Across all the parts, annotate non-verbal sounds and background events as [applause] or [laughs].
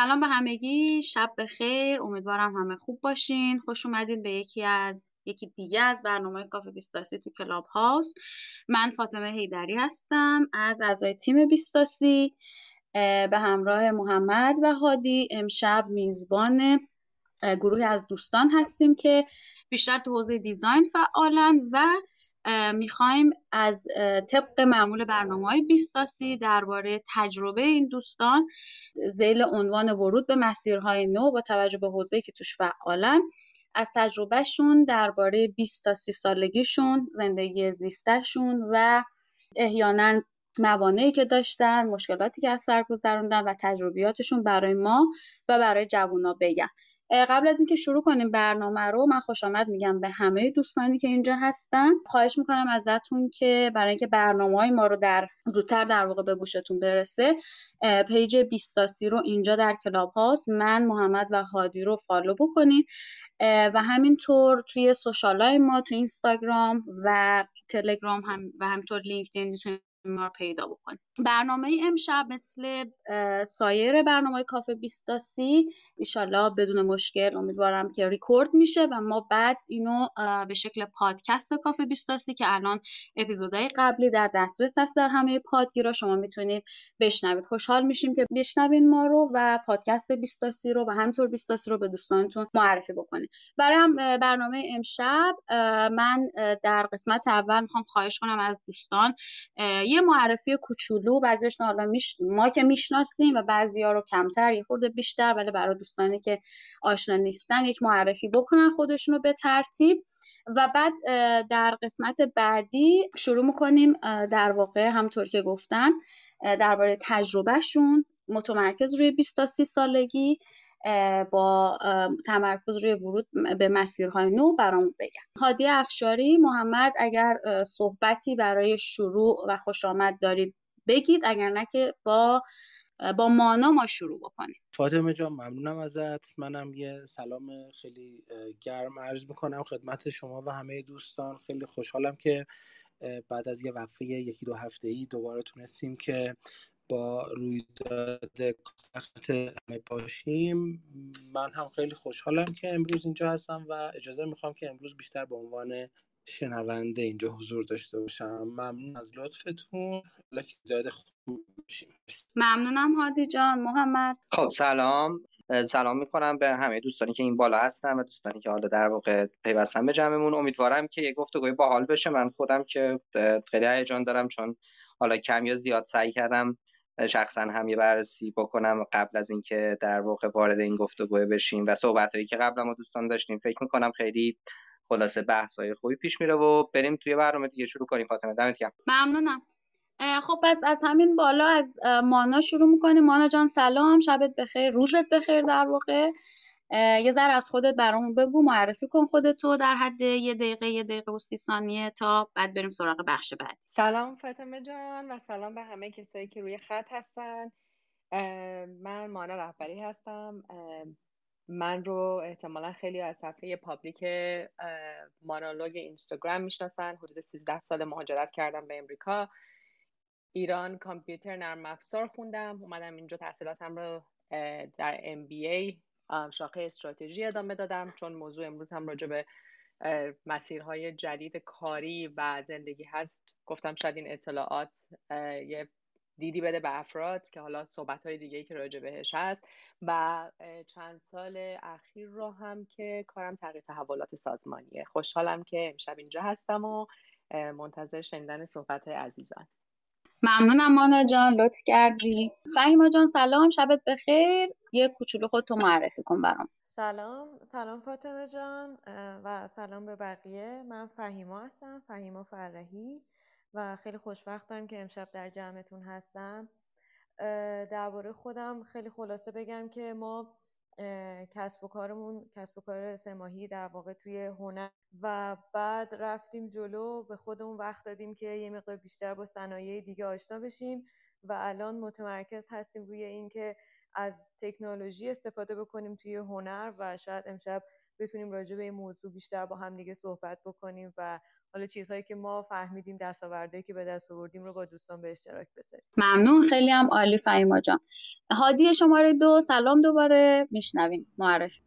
سلام به همگی. شب بخیر. امیدوارم همه خوب باشین. خوش اومدین به یکی از یکی دیگه از برنامه کافه بیستاسی تو کلاب هاست. من فاطمه هیدری هستم از اعضای تیم بیستاسی به همراه محمد و هادی امشب میزبان گروهی از دوستان هستیم که بیشتر تو حوزه دیزاین فعالن و می‌خوایم از طبق معمول برنامه های بیستاسی درباره تجربه این دوستان زیل عنوان ورود به مسیرهای نو با توجه به حوزه که توش فعالن از تجربهشون درباره 20 تا 30 سالگیشون زندگی زیستشون و احیانا موانعی که داشتن مشکلاتی که از سر گذروندن و تجربیاتشون برای ما و برای جوونا بگن. قبل از اینکه شروع کنیم برنامه رو من خوش آمد میگم به همه دوستانی که اینجا هستن. خواهش می‌کنم ازتون که برای اینکه برنامه های ما رو در زودتر در واقع به گوشتون برسه page بیستاسی رو اینجا در Clubhouse من محمد و هادی رو follow بکنید و همینطور توی social های ما تو اینستاگرام و تلگرام هم و همینطور لینکدین می‌تونید ما رو پیدا بکنید برنامه امشب مثل سایر برنامه کافه بیستاسی ایشالله بدون مشکل امیدوارم که ریکورد میشه و ما بعد اینو به شکل پادکست کافه بیستاسی که الان اپیزودهای قبلی در دسترس هست در همه پادگیرا شما می‌تونید بشنوید. خوشحال میشیم که بشنوین ما رو و پادکست بیستاسی رو و همینطور بیستاسی رو به دوستانتون معرفی بکنید. برای برنامه امشب من در قسمت اول می‌خوام خواهش کنم از دوستان یه معرفی کوچولو بعضیش حالا میش... ما که می‌شناسیم و بعضیا رو کمتر یه خورده بیشتر ولی برای دوستانی که آشنا نیستن یک معرفی بکنن خودشون رو به ترتیب. و بعد در قسمت بعدی شروع می‌کنیم در واقع همطور که گفتن درباره تجربهشون متمرکز روی 20 تا 30 سالگی. با تمرکز روی ورود به مسیرهای نو برامون بگن. هادی افشاری محمد اگر صحبتی برای شروع و خوش آمد دارید بگید اگر نه که با با مانا ما شروع بکنیم. فاطمه جان ممنونم ازت. منم یه سلام خیلی گرم عرض می‌کنم خدمت شما و همه دوستان. خیلی خوشحالم که بعد از یه وقفه یکی دو هفته ای دوباره تونستیم که با رویداد همه باشیم من هم خیلی خوشحالم که امروز اینجا هستم و اجازه می‌خوام که امروز بیشتر به عنوان شنونده اینجا حضور داشته باشم. ممنون از لطفتون. داد خوب باشیم. ممنونم هادی جان. محمد. خب سلام. سلام می‌کنم به همه دوستانی که این بالا هستن و دوستانی که حالا در واقع پیوستن به جمعمون. امیدوارم که یه گفتگوی باحال بشه. من خودم که خیلی هیجان دارم چون حالا کم یا زیاد سعی کردم شخصا هم یه بررسی بکنم قبل از اینکه در واقع وارد این گفتگو بشیم و صحبت هایی که قبل ما دوستان داشتیم فکر می‌کنم خیلی خلاصه بحث های خوبی پیش میره و بریم توی برنامه دیگه. شروع کنیم. فاطمه دمت گرم. ممنونم. خب پس از همین بالا از مانا شروع می‌کنیم. مانا جان سلام. شبت بخیر. روزت بخیر در واقع. یه ذره از خودت برامون بگو معرفی کن خودتو در حد یه دقیقه یه دقیقه و سی ثانیه تا بعد بریم سراغ بخش بعد. سلام فاطمه جان و سلام به همه کسایی که روی خط هستن. من مانا رهبری هستم. من رو احتمالا خیلی از صفحه پابلیک مانالوگ اینستاگرام می‌شناسن. حدود 13 سال مهاجرت کردم به امریکا. ایران کامپیوتر نرم افزار خوندم. اومدم اینجا تحصیلاتم رو در MBA شاخه استراتژی ادامه دادم چون موضوع امروز هم راجع به مسیرهای جدید کاری و زندگی هست. گفتم شاید این اطلاعات یه دیدی بده به افراد که حالا صحبت های دیگه که راجع بهش هست. و چند سال اخیر رو هم که کارم تغییر تحولات سازمانیه. خوشحالم که امشب اینجا هستم و منتظر شنیدن صحبت عزیزان. ممنونم مانا جان. لطف کردی. فهیما جان سلام. شبت بخیر. یه کوچولو خودتو معرفی کن برام. سلام. سلام فاطمه جان و سلام به بقیه. من فهیما هستم فهیما فرهی و خیلی خوشبختم که امشب در جمعتون هستم. درباره خودم خیلی خلاصه بگم که ما کسب و کارمون کسب و کار سه ماهی در واقع توی هنر. و بعد رفتیم جلو به خودمون وقت دادیم که یه مقدار بیشتر با صنایع دیگه آشنا بشیم. و الان متمرکز هستیم روی اینکه از تکنولوژی استفاده بکنیم توی هنر و شاید امشب بتونیم راجع به این موضوع بیشتر با هم دیگه صحبت بکنیم و حالا چیزهایی که ما فهمیدیم دستاوردهایی که به دست آوردیم رو با دوستان به اشتراک بذاریم. ممنون خیلی هم عالی فهیما جان. هادی شماره دو سلام دوباره. میشنویم. معرفی.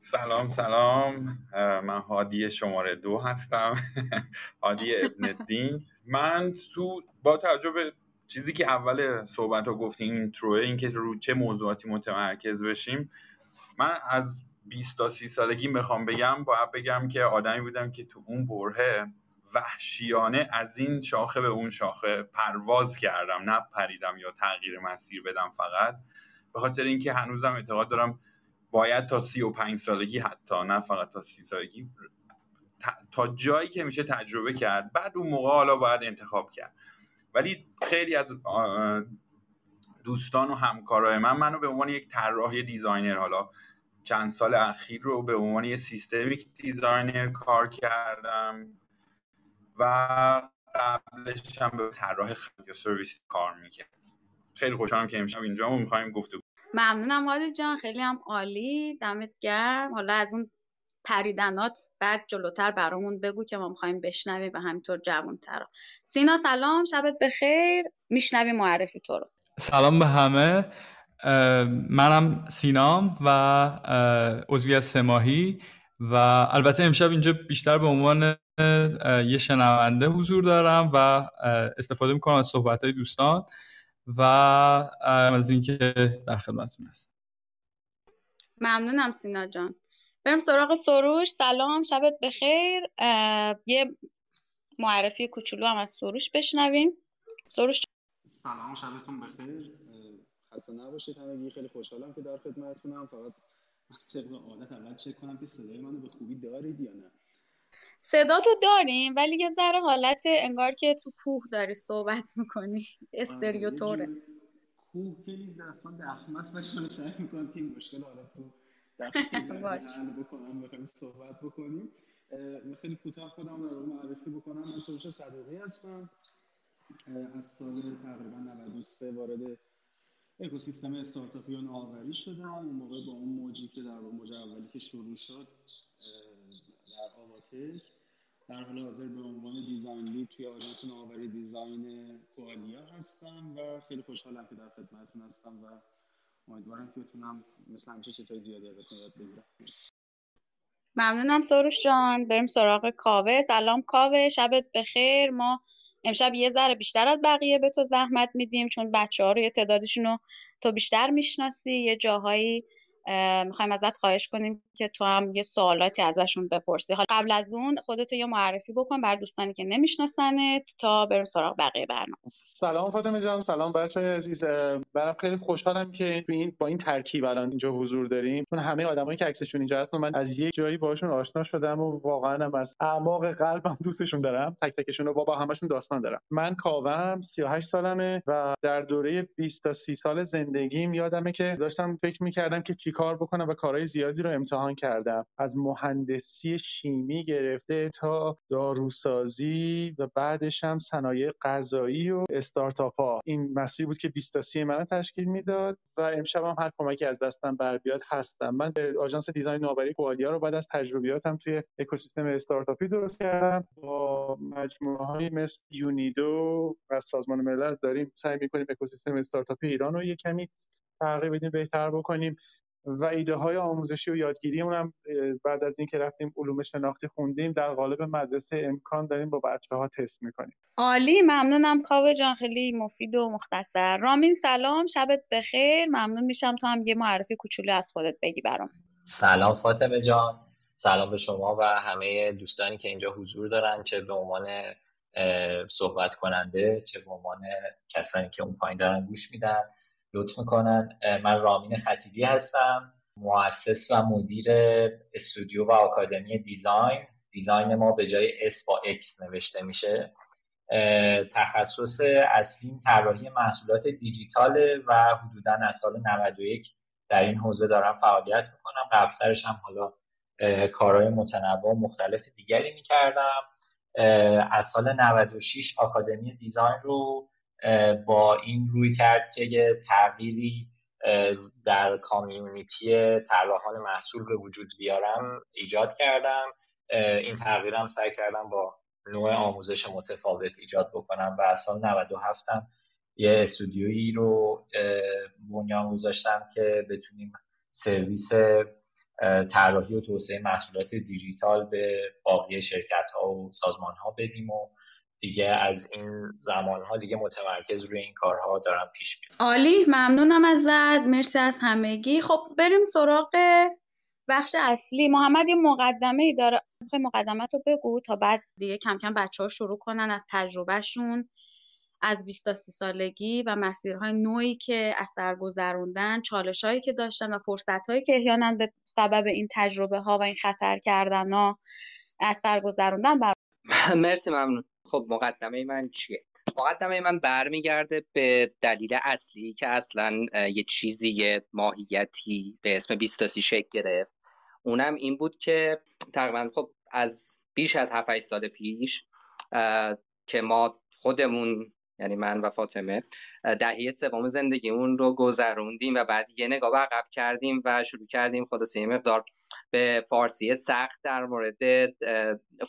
سلام سلام. من هادی شماره دو هستم. [laughs] هادی ابن الدین. من تو با توجه به چیزی که اول صحبت ها گفتیم این تروه این که رو چه موضوعاتی متمرکز بشیم من از 20 تا 30 سالگی می‌خوام بگم باید بگم که آدمی بودم که تو اون برهه وحشیانه از این شاخه به اون شاخه پرواز کردم نه پریدم یا تغییر مسیر بدم فقط. به خاطر اینکه هنوزم اعتقاد دارم باید تا سی و پنج سالگی حتی نه فقط تا سی سالگی تا جایی که میشه تجربه کرد. بعد اون موقع حالا باید انتخاب کرد. ولی خیلی از دوستان و همکارای من منو به عنوان یک طراح designer حالا چند سال اخیر رو به عنوان یک systemic designer کار کردم و قبلش هم به طراح خرید سرویس کار می‌کردم. خیلی خوشحالم که امشب اینجا رو می‌خوایم گفتگو ممنونم حالی جان خیلی هم عالی. دمت گرم. حالا از اون پریدنات بعد جلوتر برامون بگو که ما می‌خوایم بشنویم و همینطور جوانتر سینا سلام. شبت بخیر. میشنویم معرفی تو رو. سلام به همه. منم سینام و عضوی از سماهی و البته امشب اینجا بیشتر به عنوان یه شنونده حضور دارم و استفاده می‌کنم از صحبت های دوستان و از اینکه در خدمتتون هستم. ممنونم سینا جان. بریم سراغ سروش. سلام شبت بخیر. یه معرفی کوچولو هم از سروش بشنویم. سروش سلام شبتون بخیر. خسته نباشید همگی. خیلی خوشحالم که در خدمتتونم. فقط طبق عادت اول چک کنم که صدای منو به خوبی دارید یا نه. صدا تو داریم ولی یه ذره حالت انگار که تو کوه داری صحبت می‌کنی. استریوتوره. کوه که نیست اصلا دخمست نشون سعی می‌کنم که این مشکل حالت رو [laughs] بکنم بخوایم صحبت بکنیم. خیلی کوتاه خودم رو معرفی بکنم. من سروش صدوقی هستم. از سال تقریبا 93 وارد اکوسیستم استارتاپی و نوآوری شدم اون موقع با اون موجی که در موج اولی که شروع شد در آواتش در حال حاضر به عنوان دیزاین لید توی آژانس نوآوری دیزاین کوالیا هستم و خیلی خوشحالم که در خدمتتون هستم و امیدوارم که بتونم مثل همیشه چیزهای زیادی ازتون یاد بگیرم. ممنونم سروش جان. بریم سراغ کاوه سلام کاوه شبت بخیر. ما امشب یه ذره بیشتر از بقیه به تو زحمت میدیم چون بچه ها رو یه تعدادشون رو تو بیشتر می‌شناسی یه جاهایی می‌خوایم ازت خواهش کنیم که تو هم یه سوالاتی ازشون بپرسی. حالا قبل از اون خودت یه معرفی بکن بر دوستانی که نمیشناسنت تا بریم سراغ بقیه برنامه. سلام فاطمه جان سلام بچه های عزیز برام خیلی خوشحالم که این با این ترکیب الان اینجا حضور داریم. چون همه آدمایی که عکسشون اینجا هست من از یک جایی باشون آشنا شدم و واقعا هم از اعماق قلبم دوستشون دارم. تک تکشون رو با, با همشون داستان دارم. من کاوم 38 سالمه و در دوره 20 تا 30 سال زندگیم یادمه که داشتم فکر می‌کردم که کار بکنم و کارهای زیادی رو امتحان کردم. از مهندسی شیمی گرفته تا داروسازی و بعدش هم صنایع غذایی و استارتاپ ها این مسیر بود که 20 تا 30 من تشکیل می‌داد و امشب هم هر کمکی از دستم بر بیاد هستم. من آژانس دیزاین نوآوری کوالیا رو بعد از تجربیاتم توی اکوسیستم استارتاپی درست کردم. با مجموعه های مثل یونیدو و سازمان ملل داریم سعی می‌کنیم اکوسیستم استارتاپی ایران رو یه کمی تغییر بدیم بهتر بکنیم. و ایده های آموزشی و یادگیری هم بعد از اینکه رفتیم علوم شناختی خوندیم در قالب مدرسه امکان داریم با بچه ها تست می‌کنیم. عالی ممنونم. کاوه جان خیلی مفید و مختصر. رامین سلام. شبت بخیر. ممنون میشم تو هم یه معرفی کوچولو از خودت بگی برام. سلام فاطمه جان. سلام به شما و همه دوستانی که اینجا حضور دارن چه به عنوان صحبت کننده چه به عنوان کسانی که اون پایین دارن گوش میدن. لطف می‌کنن. من رامین خطیبی هستم مؤسس و مدیر استودیو و آکادمی design. design ما به جای S با X نوشته میشه. تخصص اصلیم طراحی محصولات دیجیتال و حدودا از سال 91 در این حوزه دارم فعالیت می‌کنم. قبلترش هم حالا کارهای متنوع و مختلف دیگری می‌کردم. از سال 96 آکادمی دیزاین رو با این روی کرد که یه تغییری در کامیونیتی طراحان محصول به وجود بیارم ایجاد کردم. این تغییرم سعی کردم با نوع آموزش متفاوت ایجاد بکنم و سال 97 هم یه استودیویی رو بنیان گذاشتم که بتونیم سرویس طراحی و توسعه محصولات دیجیتال به باقی شرکت ها و سازمان ها بدیم و دیگه از این زمان ها دیگه متمرکز روی این کارها دارم پیش میرم. عالی ممنونم ازت. مرسی از همگی. خب بریم سراغ بخش اصلی. محمد یه مقدمه ای داره. می‌خوای مقدمت رو بگو تا بعد دیگه کم کم بچه ها شروع کنن از تجربهشون از 20 تا 30 سالگی و مسیرهای نوعی که اثر گذروندن چالش هایی که داشتن و فرصت هایی که احیانا به سبب این تجربه ها و این خطر کردن ها اثر گذروندن بر... [laughs] مرسی ممنون. خب مقدمه من چیه؟ مقدمه من برمیگرده به دلیل اصلی که اصلا یه چیزی ماهیتی به اسم 20 تا 30 شکل گرفت. اونم این بود که تقریبا خب از بیش از 7 سال پیش که ما خودمون یعنی من و فاطمه دهه سوم زندگیمون رو گذروندیم و بعد یه نگاه به عقب کردیم و شروع کردیم خلاصه یه مقدار به فارسی سخت در مورد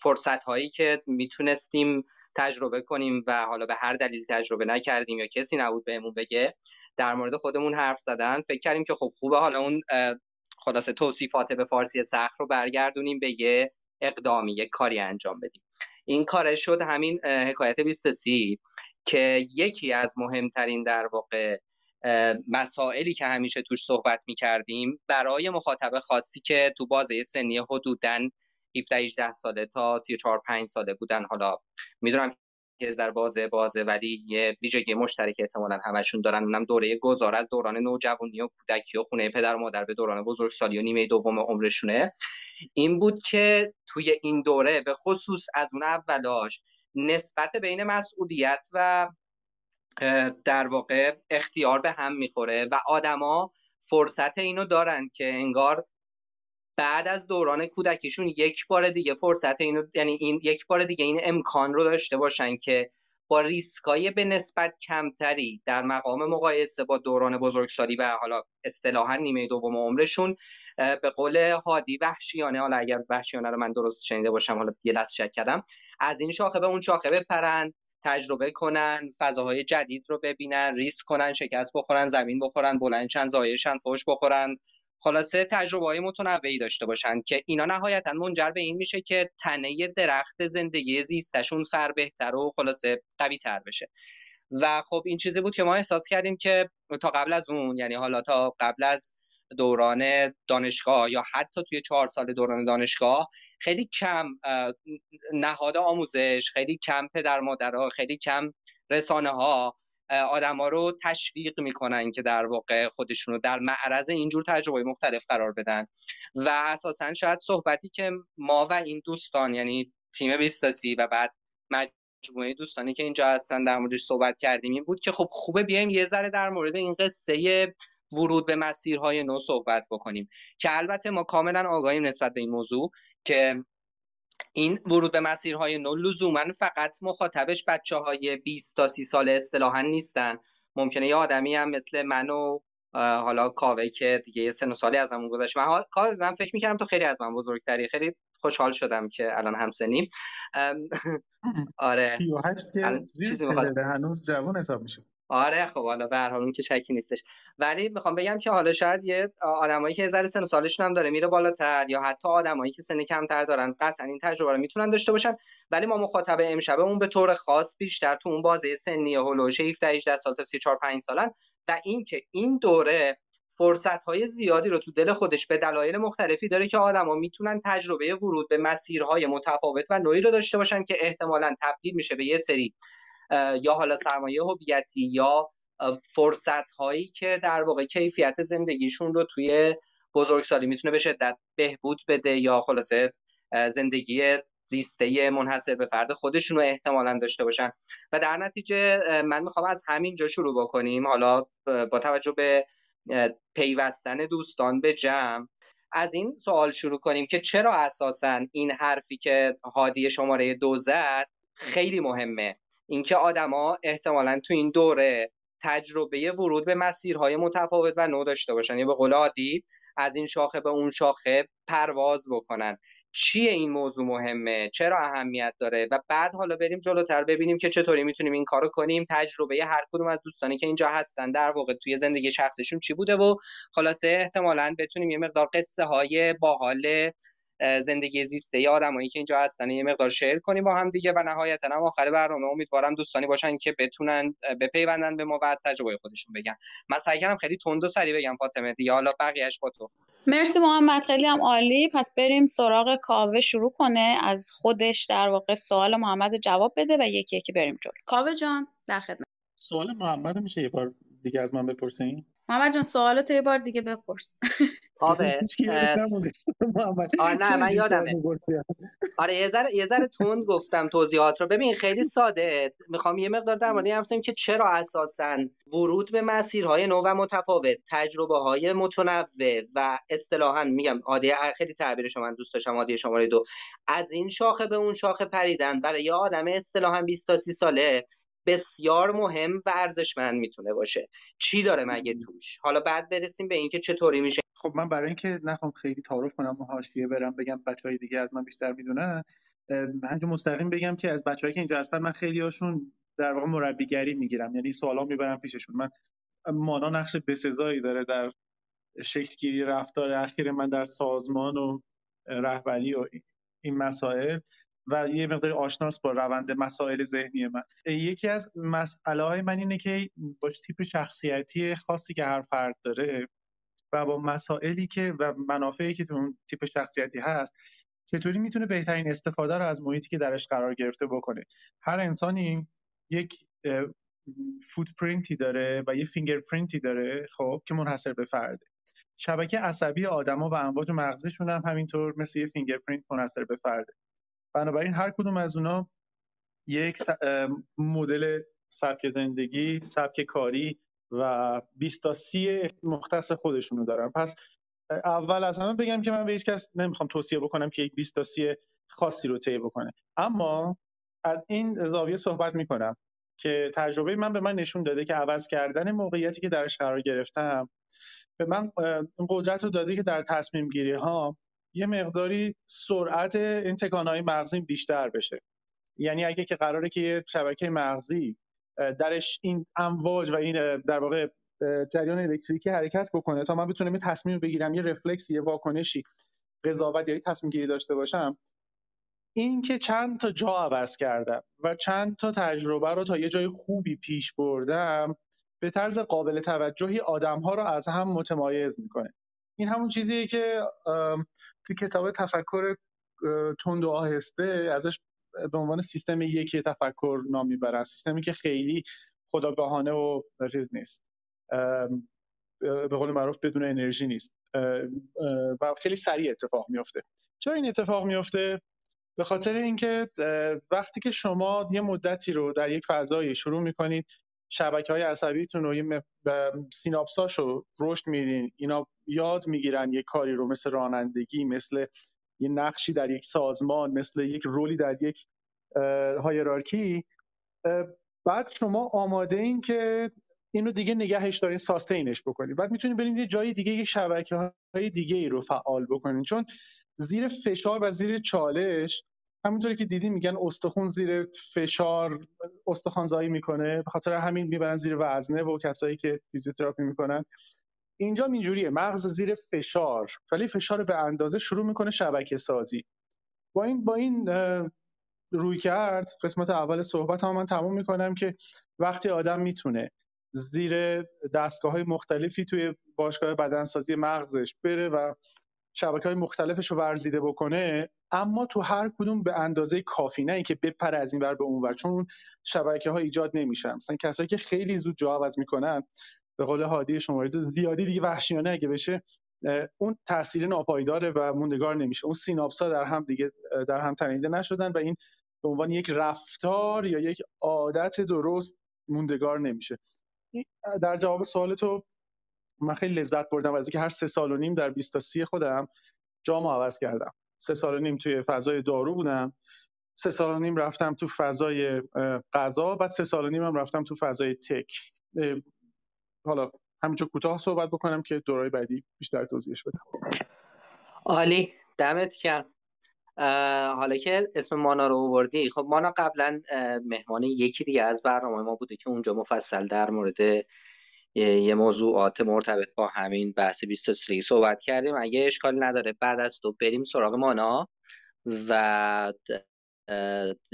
فرصت هایی که می‌تونستیم تجربه کنیم و حالا به هر دلیل تجربه نکردیم یا کسی نبود بهمون بگه در مورد خودمون حرف زدن. فکر کردیم که خب خوبه حالا اون خلاصه توصیفات به فارسی سخت رو برگردونیم به یه اقدامی یه کاری انجام بدیم. این کار شد همین حکایت 23 که یکی از مهمترین در واقع مسائلی که همیشه توش صحبت می کردیم برای مخاطب خاصی که تو بازه سنی حدوداً 17 18 ساله تا 34 5 ساله بودن. حالا می‌دونم که در بازه بازه ولی یه ویژگی مشترک احتمالا همشون دارن اونم دوره گذار از دوران نوجوانی و کودکی و خونه پدر و مادر به دوران بزرگسالی و نیمه دوم عمرشونه. این بود که توی این دوره به خصوص از اون اولاش نسبت بین مسئولیت و در واقع اختیار به هم می‌خوره و آدما فرصت اینو دارن که انگار بعد از دوران کودکیشون یک بار دیگه فرصت اینو یعنی این یک بار دیگه این امکان رو داشته باشن که با ریسکای به نسبت کمتری در مقام مقایسه با دوران بزرگسالی و حالا اصطلاحا نیمه دوم عمرشون به قول هادی وحشیانه حالا اگر وحشیانه رو من درست شنیده باشم حالا یه لحظه شک کردم از این شاخه به اون شاخه بپرن تجربه کنن فضاهای جدید رو ببینن ریسک کنن شکست بخورن زمین بخورن بلند چند زایشن فوش بخورن. خلاصه تجربه های متنوعی داشته باشن که اینا نهایتا منجر به این میشه که تنه درخت زندگی زیستشون فر بهتر و خلاصه قوی تر بشه. و خب این چیزی بود که ما احساس کردیم که تا قبل از اون یعنی حالا تا قبل از دوران دانشگاه یا حتی توی چهار سال دوران دانشگاه خیلی کم نهاد آموزش خیلی کم پدر مادرها خیلی کم رسانه ها آدما رو تشویق می‌کنن که در واقع خودشون رو در معرض اینجور تجربه مختلف قرار بدن. و اساسا شاید صحبتی که ما و این دوستان یعنی تیم بیستاسی و بعد مجموعه دوستانی که اینجا هستن در موردش صحبت کردیم این بود که خب خوبه بیایم یه ذره در مورد این قصه ورود به مسیرهای نو صحبت بکنیم. که البته ما کاملا آگاهیم نسبت به این موضوع که این ورود به مسیرهای نو لزوما فقط مخاطبش بچه های 20 تا 30 سال اصطلاحا نیستن. ممکنه یه آدمی هم مثل من و حالا کاوه که دیگه یه سن و سالی از همون گذشت من کاوه من فکر می‌کردم تو خیلی از من بزرگتری. خیلی خوشحال شدم که الان همسنیم. [laughs] آره. 38 که زیر هنوز جوان حساب میشه. آره خب حالا به هر اون که شکی نیستش. ولی می‌خوام بگم که حالا شاید یه آدمایی که ذره سن سالشون هم داره میره بالاتر یا حتی آدمایی که سن کمتر دارن قطعا این تجربه رو می‌تونن داشته باشن. ولی ما مخاطب امشبمون به طور خاص بیشتر تو اون بازه سنی هولوش 17 18 سال تا 34 5 سالن و اینکه این دوره فرصت های زیادی رو تو دل خودش به دلایل مختلفی داره که آدما می‌تونن تجربه ورود به مسیرهای متفاوت و نوعی رو داشته باشن که احتمالا تبدیل میشه به یه سری یا حالا سرمایه هویتی یا فرصت هایی که در واقع کیفیت زندگیشون رو توی بزرگسالی می‌تونه به شدت بهبود بده یا خلاصه زندگی زیسته منحصر به فرد خودشون رو احتمالا داشته باشن. و در نتیجه من می‌خوام از همین جا شروع بکنیم. حالا با توجه به پیوستن دوستان به جمع از این سوال شروع کنیم که چرا اساسا این حرفی که هادی شماره دو زد خیلی مهمه. اینکه آدما احتمالا تو این دوره تجربه ورود به مسیرهای متفاوت و نو داشته باشن. یا به قول عادی از این شاخه به اون شاخه پرواز بکنن. چیه این موضوع مهمه؟ چرا اهمیت داره؟ و بعد حالا بریم جلوتر ببینیم که چطوری می‌تونیم این کارو کنیم. تجربه هر کدوم از دوستانی که اینجا هستن در واقع توی زندگی شخصشون چی بوده؟ و خلاصه احتمالا بتونیم یه مقدار قصه های باحال زندگی زیسته. ی آدمایی که اینجا هستن یه مقدار شیر کنیم با هم دیگه و نهایتا هم آخر برنامه. امیدوارم دوستانی باشن که بتونن بپیوندن به ما و از تجربه خودشون بگن. من سعی کردم خیلی تند و سریع بگم فاطمه دیگه. حالا بقیه‌اش با تو. مرسی محمد خیلی هم عالی. پس بریم سراغ کاوه. شروع کنه از خودش در واقع سوال محمد رو جواب بده و یکی یکی بریم جلو. کاوه جان در خدمت. سوال محمد میشه یه بار دیگه از من بپرسین؟ محمد جان سوالتو یه بار دیگه بپرس. [laughs] آره نه من یادمه. آره یه ذره یه ذره تند گفتم توضیحات رو. ببین خیلی ساده. می‌خوام یه مقدار در مورد این که چرا اساسا ورود به مسیرهای نو و متفاوت تجربه های متنوع و اصطلاحا میگم عادی خیلی تعبیر من دوست داشتم عادی شماره دو. از این شاخه به اون شاخه پریدن برای یه آدم اصطلاحا 20 تا 30 ساله بسیار مهم و ارزشمند می‌تونه باشه. چی داره مگه توش؟ حالا بعد برسیم به اینکه چطوری میشه. خب من برای اینکه نخوام خیلی تعارف کنم و حاشیه برم بگم بچه های دیگه از من بیشتر می‌دونن من مستقیم بگم که از بچه‌هایی که اینجا هستن من خیلی هاشون در واقع مربیگری می‌گیرم یعنی سوالا می‌برم پیششون. من مانا نقش بسزایی داره در شکلگیری رفتار اخیر من در سازمان و رهبری و این مسائل. و یه مقداری آشناس با روند مسائل ذهنی من. یکی از مسئله های من اینه که با تیپ شخصیتی خاصی که هر فرد داره و با مسائلی که و منافعی که تو اون تیپ شخصیتی هست چطوری می‌تونه بهترین استفاده رو از محیطی که درش قرار گرفته بکنه؟ هر انسانی یک footprint ی داره و یه fingerprint ی داره خب که منحصر به فرده. شبکه عصبی آدما و امواج مغزشون هم همینطور مثل یه fingerprint منحصر به فرده. بنابراین هر کدوم از اونا یک مدل سبک زندگی سبک کاری و 20 تا 30 مختص خودشونو دارن. پس اول از همه بگم که من به هیچ کس نمی‌خوام توصیه بکنم که یک 20 تا 30 خاصی رو طی بکنه. اما از این زاویه صحبت می‌کنم که تجربه من به من نشون داده که عوض کردن موقعیتی که درش قرار گرفتم به من این قدرت رو داده که در تصمیم گیری ها یه مقداری سرعت این تکانهای مغزی بیشتر بشه. یعنی اگه که قراره که یه شبکه مغزی درش این امواج و این در واقع جریان الکتریکی حرکت بکنه تا من بتونم یه تصمیم بگیرم یه رفلکس یه واکنشی قضاوت یا تصمیم گیری داشته باشم این که چند تا جا عوض کردم و چند تا تجربه رو تا یه جای خوبی پیش بردم به طرز قابل توجهی آدم ها رو از هم متمایز می‌کنه. این همون چیزیه که تو کتاب تفکر تند و آهسته ازش به عنوان سیستم یکی تفکر نام می‌برن. سیستمی که خیلی خداگاهانه و چیز نیست. به قول معروف بدون انرژی نیست. و خیلی سریع اتفاق میفته چرا این اتفاق میفته به خاطر اینکه وقتی که شما یه مدتی رو در یک فضایی شروع می‌کنید شبکه های عصبیتون رو سیناپساش رو رشد میدین. اینا یاد می‌گیرن یه کاری رو مثل رانندگی مثل یه نقشی در یک سازمان مثل یک رولی در یک هایرارکی. بعد شما آماده این که اینو دیگه نگهش دارین ساستینش بکنید بعد می‌تونید برید یه جای دیگه یه شبکه های دیگه ای رو فعال بکنید چون زیر فشار و زیر چالش همونطوری که دیدی میگن استخون زیر فشار استخوانزایی می‌کنه به خاطر همین می‌برن زیر وزنه و کسایی که فیزیوتراپی می‌کنن. اینجا اینجوریه مغز زیر فشار ولی فشار به اندازه شروع می‌کنه شبکه سازی با این با این روی کرد قسمت اول صحبت هم من تموم می‌کنم که وقتی آدم می‌تونه زیر دستگاه های مختلفی توی باشگاه بدنسازی مغزش بره و شبکه های مختلفش رو ورزیده بکنه اما تو هر کدوم به اندازه کافی نه اینکه بپره از این ور به اون ور چون شبکه ها ایجاد نمیشن. مثلا کسایی که خیلی زود جا عوض می‌کنن به قول هادی شماره زیادی دیگه وحشیانه اگه بشه اون تاثیر ناپایداره و موندگار نمیشه. اون سیناپس در هم دیگه در هم تنیده نشدن و این به عنوان یک رفتار یا یک عادت درست موندگار نمیشه. در جواب سوال تو من خیلی لذت بردم از اینکه هر سه سال و نیم در 20 تا 30 خودم جامو عوض کردم. سه سال و نیم توی فضای دارو بودم. سه سال و نیم رفتم تو فضای غذا بعد سه سال و نیم هم رفتم تو فضای تک. حالا همینجا کوتاه صحبت بکنم که دورای بعدی بیشتر توضیحش بدم. عالی. دمت گرم. حالا که اسم مانا رو آوردی خب مانا قبلا مهمان یکی دیگه از برنامه ما بوده که اونجا مفصل در مورد یه موضوعات مرتبط با همین بحث 20 صحبت کردیم. اگه اشکال نداره بعد از تو بریم سراغ مانا و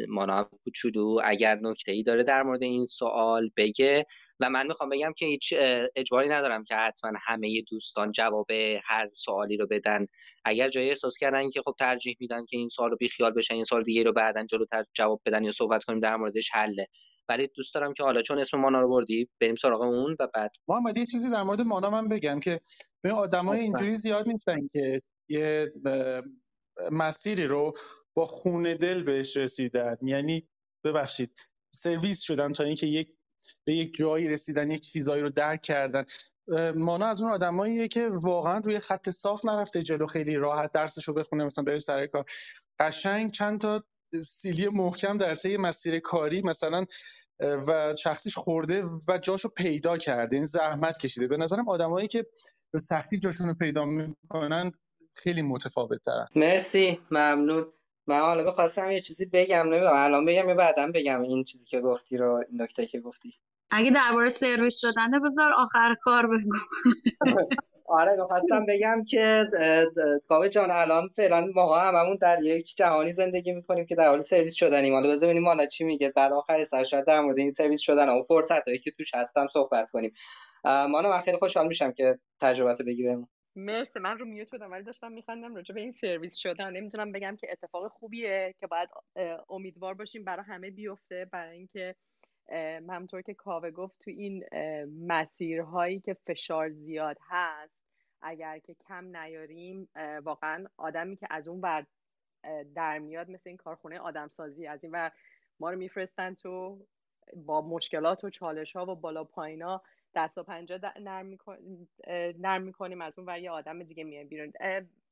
مانا کوچولو اگر نکته ای داره در مورد این سوال بگه. و من می‌خوام بگم که هیچ اجباری ندارم که حتما همه دوستان جواب هر سوالی رو بدن. اگر جایی احساس کردن که خب ترجیح میدن که این سوال رو بیخیال بشن این سوال دیگه رو بعدا جلوتر جواب بدن یا صحبت کنیم در موردش حله. ولی دوست دارم که حالا چون اسم مانا رو بردی بریم سراغ اون و بعد. محمد یه چیزی در مورد مانا من بگم که به آدمای اینجوری زیاد نیستن که یه مسیری رو با خونه دل بهش رسیدن. یعنی ببخشید سرویس شدن تا اینکه یک به یک جایی رسیدن یک چیزایی رو درک کردن. مانا از اون آدماییه که واقعا روی خط صاف نرفته جلو خیلی راحت درسش رو بخونه مثلا بره سر کار. قشنگ چند تا سیلی محکم در طی مسیر کاری مثلا و شخصیش خورده و جاشو پیدا کرده. این زحمت کشیده. به نظرم آدمایی که سختی جاشون رو پیدا می‌کنن خیلی متفاوت ترن مرسی ممنون. من حالا بخواستم یه چیزی بگم نمی‌دونم الان بگم یا بعدم بگم این چیزی که گفتی رو این نکته که گفتی. اگه درباره سرویس شدنه بذار آخر کار بگو. [laughs] آره می‌خواستم بگم که کاوه جان الان فعلا ما هممون در یک جهانی زندگی می‌کنیم که در حال سرویس شدنیم. حالا بذار ببینیم مانا چی میگه. بعد آخر سر شاید در مورد این سرویس شدن و فرصت هایی که توش هستم صحبت کنیم. مانا من خیلی خوشحال میشم که تجربت بگی بهمون. مرسی من رو میوت بودم ولی داشتم میخندم راجع به این سرویس شدن. نمی‌تونم بگم که اتفاق خوبیه که باید امیدوار باشیم برای همه بیفته. برای اینکه همونطور که کاوه گفت تو این مسیرهایی که فشار زیاد هست اگر که کم نیاریم واقعا آدمی که از اون ور در میاد مثل این کارخونه آدمسازی از این و ما رو میفرستن تو با مشکلات و چالش ها و بالا پایینا دست و پنجه نرم. نرم می‌کنیم از اون و یه آدم دیگه میایم بیرون.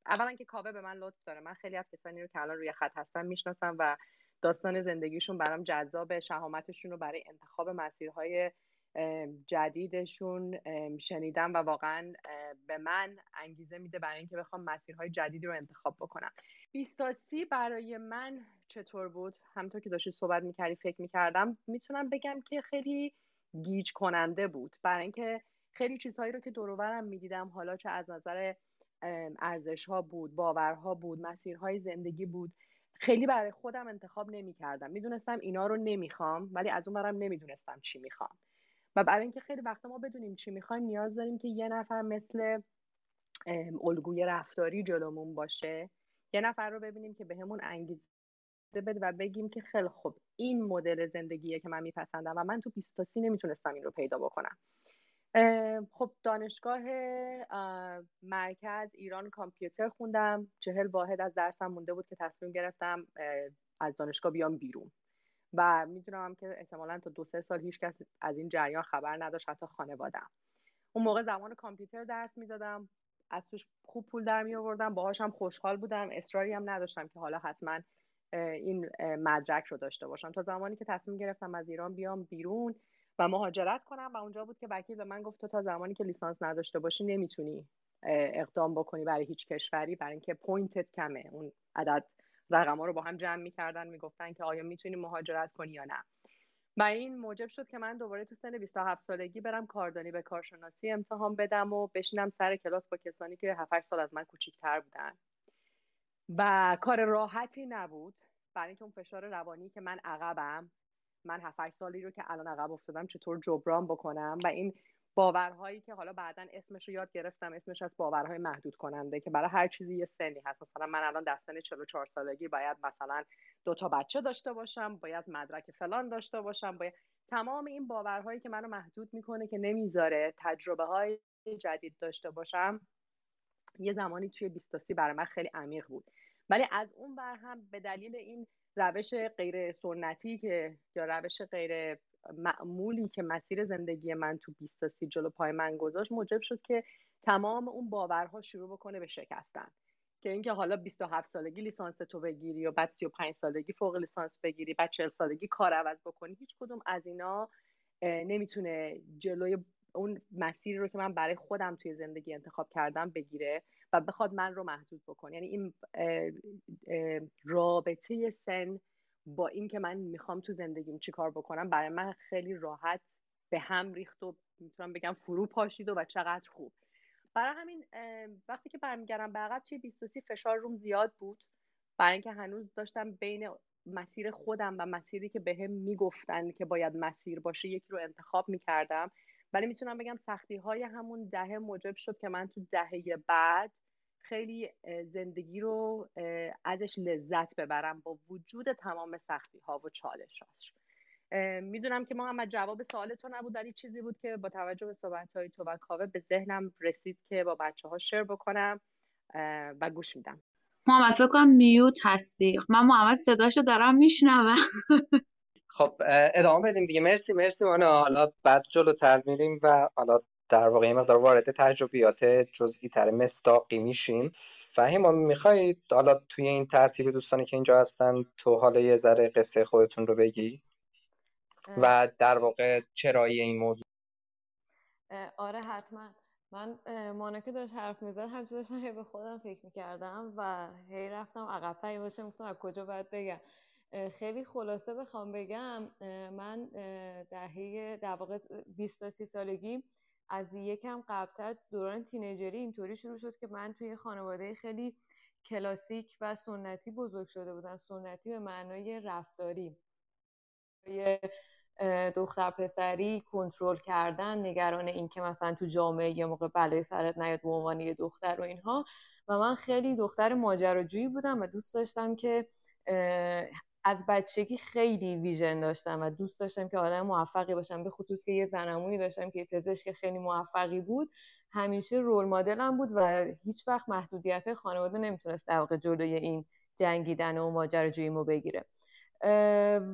اولا که کاوه به من لطف داره. من خیلی از کسانی رو که الان روی خط هستم می‌شناسم و داستان زندگیشون برام جذاب شهامتشون رو برای انتخاب مسیرهای جدیدشون شنیدم و واقعا به من انگیزه میده برای اینکه بخوام مسیرهای جدیدی رو انتخاب بکنم. بیستاسی برای من چطور بود؟ همونطور که داشتی صحبت می‌کردی فکر می‌کردم. می‌تونم بگم که خیلی گیج کننده بود. برای اینکه خیلی چیزهایی رو که دورورم می‌دیدم حالا چه از نظر ارزش ها بود باورها بود مسیرهای زندگی بود خیلی برای خودم انتخاب نمی کردم می‌دونستم اینا رو نمی‌خوام ولی از اون برم نمی‌دونستم چی می‌خوام. و برای اینکه خیلی وقتا ما بدونیم چی می‌خوایم نیاز داریم که یه نفر مثل الگوی رفتاری جلومون باشه. یه نفر رو ببینیم که بهمون به انگیزه بده و بگیم که خیلی خوب این مدل زندگیه که من میپسندم و من تو بیستاسی نمی‌تونستم این رو پیدا بکنم. خب دانشگاه مرکز ایران کامپیوتر خوندم. چهل واحد از درسم مونده بود که تصمیم گرفتم از دانشگاه بیام بیرون. و می‌دونم که احتمالا تا دو سه سال هیچ کس از این جریان خبر نداشت حتی خانوادم اون موقع زمان کامپیوتر درس می‌دادم. از توش خوب پول در می آوردم باهاش هم خوشحال بودم. اصراری هم نداشتم که حالا حتما این مدرک رو داشته باشم. تا زمانی که تصمیم گرفتم از ایران بیام بیرون و مهاجرت کنم و اونجا بود که وکیل به من گفت تو تا زمانی که لیسانس نداشته باشی نمی‌تونی اقدام بکنی برای هیچ کشوری. برای اینکه پوینتت کمه. اون عدد رقم ها رو با هم جمع می‌کردن می‌گفتن که آیا می‌تونی مهاجرت کنی یا نه. و این موجب شد که من دوباره تو سن 27 سالگی برم کاردانی به کارشناسی امتحان بدم و بشینم سر کلاس با کسانی که 7 سال از من کوچیکتر بودن. و کار راحتی نبود. برای اینکه اون فشار روانی که من عقبم من 7 سالی رو که الان عقب افتادم چطور جبران بکنم؟ و این باورهایی که حالا بعدا اسمش رو یاد گرفتم اسمش از باورهای محدود کننده که برای هر چیزی یه سنی هست. مثلا من الان در سن 44 سالگی باید مثلا دو تا بچه داشته باشم باید مدرک فلان داشته باشم باید تمام این باورهایی که منو محدود می‌کنه که نمی‌ذاره تجربه های جدید داشته باشم یه زمانی توی بیستاسی برای من خیلی عمیق بود. ولی از اون بر هم به دلیل این روش غیر سنتی که یا روش غیر معمولی که مسیر زندگی من تو بیستاسی جلو پای من گذاشت موجب شد که تمام اون باورها شروع بکنه به شکستن. که اینکه حالا 27 سالگی لیسانس تو بگیری و بعد 35 سالگی فوق لیسانس بگیری بعد 40 سالگی کار عوض بکنی هیچ کدوم از اینا نمی‌تونه جلوی اون مسیری رو که من برای خودم توی زندگی انتخاب کردم بگیره. و بخواد من رو محدود بکنه. یعنی این رابطه سن با اینکه من می‌خوام تو زندگیم چیکار بکنم برای من خیلی راحت به هم ریخت و می‌تونم بگم فرو پاشید و, و چقدر خوب. برای همین وقتی که برمیگردم به عقب توی 23 فشار روم زیاد بود. برای اینکه هنوز داشتم بین مسیر خودم و مسیری که بهم به می‌گفتن که باید مسیر باشه یکی رو انتخاب می‌کردم. ولی می‌تونم بگم سختی های همون دهه موجب شد که من تو دهه بعد خیلی زندگی رو ازش لذت ببرم با وجود تمام سختی ها و چالش هاش می‌دونم که محمد جواب سوال تو نبود ولی چیزی بود که با توجه به صحبت های تو و کاوه به ذهنم رسید که با بچه ها شیر بکنم و گوش میدم. محمد فکر کنم میوت هستی. من محمد صداشو دارم میشنوم. [laughs] خب ادامه بدیم دیگه. مرسی مرسی مانا. حالا بعد جلوتر میریم و حالا در واقع یه مقدار وارد تجربیات جزئی تر مستاقی میشیم. فهیم می‌خواید حالا توی این ترتیب دوستانی که اینجا هستن تو حالا یه ذره قصه خودتون رو بگی؟ و در واقع چرایی این موضوع؟ آره حتما. من مانکه داشت حرف می‌زد همچه داشتم به خودم فکر می‌کردم و هی رفتم عقب باشه گفتم از کجا باید بگم. خیلی خلاصه بخوام بگم من دهه در واقع 20 تا 30 سالگی از یکم قبلتر دوران تینیجری اینطوری شروع شد که من توی خانواده خیلی کلاسیک و سنتی بزرگ شده بودم. سنتی به معنای رفتاری. دختر پسری کنترل کردن نگران این که مثلا تو جامعه یه موقع بلای سرت نیاد به عنوان یه دختر و اینها. و من خیلی دختر ماجراجویی بودم و دوست داشتم که از بچگی خیلی ویژن داشتم و دوست داشتم که آدم موفقی باشم. به خصوص که یه زنمونی داشتم که پزشک خیلی موفقی بود همیشه رول مدلم بود و هیچ وقت محدودیت خانواده نمی‌تونست در واقع جلوی این جنگیدن و ماجراجوییمو بگیره.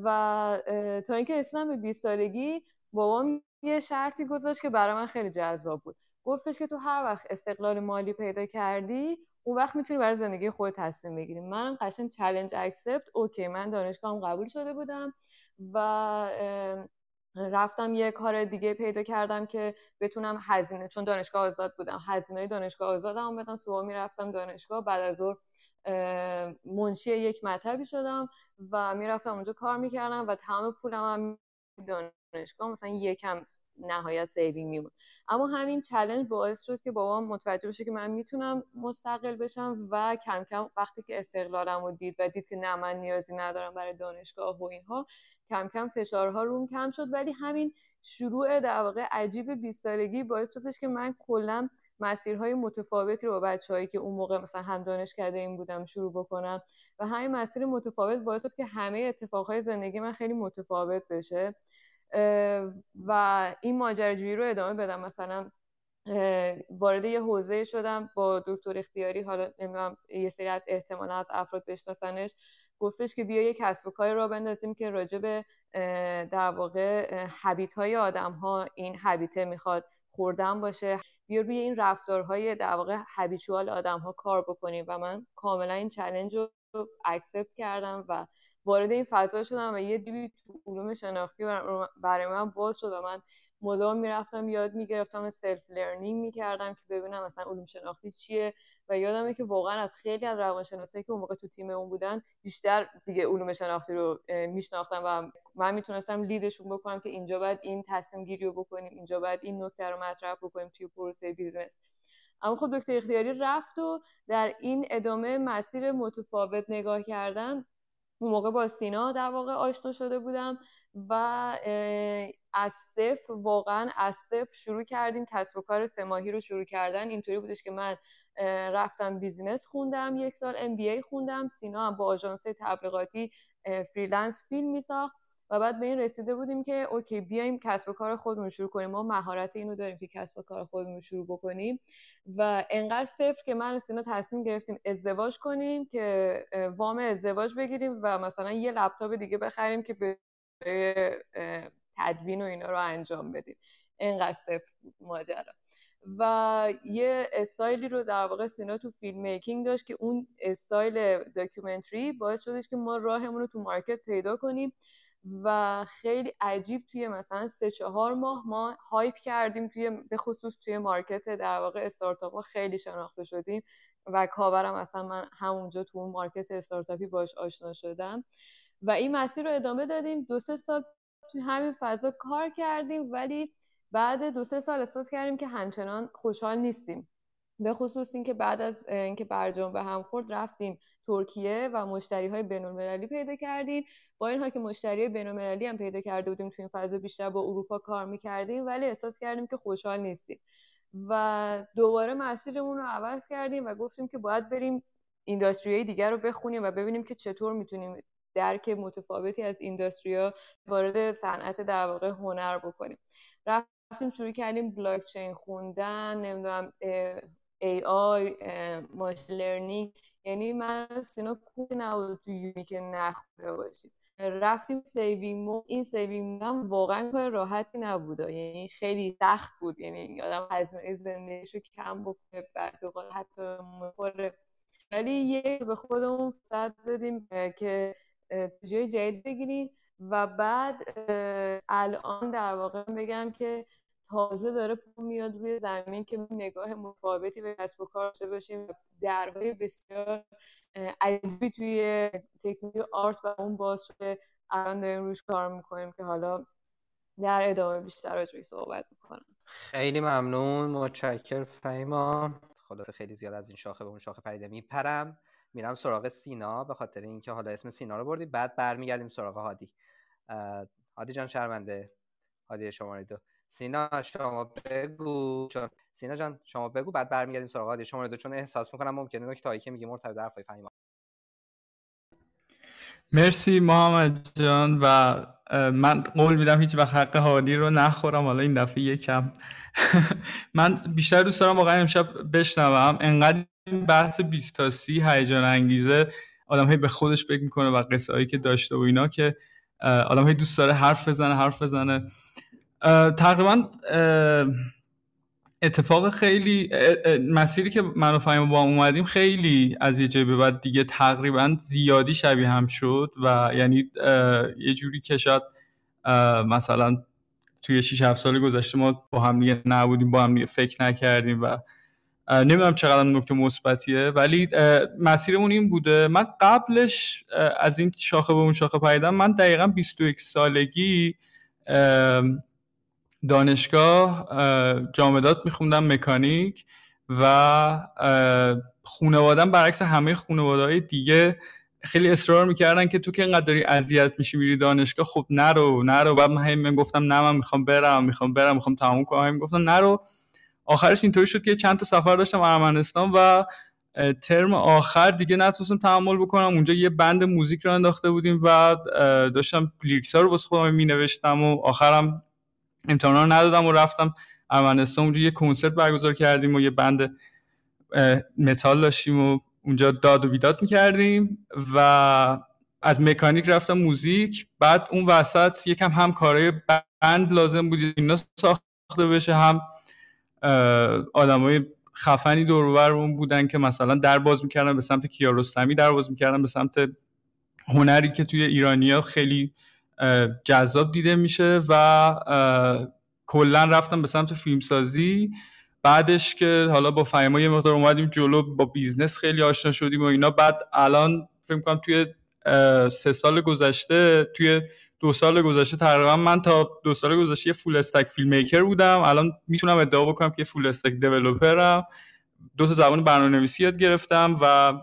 و تا اینکه رسیدم به 20 سالگی بابام یه شرطی گذاشت که برای من خیلی جذاب بود. گفتش که تو هر وقت استقلال مالی پیدا کردی اون وقت می‌تونی برای زندگی خود تصمیم بگیری. من قشنگ challenge accept okay من دانشگاهم قبول شده بودم و رفتم یه کار دیگه پیدا کردم که بتونم هزینه چون دانشگاه آزاد بودم هزینه دانشگاه آزادم بدم صبح می‌رفتم دانشگاه بعد از ظهر منشی یک مطبی شدم و می‌رفتم اونجا کار می‌کردم و تمام پولم هم دانشگاه. مثلا یکم نهایت saving مونم. اما همین چلنج باعث شد که بابام متوجه بشه که من می‌تونم مستقل بشم و کم کم وقتی که استقلالم رو دید و دید که نه من نیازی ندارم برای دانشگاه و اینها کم کم فشارها روم کم شد. ولی همین شروع در واقع عجیب 20 سالگی باعث شدش که من کلا مسیرهای متفاوتی رو با بچههایی که اون موقع مثلا هم دانشکده این بودم شروع بکنم و همین مسیر متفاوت باعث شد که همه اتفاقهای زندگی من خیلی متفاوت بشه. و این ماجراجویی رو ادامه بدم. مثلا وارد یه حوزه شدم با دکتر اختیاری حالا نمی‌دونم یه سری از احتمالا از افراد بشناسنش. گفتش که بیا یه کسب و کاری را بندازیم که راجع به در واقع حبیت های آدم ها این حبیته می‌خواد خوردن باشه. بیا روی این رفتارهای در واقع هبیچوال آدم ها کار بکنیم. و من کاملا این چلنج رو اکسپت کردم و وارد این فضا شدم و یه دری تو علوم شناختی برای من باز شد و من مدام می‌رفتم یاد می‌گرفتم self learning می‌کردم که ببینم مثلا علوم شناختی چیه و یادمه که واقعا از خیلی از روانشناسایی که اون موقع تو تیم اون بودن بیشتر دیگه علوم شناختی رو میشناختم و من می‌تونستم lead شون بکنم که اینجا باید این تصمیم گیری رو بکنیم اینجا باید این نکته رو مطرح بکنیم توی پروسه business اما خب دکتر اختیاری رفت و در این ادامه مسیر متفاوت نگاه کردن اون موقع با سینا در واقع آشنا شده بودم و از صفر واقعا از صفر شروع کردیم کسب و کار سه رو شروع کردن. اینطوری بودش که من رفتم business خوندم یک سال MBA خوندم. سینا هم با آژانس تبلیغاتی freelance فیلم میساخت. و بعد به این رسیده بودیم که okay بیایم کسب و کار خودمون شروع کنیم. ما مهارت اینو داریم که کسب و کار خودمون شروع بکنیم. و انقدر صفر که من سینا تصمیم گرفتیم ازدواج کنیم که وام ازدواج بگیریم و مثلا یه لپتاپ دیگه بخریم که به تدوین و اینا رو انجام بدیم. انقدر صفر ماجرا. و یه استایلی رو در واقع سینا تو filmmaking داشت که اون style documentary باعث شدش که ما راهمون رو تو market پیدا کنیم. و خیلی عجیب توی مثلا سه چهار ماه ما hype کردیم توی به خصوص توی market در واقع استارتاپ ها خیلی شناخته شدیم و کاورم اصلا من همونجا تو اون مارکت استارتاپی باش آشنا شدم. و این مسیر رو ادامه دادیم. دو سه سال توی همین فضا کار کردیم ولی بعد دو سه سال احساس کردیم که همچنان خوشحال نیستیم. به خصوص اینکه بعد از اینکه برجام به هم خورد رفتیم ترکیه و مشتری های بین پیدا کردیم. با این حال که مشتری بین هم پیدا کرده بودیم توی این فضا بیشتر با اروپا کار می‌کردیم ولی احساس کردیم که خوشحال نیستیم. و دوباره مسیرمون رو عوض کردیم و گفتیم که باید بریم industry دیگر رو بخونیم و ببینیم که چطور می‌تونیم درک متفاوتی از industry ا وارد صنعت در واقع هنر بکنیم. رفتیم شروع کردیم بلاک چین خوندن نمی‌دونم AI machine learning یعنی من سینا کورسی نبود تو یودمی که نخونده باشیم. رفتیم saving mode این saving mode هم واقعا کار راحتی نبوده. یعنی خیلی سخت بود. یعنی آدم هزینه زندگیش رو کم بکنه بعضی اوقات حتی مخوره. ولی یه به خودمون فرصت دادیم که جای جدید بگیریم. و بعد الان در واقع بگم که تازه داره پا میاد روی زمین که نگاه متفاوتی به کسب و کار داشته باشیم. درهای بسیار عجیبی توی تکنیک آرت و اون باز شده. الان داریم روش کار می‌کنیم که حالا در ادامه بیشتر راجعش صحبت می‌کنم. خیلی ممنون. متشکر فهیما. خلاصه خیلی زیاد از این شاخه به اون شاخه پریده میپرم. میرم سراغ سینا به خاطر اینکه حالا اسم سینا رو بردی بعد برمیگردیم سراغ هادی. هادی جان شرمنده. هادی شماره دو. سینا شما بگو. چون سینا جان شما بگو بعد برمیگردیم سراغ هادی شماره دو چون احساس می‌کنم ممکنه نکته که میگه مرتبط حرفای فهیما مرسی محمد جان و من قول میدم هیچ وقت حق هادی رو نخورم. حالا این دفعه یکم. [laughs] من بیشتر دوست دارم واقعا امشب بشنوم. انقدر این بحث 20 تا 30 هیجان انگیزه آدم به خودش فکر می‌کنه و قصه هایی که داشته و اینا که آدم هی دوست داره حرف بزنه حرف بزنه. تقریبا اتفاق خیلی مسیری که من و فهیم با اومدیم خیلی از یه جای به بعد دیگه تقریبا زیادی شبیه هم شد و یعنی یه جوری که شاید مثلا توی 6 7 سال گذشته ما با هم دیگه نبودیم با هم دیگه فکر نکردیم و نمی‌دونم چقدر نکته مثبتیه ولی مسیرمون این بوده. من قبلش از این شاخه به اون شاخه پیدم من دقیقا 21 سالگی دانشگاه جامدات میخوندم مکانیک و خونوادم برعکس همه خانواده دیگه خیلی اصرار می‌کردن که تو که اینقدر داری اذیت میشی میری دانشگاه خب نرو نرو. بعد من گفتم نه من می‌خوام برم می‌خوام برم می‌خوام تموم کنم. گفتم نرو. آخرش اینطوری شد که چند تا سفر داشتم ارمنستان و ترم آخر دیگه نتونستم تحمل بکنم. اونجا یه بند موزیک رو انداخته بودیم و داشتم لیریکس ها رو واسه خودم می نوشتم و آخرم امتحانا رو ندادم و رفتم ارمنستان. اونجا یه کنسرت برگزار کردیم و یه بند متال داشتیم و اونجا داد و بیداد می‌کردیم و از مکانیک رفتم موزیک. بعد اون وسط یکم هم کارهای بند لازم بود اینا ساخته بشه هم آدمای خفنی دور بودن که مثلا در باز می‌کردن به سمت کیارستمی در باز می‌کردن به سمت هنری که توی ایرانیا خیلی جذاب دیده میشه و کلا رفتم به سمت فیلمسازی. بعدش که حالا با فهیما یه مقدار اومدیم جلو با business خیلی آشنا شدیم و اینا. بعد الان فکر کنم توی سه سال گذشته توی دو سال گذشته تقریبا من تا دو سال گذشته یه full stack filmmaker بودم. الان می‌تونم ادعا بکنم که full stack developer م دو تا زبان برنامه‌نویسی یاد گرفتم و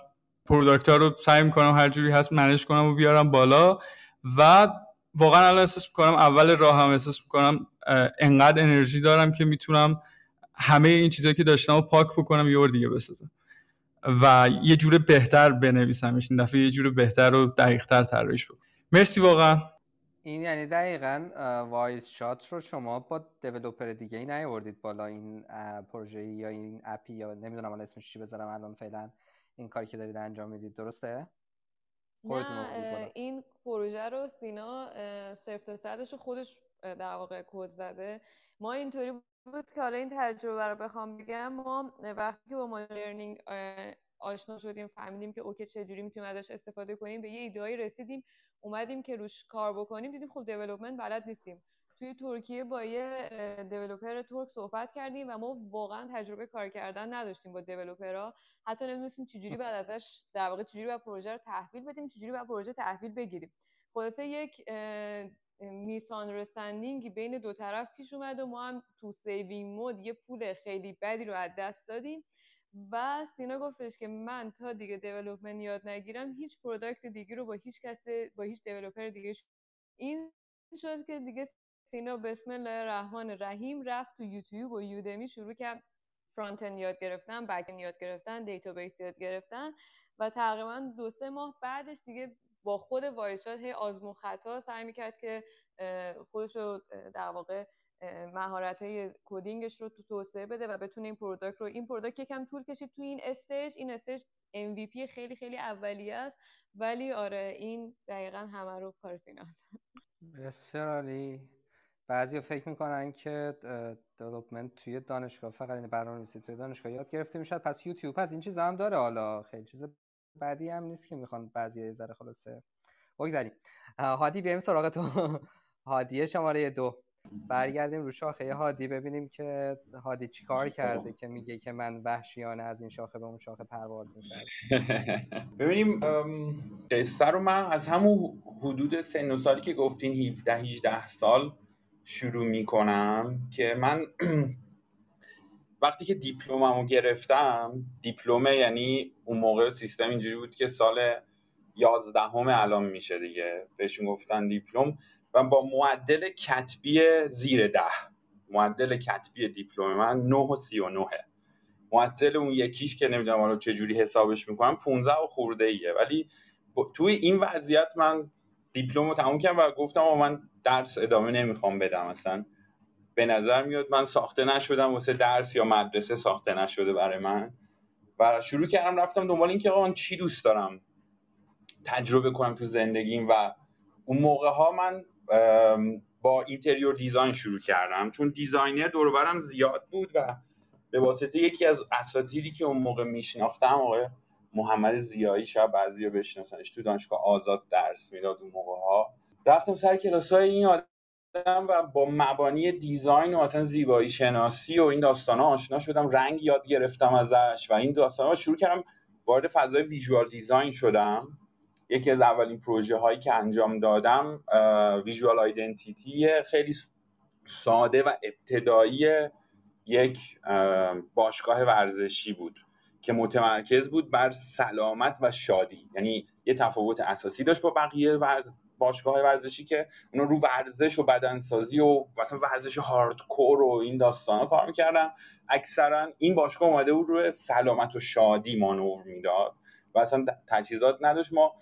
product ها رو سعی می‌کنم هر جوری هست manage کنم و بیارم بالا. و واقعا الان احساس می‌کنم اول راه هم احساس می‌کنم انقدر انرژی دارم که می‌تونم همه این چیزهایی که داشتم رو پاک بکنم یه دیگه بسازم. و یه جور بهتر بنویسمش این دفعه یه جور بهتر و دقیقتر طراحیش بکنم. مرسی واقعا. این یعنی دقیقا وایس شات رو شما با developer دیگه ای نیاوردید بالا این پروژه یا این app ی یا نمی‌دونم الان اسمش چی بذارم الان فعلا این کاری که دارید انجام می‌دید درسته؟ نه این پروژه رو سینا صرف تا رو خودش در واقع کد زده. ما اینطوری بود که حالا این تجربه رو بخوام بگم ما وقتی که با machine learning آشنا شدیم فهمیدیم که okay چجوری می‌تونیم ازش استفاده کنیم به یه ایدهایی رسیدیم اومدیم که روش کار بکنیم دیدیم خب development بلد نیستیم. توی ترکیه با یه developer ترک صحبت کردیم و ما واقعا تجربه کار کردن نداشتیم با developer ها حتی نمی‌دونستیم چجوری بعد ازش در واقع چجوری باید پروژه رو تحویل بدیم چجوری باید پروژه تحویل بگیریم. خلاصه یک miss بین دو طرف پیش اومد و ما هم تو saving mode یه پول خیلی بدی رو از دست دادیم و سینا گفتش که من تا دیگه development یاد نگیرم هیچ product دیگه رو با هیچ کسی با هیچ developer دیگه این شد که دیگه سینا بسم الله الرحمن الرحیم رفت تو یوتیوب و یودمی شروع کرد front یاد گرفتن back یاد گرفتن database یاد گرفتن و تقریبا دو سه ماه بعدش دیگه با خود وایشات هی آزمون خطا سعی می‌کرد که خودش رو در واقع مهارت های coding ش رو تو توسعه بده و بتونه این product رو این product یکم طول کشید تو این stage این stage MVP خیلی خیلی اولیه است. ولی آره این دقیقا همه رو کار سیناست بسیار عالی. بعضی فکر می‌کنن که development توی دانشگاه فقط این برنامه‌نویسی توی دانشگاه یاد گرفته می‌شد پس یوتیوب پس این چیز هم داره حالا. خیلی چیز بعدی هم نیست که می‌خوان بعضی ذره خلاصه بگذاریم هادی بیایم سراغ تو [laughs] هادی شماره دو. برگردیم رو شاخه هادی ببینیم که هادی چیکار کرده که میگه که من وحشیانه از این شاخه به اون شاخه پرواز می‌کرد [laughs] ببینیم قصه رو من از همون حدود سن و سالی که گفتین 17 18 سال شروع می‌کنم که من [clears throat] وقتی که دیپلممو گرفتم دیپلمه یعنی اون موقع سیستم اینجوری بود که سال یازدهم الان میشه دیگه. بهشون گفتن دیپلم و با معدل کتبی زیر ده معدل کتبی دیپلم. من 9 و 39 معدل اون یکیش که نمی‌دونم حالا چه حسابش می‌کنم 15 و خورده ایه. ولی توی این وضعیت من دیپلم رو تموم کردم و گفتم من درس ادامه نمی‌خوام بدم اصلا به نظر میاد من ساخته نشدم واسه درس یا مدرسه ساخته نشده برای من. و شروع کردم رفتم دنبال اینکه آقا چی دوست دارم تجربه کنم تو زندگیم و اون موقع ها من با interior design شروع کردم. چون designer دوربرم زیاد بود و به واسطه یکی از اساتیدی که اون موقع میشناختم آقای محمد ضیایی شاید بعضی بشناسنش تو دانشگاه آزاد درس می‌داد اون موقع ها. رفتم سر کلاس های این آدم و با مبانی دیزاین و اصلا زیبایی شناسی و این داستان ها آشنا شدم. رنگ یاد گرفتم ازش و این داستان ها شروع کردم. وارد فضای ویژوال دیزاین شدم. یکی از اولین پروژه هایی که انجام دادم ویژوال آیدنتیتی خیلی ساده و ابتدایی یک باشگاه ورزشی بود. که متمرکز بود بر سلامت و شادی. یعنی یه تفاوت اساسی داشت با بقیه ورز... باشگاه ورزشی که اونا رو ورزش و بدنسازی و مثلا ورزش هاردکور و این داستان ها کار می‌کردن. اکثرا این باشگاه اومده بود روی سلامت و شادی مانور می‌داد و اصلا تجهیزات نداشت. ما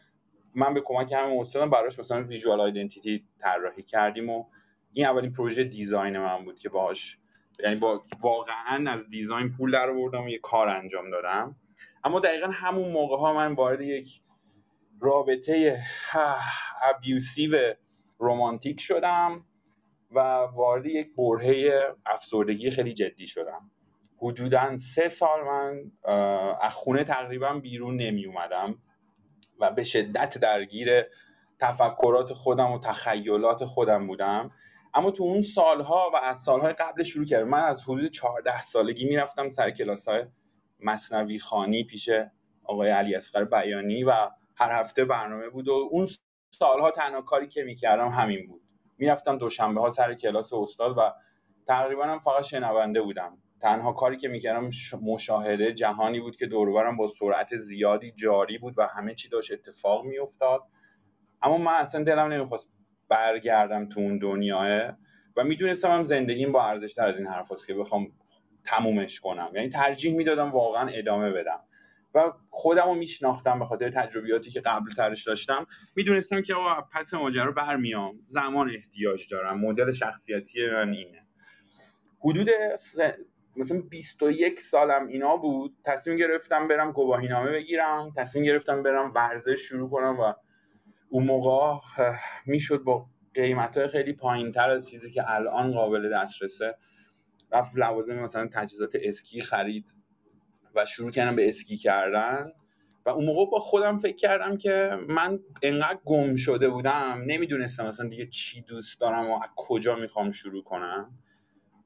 من به کمک همین استادم براش مثلا ویژوال آیدنتیتی طراحی کردیم و این اولین پروژه دیزاین من بود که باهاش یعنی با واقعا از دیزاین پول در آوردم و یه کار انجام دادم. اما دقیقا همون موقع ها من وارد یک رابطه [sighs] ابیوسیو رومانتیک شدم و وارد یک برهه افسردگی خیلی جدی شدم. حدودا سه سال من از خونه تقریبا بیرون نمی اومدم و به شدت درگیر تفکرات خودم و تخیلات خودم بودم. اما تو اون سالها و از سالهای قبل شروع کردم. من از حدود 14 سالگی می‌رفتم سر کلاس های مصنوی خانی پیش آقای علی اصغر بیانی و هر هفته برنامه بود و اون سالها تنها کاری که می‌کردم همین بود. می‌رفتم دوشنبه ها سر کلاس استاد و تقریبا هم فقط شنونده بودم. تنها کاری که می‌کردم مشاهده جهانی بود که دوربرم با سرعت زیادی جاری بود و همه چی داشت اتفاق میافتاد. اما من اصلا دلم نمی‌خواست برگردم تو اون دنیاه و می‌دونستم هم زندگیم با ارزش از این حرف که بخوام تمومش کنم. یعنی ترجیح می‌دادم واقعا ادامه بدم. و خودم رو میشناختم به خاطر تجربیاتی که قبل ترش داشتم. می‌دونستم که آقا پس ماجرا برمیام. زمان احتیاج دارم. مدل شخصیتی من اینه. حدود مثلا 21 سالم اینا بود. تصمیم گرفتم برم گواهینامه بگیرم. تصمیم گرفتم برم ورزش شروع کنم و اون موقع می‌شد با قیمت های خیلی پایین تر از چیزی که الان قابل دسترسه رفت لوازم مثلا تجهیزات اسکی خرید و شروع کردم به اسکی کردن. و اون موقع با خودم فکر کردم که من انقدر گم شده بودم نمی‌دونستم مثلا دیگه چی دوست دارم و از کجا می‌خوام شروع کنم.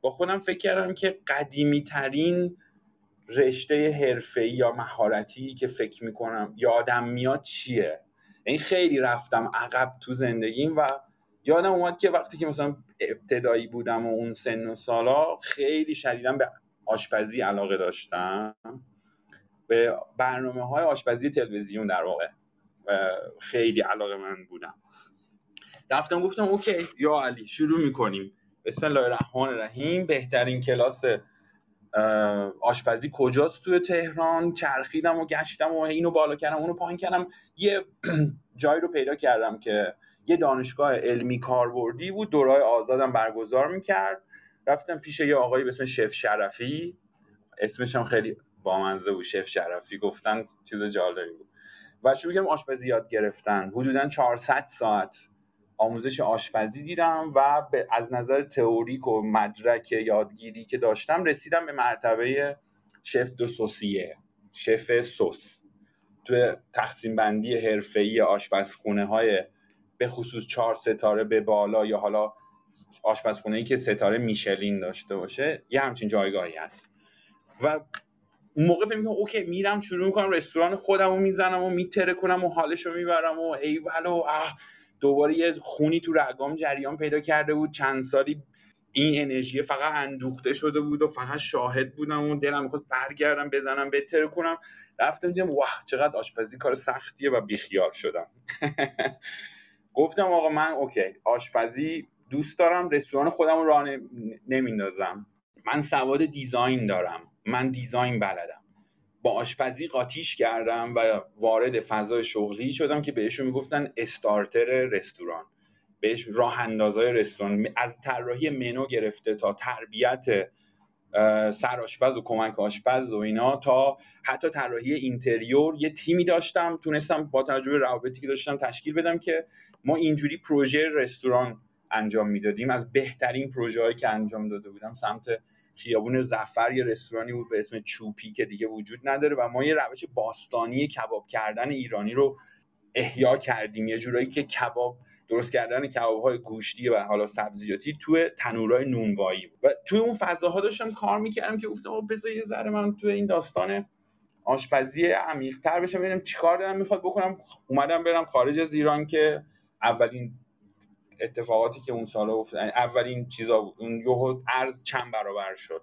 با خودم فکر کردم که قدیمی ترین رشته حرفه‌ای یا مهارتی که فکر می‌کنم یادم میاد چیه؟ این خیلی رفتم عقب تو زندگیم و یادم اومد که وقتی که مثلا ابتدایی بودم و اون سن و سالا خیلی شدیدا به آشپزی علاقه داشتم. به برنامه های آشپزی تلویزیون در واقع خیلی علاقه من بودم. رفتم گفتم اوکی یا علی شروع می‌کنیم. بسم الله الرحمن الرحیم. بهترین کلاس آشپزی کجاست توی تهران؟ چرخیدم و گشتم و اینو بالا کردم اونو پایین کردم. یه [clears throat] جایی رو پیدا کردم که یه دانشگاه علمی کاربردی بود دورای آزادم برگزار می‌کرد. رفتم پیش یه آقایی به اسم شف شرفی. اسمش هم خیلی بامزه بود شف شرفی. گفتن چیز جالبی بود. و شروع کردم آشپزی یاد گرفتن. حدودا 400 ساعت آموزش آشپزی دیدم و از نظر تئوریک و مدرک یادگیری که داشتم رسیدم به مرتبه شف دو سوسیه. شف سوس. تو تقسیم بندی حرفه‌ای آشپزخونه های به خصوص چهار ستاره به بالا یا حالا آشپزخونه ای که ستاره میشلین داشته باشه یه همچین جایگاهی هست. و اون موقع فکر اوکی میرم شروع می‌کنم رستوران خودم رو می‌زنم و میتره کنم و حالش رو می‌برم و ایول و اه دوباره یه خونی تو رگام جریان پیدا کرده بود. چند سالی این انرژی فقط اندوخته شده بود و فقط شاهد بودم و دلم می‌خواست برگردم بزنم بهتر کنم. رفتم دیدم واه چقدر آشپزی کار سختیه و بیخیال شدم. [laughs] گفتم آقا من اوکی آشپزی دوست دارم رستوران خودم رو راه نمیندازم. من سواد دیزاین دارم. من دیزاین بلدم. با آشپزی قاطیش کردم و وارد فضای شغلی شدم که بهشون می‌گفتن استارتر رستوران. بهش راه اندازای رستوران. از طراحی منو گرفته تا تربیت سرآشپز و کمک آشپز و اینا تا حتی طراحی اینتریور یه تیمی داشتم. تونستم با توجه به روابطی که داشتم تشکیل بدم که ما اینجوری پروژه رستوران انجام می‌دادیم. از بهترین پروژه هایی که انجام داده بودم سمت خیابون زفر یه رستورانی بود به اسم چوپی که دیگه وجود نداره و ما یه روش باستانی کباب کردن ایرانی رو احیا کردیم. یه جورایی که کباب درست کردن کباب های گوشتی و حالا سبزیجاتی توی تنورای نونوایی بود. و توی اون فضاها داشتم کار می‌کردم که گفتم بذار یه ذره من توی این داستان آشپزی عمیق‌تر بشم ببینم چیکار دارم می‌خواد بکنم. اومدم برم خارج از ایران که اولین اتفاقاتی که اون سال افتاد. یعنی اولین چیزا بود. اون یهو ارز چند برابر شد.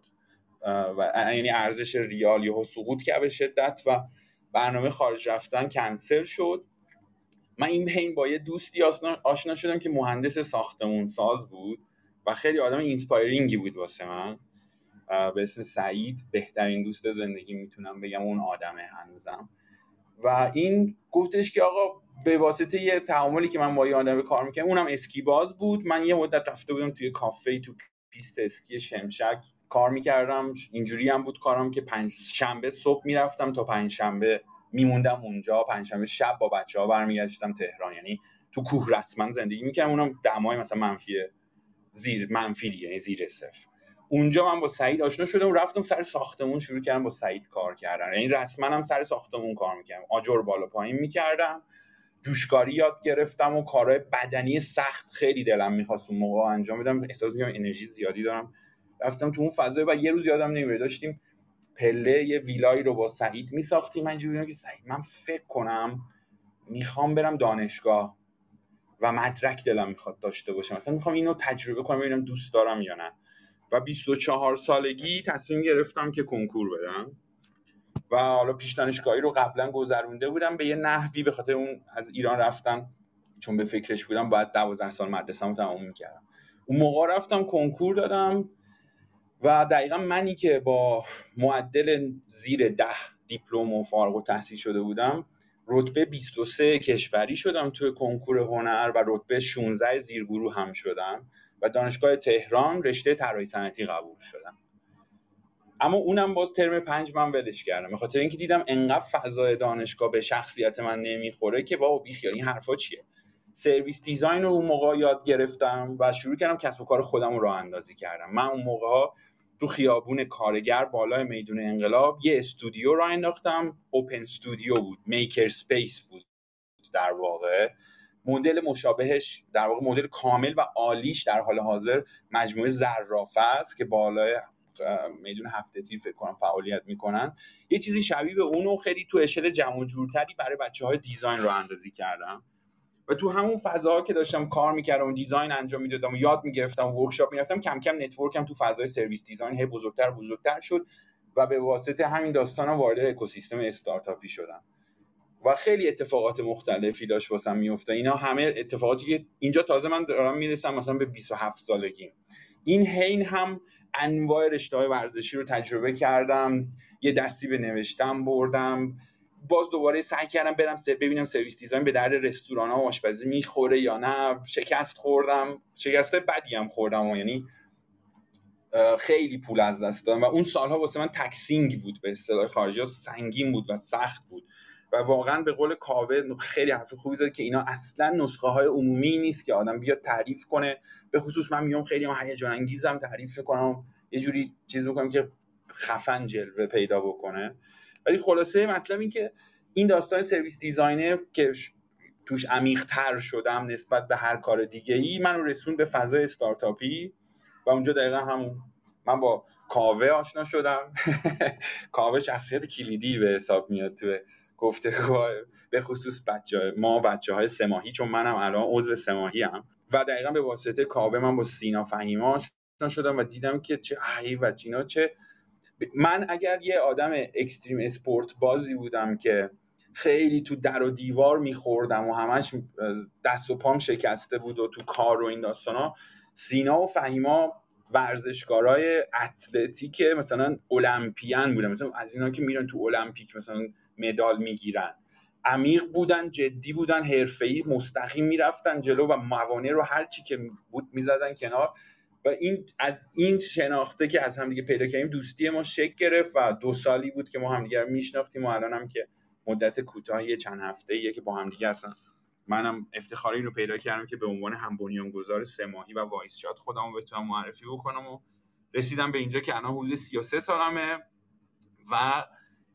و یعنی ارزش ریال یهو سقوط کرد به شدت و برنامه خارج رفتن کنسل شد. من این بین با یه دوستی آشنا شدم که مهندس ساختمون ساز بود و خیلی آدم inspiring ی بود واسه من. به اسم سعید بهترین دوست زندگی می‌تونم بگم. اون آدمه هنوزم. و این گفتش که آقا به واسطه یه تعاملی که من با یه آدم کار می‌کنم اونم اسکی باز بود. من یه مدت رفته بودم توی کافه تو پیست اسکی شمشک کار می‌کردم. اینجوری هم بود کارم که پنج شنبه صبح می‌رفتم تا پنج شنبه میموندم اونجا. پنج شنبه شب با بچه ها برمیگشتم تهران. یعنی تو کوه رسما زندگی می‌کردم. اونم دمای مثلا منفی زیر منفی یعنی زیر صفر. اونجا من با سعید آشنا شدم. رفتم سر ساختمون شروع کردم با سعید کار کردن. یعنی رسما هم سر ساختمون کار می‌کردم. آجر بالا پایین می‌کردم. جوشکاری یاد گرفتم و کارهای بدنی سخت خیلی دلم می‌خواست اون موقع انجام بدم. احساس می‌کنم انرژی زیادی دارم. رفتم تو اون فضا و یه روز یادم نمیره داشتیم پله یه ویلایی رو با سعید میساختیم. من جوری که سعید من فکر کنم می‌خوام برم دانشگاه و مدرک دلم می‌خواد داشته باشم. مثلا می‌خوام اینو تجربه کنم ببینم دوست دارم یا نه. و 24 سالگی تصمیم گرفتم که کنکور بدم. و حالا پیش دانشگاهی رو قبلا گذرونده بودم به یه نحوی به خاطر اون از ایران رفتن چون به فکرش بودم باید 12 سال مدرسه رو تمام می‌کردم. اون موقع رفتم کنکور دادم و دقیقا منی که با معدل زیر ده دیپلم و فارغ و تحصیل شده بودم رتبه 23 کشوری شدم توی کنکور هنر و رتبه 16 زیرگروه هم شدم و دانشگاه تهران رشته طراحی صنعتی قبول شدم. اما اونم باز ترم پنج من ولش کردم. به خاطر اینکه دیدم انقدر فضای دانشگاه به شخصیت من نمی‌خوره که بابا بیخیال این حرفا چیه؟ service design رو اون موقع یاد گرفتم و شروع کردم کسب و کار خودم راه‌اندازی کردم. من اون موقع تو خیابون کارگر بالای میدون انقلاب یه استودیو راه انداختم. open studio بود. maker space بود در واقع. مدل مشابهش در واقع مدل کامل و عالیش در حال حاضر مجموعه زرافه است که بالای میدون هفت تیر فکر کنم فعالیت می‌کنن. یه چیزی شبیه به اونو خیلی تو اشل جمع و جورتری برای بچه های design راه‌اندازی کردم. و تو همون فضاها که داشتم کار می‌کردم design انجام می‌دادم یاد می‌گرفتم و workshop می‌رفتم کم کم network م تو فضای service design هی بزرگتر بزرگتر شد و به واسطه همین داستان وارد اکوسیستم استارتاپی شدم. و خیلی اتفاقات مختلفی داشت واسم میفته اینا همه اتفاقاتی که اینجا تازه من دارم می‌رسم مثلا به 27 سالگی این حین هم انواع رشته های ورزشی رو تجربه کردم یه دستی به نوشتن بردم باز دوباره سعی کردم برم ببینم سرویس دیزاین به درد رستوران ها و آشپزی می‌خوره یا نه. شکست خوردم. شکست بدی هم خوردم و یعنی خیلی پول از دست دادم و اون سالها واسه من تکسینگ بود به اصطلاح خارجی ها سنگین بود و سخت بود. و واقعا به قول کاوه خیلی حرف خوبی زد که اینا اصلا نسخه های عمومی نیست که آدم بیاد تعریف کنه. به خصوص من میام خیلی هیجان انگیزم تعریف کنم یه جوری چیز بکنم که خفن جلوه پیدا بکنه. ولی خلاصه مطلب این که این داستان سرویس دیزاینر که توش عمیق تر شدم نسبت به هر کار دیگه ای منو رسون به فضای استارتاپی. و اونجا دقیقا همون من با کاوه آشنا شدم. [laughs] کاوه شخصیت کلیدی به حساب میاد تو گفتگو به خصوص بچه ما بچه های سماهی چون منم الان عضو سماهی هم و دقیقا به واسطه کاوه من با سینا فهیما آشنا شدم و دیدم که چه ای و چینا چه من اگر یه آدم اکستریم اسپورت بازی بودم که خیلی تو در و دیوار میخوردم و همش دست و پام شکسته بود و تو کار و این ها سینا و فهیما ورزشکارای اتلتیک مثلا المپیان بودن مثلا از اینا که میرن تو المپیک مثلا مدال می‌گیرن. عمیق بودن جدی بودن حرفه‌ای مستقیم می‌رفتن جلو و موانع رو هر چی که بود می‌زدن کنار. و این از این شناختی که از همدیگه پیدا کردیم دوستی ما شکل گرفت و دو سالی بود که ما همدیگه رو میشناختیم و الان هم که مدت کوتاهی چند هفته ایه که با همدیگه هستیم. منم افتخاری رو پیدا کردم که به عنوان هم بنیانگذار سماهی و وایس شات خودمو بتونم معرفی بکنم و رسیدم به اینجا که الان حدود 33 سالمه و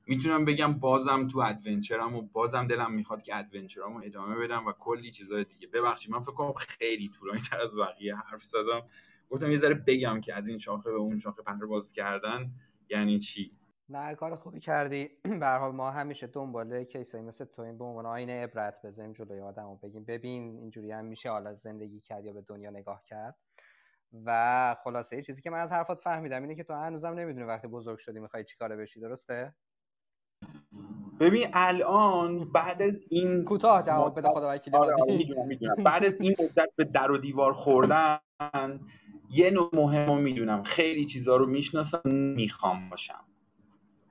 می‌تونم بگم بازم تو adventure م و بازم دلم می‌خواد که adventure امو ادامه بدم و کلی چیزای دیگه. ببخشید من فکر کنم خیلی طولانی تر از بقیه حرف زدم. گفتم یه ذره بگم که از این شاخه به اون شاخه پرواز کردن یعنی چی؟ نه کار خوبی کردی. [clears throat] به حال ما همیشه دنبال کیسایی مثل تو این به عنوان آینه عبرت بزنیم جلوی آدمو بگیم ببین اینجوری هم میشه حالا زندگی کرد یا به دنیا نگاه کرد. و خلاصه چیزی که من از حرفات فهمیدم اینه که تو هنوزم نمی‌دونی وقتی بزرگ شدی می‌خوای چیکاره بشی درسته؟ ببین الان بعد از این کوتاه جواب بده خدا وکیلی. آره آره [laughs] بعد از این مدت به در و دیوار خوردن یه نوع مهم می‌دونم. خیلی چیزها رو می‌شناسم می‌خوام باشم.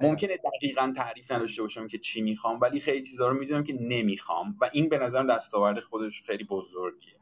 ممکنه دقیقا تعریف نداشته باشم که چی می‌خوام ولی خیلی چیزها رو می‌دونم که نمی‌خوام. و این به نظرم دستاورد خودش خیلی بزرگیه.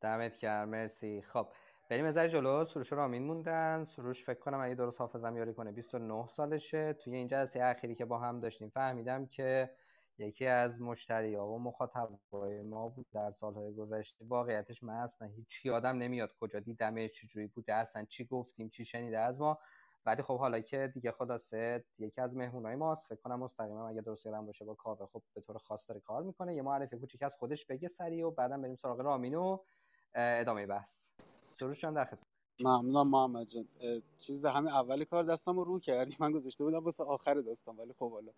دمت گرم مرسی. خب بریم از جلو. سروش رامین موندن. سروش فکر کنم اگه درست حافظم یاری کنه 29 سالشه. توی این جلسه اخیری که با هم داشتیم فهمیدم که یکی از مشتری ها و مخاطبای ما بود در سالهای گذشته. واقعیتش من اصلا هیچ یادم نمیاد کجا دیدمش چجوری بوده اصلا چی گفتیم چی شنیده از ما. ولی خب حالا که دیگه خلاصه یکی از مهمونای ماست. فکر کنم مستقیما اگه درست یادم باشه با کاوه خب به طور خاص داره کار می‌کنه. یه معرفی کوچیک از خودش بگه سریع و بعدا بریم سراغ رامینو ادامه بحث. جان در خدمت. ممنونم محمد جان. چیز همه اول کار دستم رو رو کردی. من گذاشته بودم واسه آخر داستان ولی خب حالا.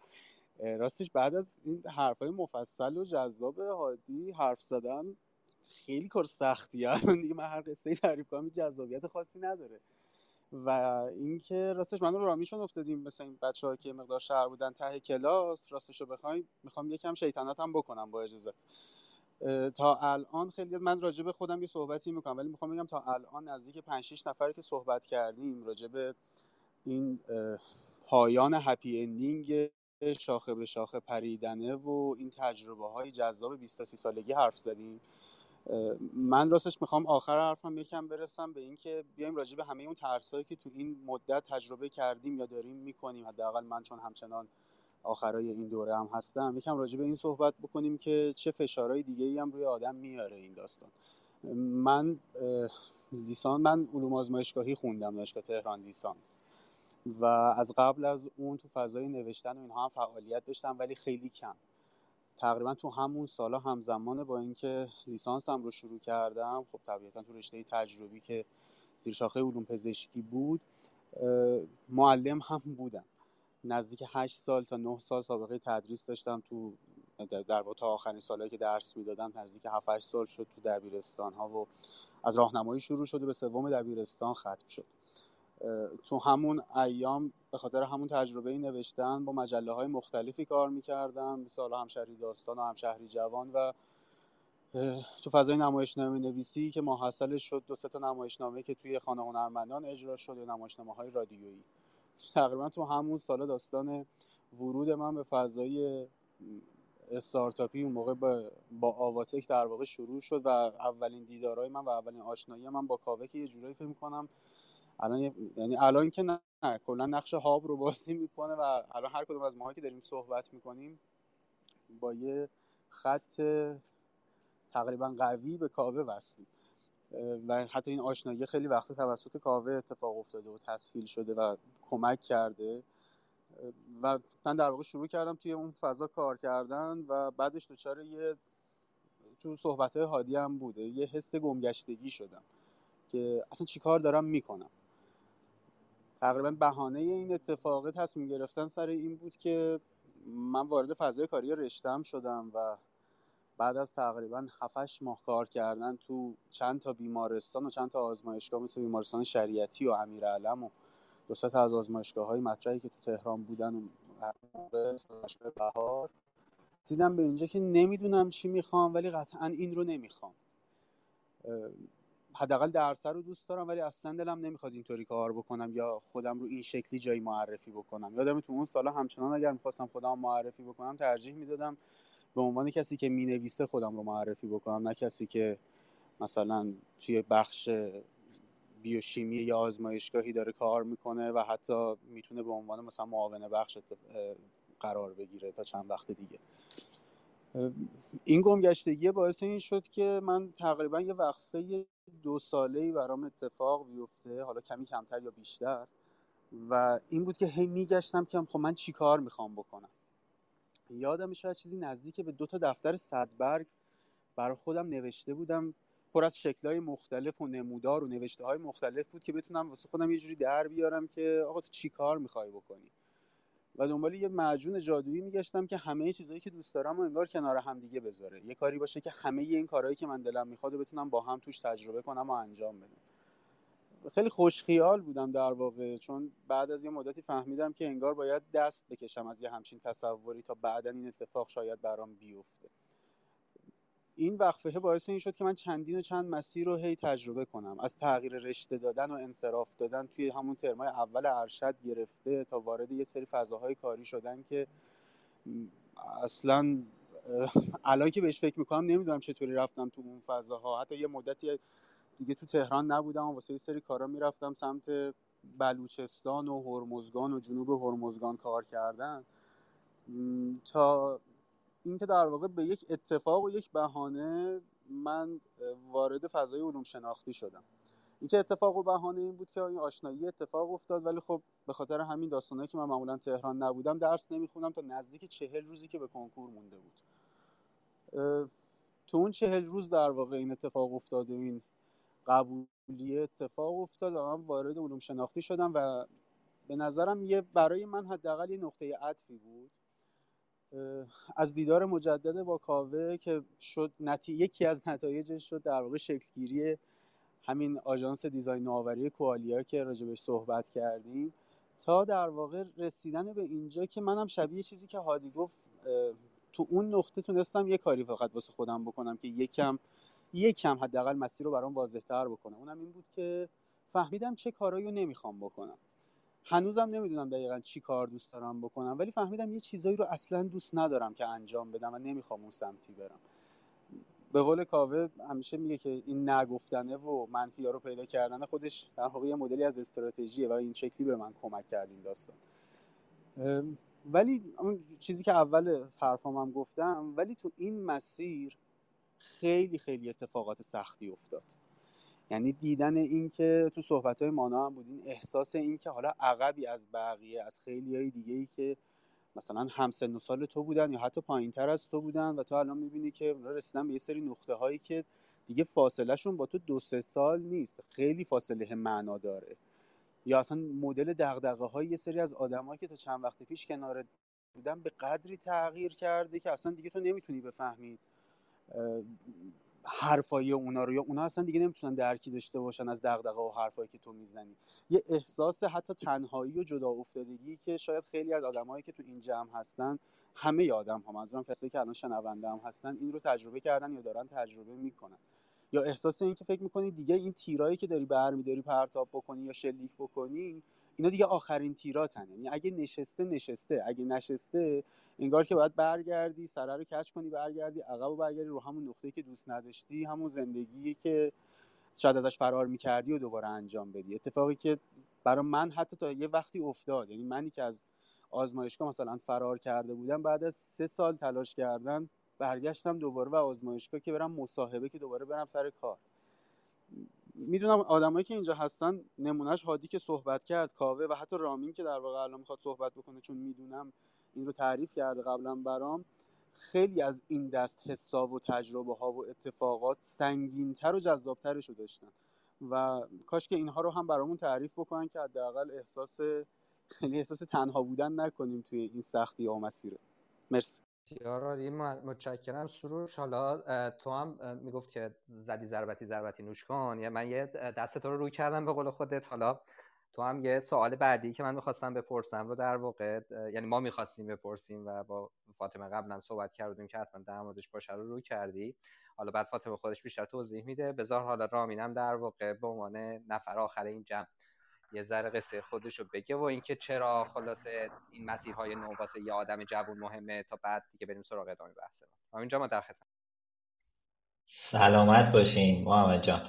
راستش بعد از این حرفای مفصل و جذاب هادی حرف زدن خیلی کار سختی الان [laughs] دیگه من هر قصه تعریف کنم جذابیت خاصی نداره. و اینکه راستش من رو رامیشون افتادیم. مثل این بچه که مقدار شهر بودن ته کلاس راستش رو بخوایم می‌خوام یکم شیطنت هم بکنم با اجازت. تا الان خیلی من راجع به خودم یه صحبتی می‌کنم ولی می‌خوام بگم تا الان نزدیک 5 6 نفر که صحبت کردیم راجع به این پایان هپی اندینگ شاخه به شاخه پریدنه و این تجربه های جذاب 20 تا سالگی حرف زدیم. من راستش می‌خوام آخر حرفم یکم برسم به اینکه بیایم راجع به همه اون ترسایی که تو این مدت تجربه کردیم یا داریم می‌کنیم حداقل من چون همچنان آخرای این دوره هم هستم. یکم راجع به این صحبت بکنیم که چه فشارهای دیگه ای هم روی آدم میاره این داستان. من لیسان من علوم آزمایشگاهی خوندم دانشگاه تهران لیسانس. و از قبل از اون تو فضای نوشتن و اینها هم فعالیت داشتم ولی خیلی کم. تقریبا تو همون سالا همزمان با اینکه لیسانسم رو شروع کردم خب طبیعتا تو رشته تجربی که زیر شاخه علوم پزشکی بود معلم هم بودم. نزدیک 8 سال تا 9 سال سابقه تدریس داشتم تو در واقع تا آخرین سالهایی که درس می‌دادم نزدیک 7 8 سال شد تو دبیرستان ها و از راهنمایی شروع شده به سوم دبیرستان ختم شد. تو همون ایام به خاطر همون تجربه نوشتن با مجله های مختلفی کار می‌کردم مثل حالا همشهری داستان و همشهری جوان و تو فضای نمایشنامه نویسی که ماحصلش شد دو تا نمایشنامه که توی خانه هنرمندان اجرا شد و نمایشنامه های رادیویی. تقریبا تو همون سالا داستان ورود من به فضای استارتاپی اون موقع با, با آواتک در واقع شروع شد و اولین دیدارهای من و اولین آشنایی من با کاوه که یه جورایی فکر می‌کنم الان یعنی الان که نه, کلا نقش هاب رو بازی می‌کنه و الان هر کدوم از ماها که داریم صحبت می‌کنیم با یه خط تقریبا قوی به کاوه وصلیم و حتی این آشنایی خیلی وقت توسط کاوه اتفاق افتاده و تسهیل شده و کمک کرده. و من در واقع شروع کردم توی اون فضا کار کردن و بعدش دچار یه تو صحبت های هادی هم بوده. یه حس گمگشتگی شدم که اصلا چیکار دارم می‌کنم. تقریبا بهانه این اتفاق تصمیم گرفتن سر این بود که من وارد فضای کاری رشتم شدم و بعد از تقریبا 7 ماه کار کردن تو چند تا بیمارستان و چند تا آزمایشگاه مثل بیمارستان شریعتی و امیرعلم و دو تا از آزمایشگاه های مطرحی که تو تهران بودن و بهار. دیدم به اینجا که نمی‌دونم چی می‌خوام ولی قطعا این رو نمی‌خوام. حداقل درس رو دوست دارم ولی اصلا دلم نمی‌خواد اینطوری کار بکنم یا خودم رو این شکلی جایی معرفی بکنم. یادم تو اون سالا همچنان اگر می‌خواستم خودم معرفی بکنم ترجیح می‌دادم به عنوان کسی که می‌نویسه خودم رو معرفی بکنم نه کسی که مثلا توی بخش بیوشیمی یا آزمایشگاهی داره کار می‌کنه و حتی می‌تونه به عنوان مثلا معاون بخش قرار بگیره تا چند وقت دیگه. این گمگشتگی باعث این شد که من تقریبا یه وقفه دو ساله ای برام اتفاق بیفته حالا کمی کمتر یا بیشتر. و این بود که هی میگشتم که خب من چی کار می‌خوام بکنم؟ یادم شاید چیزی نزدیک به دو تا دفتر صدبرگ برای خودم نوشته بودم. پر از شکلهای مختلف و نمودار و نوشته های مختلف بود که بتونم واسه خودم یه جوری در بیارم که آقا تو چی کار می‌خوای بکنی. و دنبال یه معجون جادویی میگشتم که همه چیزهایی که دوست دارم و انگار کنار هم دیگه بذاره. یه کاری باشه که همه این کارهایی که من دلم می‌خواد بتونم با هم توش تجربه کنم و انجام بدم. خیلی خوشخیال بودم در واقع چون بعد از یه مدتی فهمیدم که انگار باید دست بکشم از یه همچین تصوری تا بعدا این اتفاق شاید برام بیفته. این وقفه باعث این شد که من چندین و چند مسیر رو هی تجربه کنم. از تغییر رشته دادن و انصراف دادن توی همون ترمای اول ارشد گرفته تا وارد یه سری فضاهای کاری شدن که اصلا الان که بهش فکر می‌کنم نمی‌دونم چطوری رفتم تو اون فضاها. حتی یه مدتی دیگه تو تهران نبودم و واسه یه سری کارا می‌رفتم سمت بلوچستان و هرمزگان و جنوب هرمزگان کار کردن. تا اینکه در واقع به یک اتفاق و یک بهانه من وارد فضای علوم شناختی شدم. اینکه اتفاق و بهانه این بود که این آشنایی اتفاق افتاد ولی خب به خاطر همین داستانهایی که من معمولا تهران نبودم درس نمی‌خونم تا نزدیک چهل روزی که به کنکور مونده بود. تو اون چهل روز در واقع این اتفاق افتاد و این قبولیه اتفاق افتاد و من وارد علوم شناختی شدم و به نظرم یه برای من حداقل یه نقطه عطفی بود. از دیدار مجدد با کاوه که شد نتی... یکی از نتایجش شد در واقع شکلگیری همین آژانس دیزاین نوآوری کوالیا که راجبش صحبت کردیم. تا در واقع رسیدن به اینجا که منم شبیه چیزی که هادی گفت تو اون نقطه تونستم یه کاری فقط واسه خودم بکنم که یکم یکم حداقل مسیر رو برام واضحتر بکنم اونم این بود که فهمیدم چه کارایی رو نمی‌خوام بکنم. هنوزم نمی‌دونم دقیقا چی کار دوست دارم بکنم ولی فهمیدم یه چیزایی رو اصلا دوست ندارم که انجام بدم و نمی‌خوام اون سمتی برم. به قول کاوه همیشه میگه که این نگفتنه و منفی ها رو پیدا کردن خودش در واقع یه مدلی از استراتژیه و این شکلی به من کمک کرد این داستان. ولی اون چیزی که اول حرفام هم گفتم ولی تو این مسیر خیلی خیلی اتفاقات سختی افتاد. یعنی دیدن این که تو صحبت های مانا هم بودین احساس این که حالا عقبی از بقیه از خیلی های دیگه ای که مثلا همسن و سال تو بودن یا حتی پایین تر از تو بودن و تو الان می‌بینی که اونا رسیدن به یه سری نقطه هایی که دیگه فاصلهشون با تو دو سه سال نیست. خیلی فاصله معنا داره. یا اصلا مدل دغدغه های یه سری از آدمایی که تا چند وقت پیش کنار بودن به قدری تغییر کرده که اصلا دیگه تو نمی‌تونی بفهمی حرفای اونا رو یا اونا اصلا دیگه نمی‌تونن درکی داشته باشن از دغدغه و حرفایی که تو می‌زنی. یه احساس حتی تنهایی و جدا افتادگی که شاید خیلی از آدمایی که تو این جمع هستن همه آدم ها منظورم کسایی که الان شنونده هم هستن این رو تجربه کردن یا دارن تجربه می‌کنن. یا احساس این که فکر می‌کنی دیگه این تیرایی که داری برمیداری پرتاب بکنی یا شلیک بکنی اینا دیگه آخرین تیراتن. یعنی اگه نشسته نشسته. اگه نشسته انگار که باید برگردی سره رو کچ کنی برگردی عقب و برگردی رو همون نقطه که دوست نداشتی همون زندگی که شاید ازش فرار می‌کردی و دوباره انجام بدی. اتفاقی که برای من حتی تا یه وقتی افتاد. یعنی منی که از آزمایشگاه مثلا فرار کرده بودم بعد از سه سال تلاش کردن برگشتم دوباره و آزمایشگاه که برم مصاحبه که دوباره برم سر کار. می‌دونم آدمایی که اینجا هستن نمونهش هادی که صحبت کرد کاوه و حتی رامین که در واقع الان می‌خواد صحبت بکنه چون می‌دونم این رو تعریف کرده قبلا برام. خیلی از این دست حساب و تجربه ها و اتفاقات سنگینتر و جذابترش رو داشتن و کاش که اینها رو هم برامون تعریف بکنن که حداقل احساس خیلی احساس تنها بودن نکنیم توی این سختی و مسیره. مرسی. یاراری متشکرم. سروش حالا تو هم می‌گفت که زدی ضربتی ضربتی نوش کن. یا من یه دست تو رو روی کردم به قول خودت. حالا تو هم یه سوال بعدی که من می‌خواستم بپرسم رو در واقع یعنی ما می‌خواستیم بپرسیم و با فاطمه قبلا صحبت کردیم که حتما در موردش باشه رو روی کردی. حالا بعد فاطمه خودش بیشتر توضیح میده. بذار حالا رامینم در واقع به عنوان نفر آخر این جمع یه ذره قصه خودش رو بگه و اینکه چرا خلاصه این مسیرهای نو واسه یه آدم جوون مهمه تا بعد دیگه بریم سراغ ادامه بحث ما اینجا ما در خدمت. سلامت باشین محمد جان.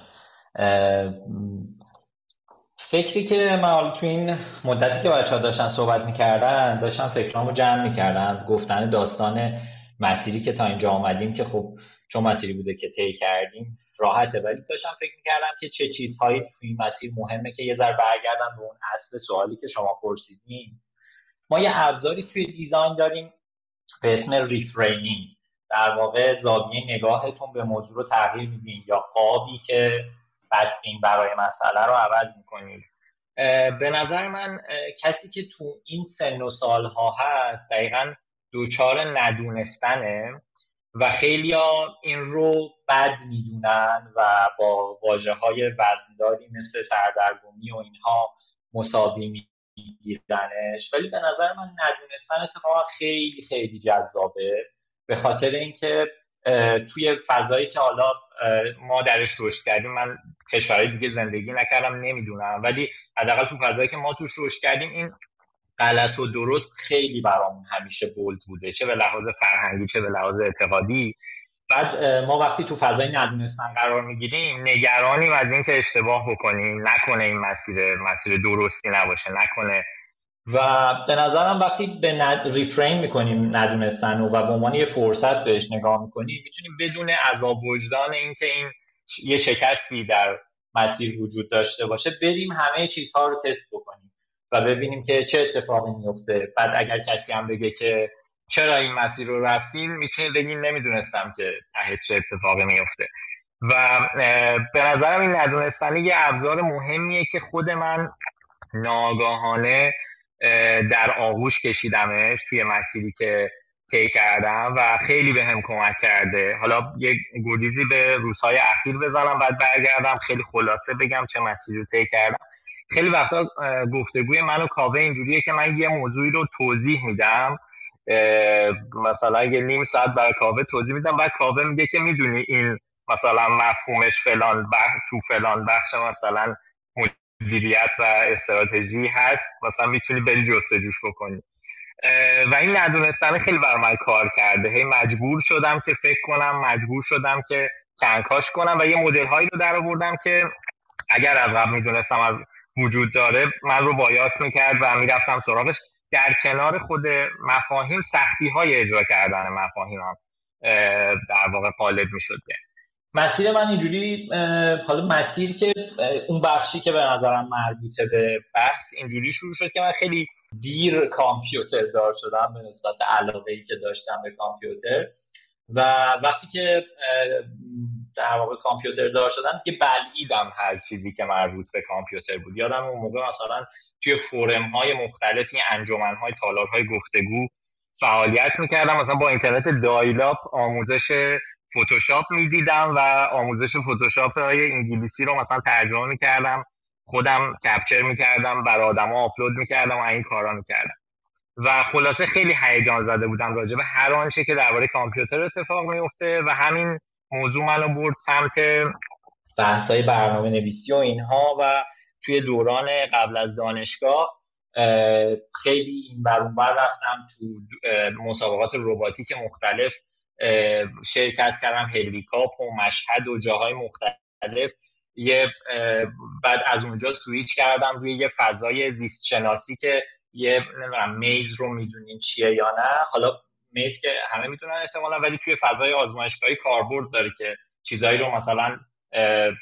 فکری که من تو این مدتی که بچه ها داشتن صحبت می‌کردن داشتم فکرامو جمع می‌کردم گفتن داستان مسیری که تا اینجا آمدیم که خب چون مسیری بوده که طی کردیم راحته. ولی داشتم فکر می‌کردم که چه چیزهایی تو این مسیر مهمه که یه ذره برگردم به اون اصل سوالی که شما پرسیدین. ما یه ابزاری توی دیزاین داریم به اسم ریفرینینگ. در واقع زاویه نگاهتون به موضوع رو تغییر میدین یا قابی که بستین برای مسئله رو عوض می‌کنید به نظر من کسی که تو این سن و سالها هست دقیقا دوچار ندونستنه. و خیلی این رو بد می‌دونن و با واجه های وزنداری مثل سردرگمی و اینها مساوی میگیرنش. ولی به نظر من ندونستن اتفاقا خیلی خیلی جذابه. به خاطر اینکه توی فضایی که حالا ما درش رشد کردیم من کشورهای دیگه زندگی نکردم نمی‌دونم. ولی حداقل تو فضایی که ما توش رشد کردیم این غلط و درست خیلی برامون همیشه بولد بوده چه به لحاظ فرهنگی چه به لحاظ اعتقادی. بعد ما وقتی تو فضای ندونستن قرار می‌گیریم نگرانیم از اینکه اشتباه بکنیم. نکنه این مسیر مسیر درستی نباشه نکنه. و به نظرم وقتی به ند... ریفرین می‌کنیم ندونستن و به عنوان یه فرصت بهش نگاه می‌کنیم می‌تونیم بدون عذاب وجدان اینکه این یه شکستی در مسیر وجود داشته باشه بریم همه چیزها رو تست بکنیم. و ببینیم که چه اتفاقی میفته. بعد اگر کسی هم بگه که چرا این مسیر رو رفتیم می‌تونید بگیم نمی‌دونستم که ته چه اتفاقی میفته و به نظرم این ندونستن یه ابزار مهمیه که خود من ناگاهانه در آغوش کشیدمش توی مسیری که طی کردم و خیلی به هم کمک کرده. حالا یه گریزی به روزهای اخیر بزنم بعد برگردم خیلی خلاصه بگم چه مسیری رو طی کردم. خیلی وقتا گفتگوی من و کاوه اینجوریه که من یه موضوعی رو توضیح میدم. مثلا اگه نیم ساعت برای کاوه توضیح میدم بعد کاوه میگه که می‌دونی این مثلا مفهومش فلان بخش تو فلان بخش مثلا مدیریت و استراتژی هست مثلا می‌تونی بری جستجوش بکنی. و این ندونستن خیلی بر من کار کرده. هی مجبور شدم که فکر کنم مجبور شدم که کنکاش کنم و یه مدل هایی رو در آوردم که اگر از قبل می‌دونستم از وجود داره. من رو بایاس می‌کرد و می‌رفتم سراغش. در کنار خود مفاهیم سختی های اجرا کردن مفاهیم هم در واقع قالب می‌شد. مسیر من اینجوری حالا مسیر که اون بخشی که به نظرم مربوطه به بحث اینجوری شروع شد که من خیلی دیر کامپیوتر دار شدم به نسبت علاقه ای که داشتم به کامپیوتر. و وقتی که در واقع کامپیوتر دار شدم که بلعیدم هر چیزی که مربوط به کامپیوتر بود. یادم اون موقع مثلا توی فورم های مختلفی انجمن های تالار های گفتگو فعالیت می‌کردم. مثلا با اینترنت دایلاپ آموزش فتوشاپ می‌دیدم و آموزش فتوشاپ های انگلیسی رو مثلا ترجمه می‌کردم. خودم کپچر می‌کردم بر آدما آپلود می‌کردم و این کارا می‌کردم. و خلاصه خیلی هیجان زده بودم راجع به هر آنچه که درباره کامپیوتر اتفاق میفته و همین موضوع منو برد سمت بحثای برنامه نویسی و اینها و توی دوران قبل از دانشگاه خیلی این بر رفتم تو مسابقات رباتیک مختلف شرکت کردم هلیکاپ و مشهد و جاهای مختلف. یه بعد از اونجا سویچ کردم روی یه فضای زیست شناسی که یه میز رو می‌دونین چیه یا نه. حالا میز که همه می‌دونن احتمالا ولی توی فضای آزمایشگاهی کاربرد داره که چیزایی رو مثلا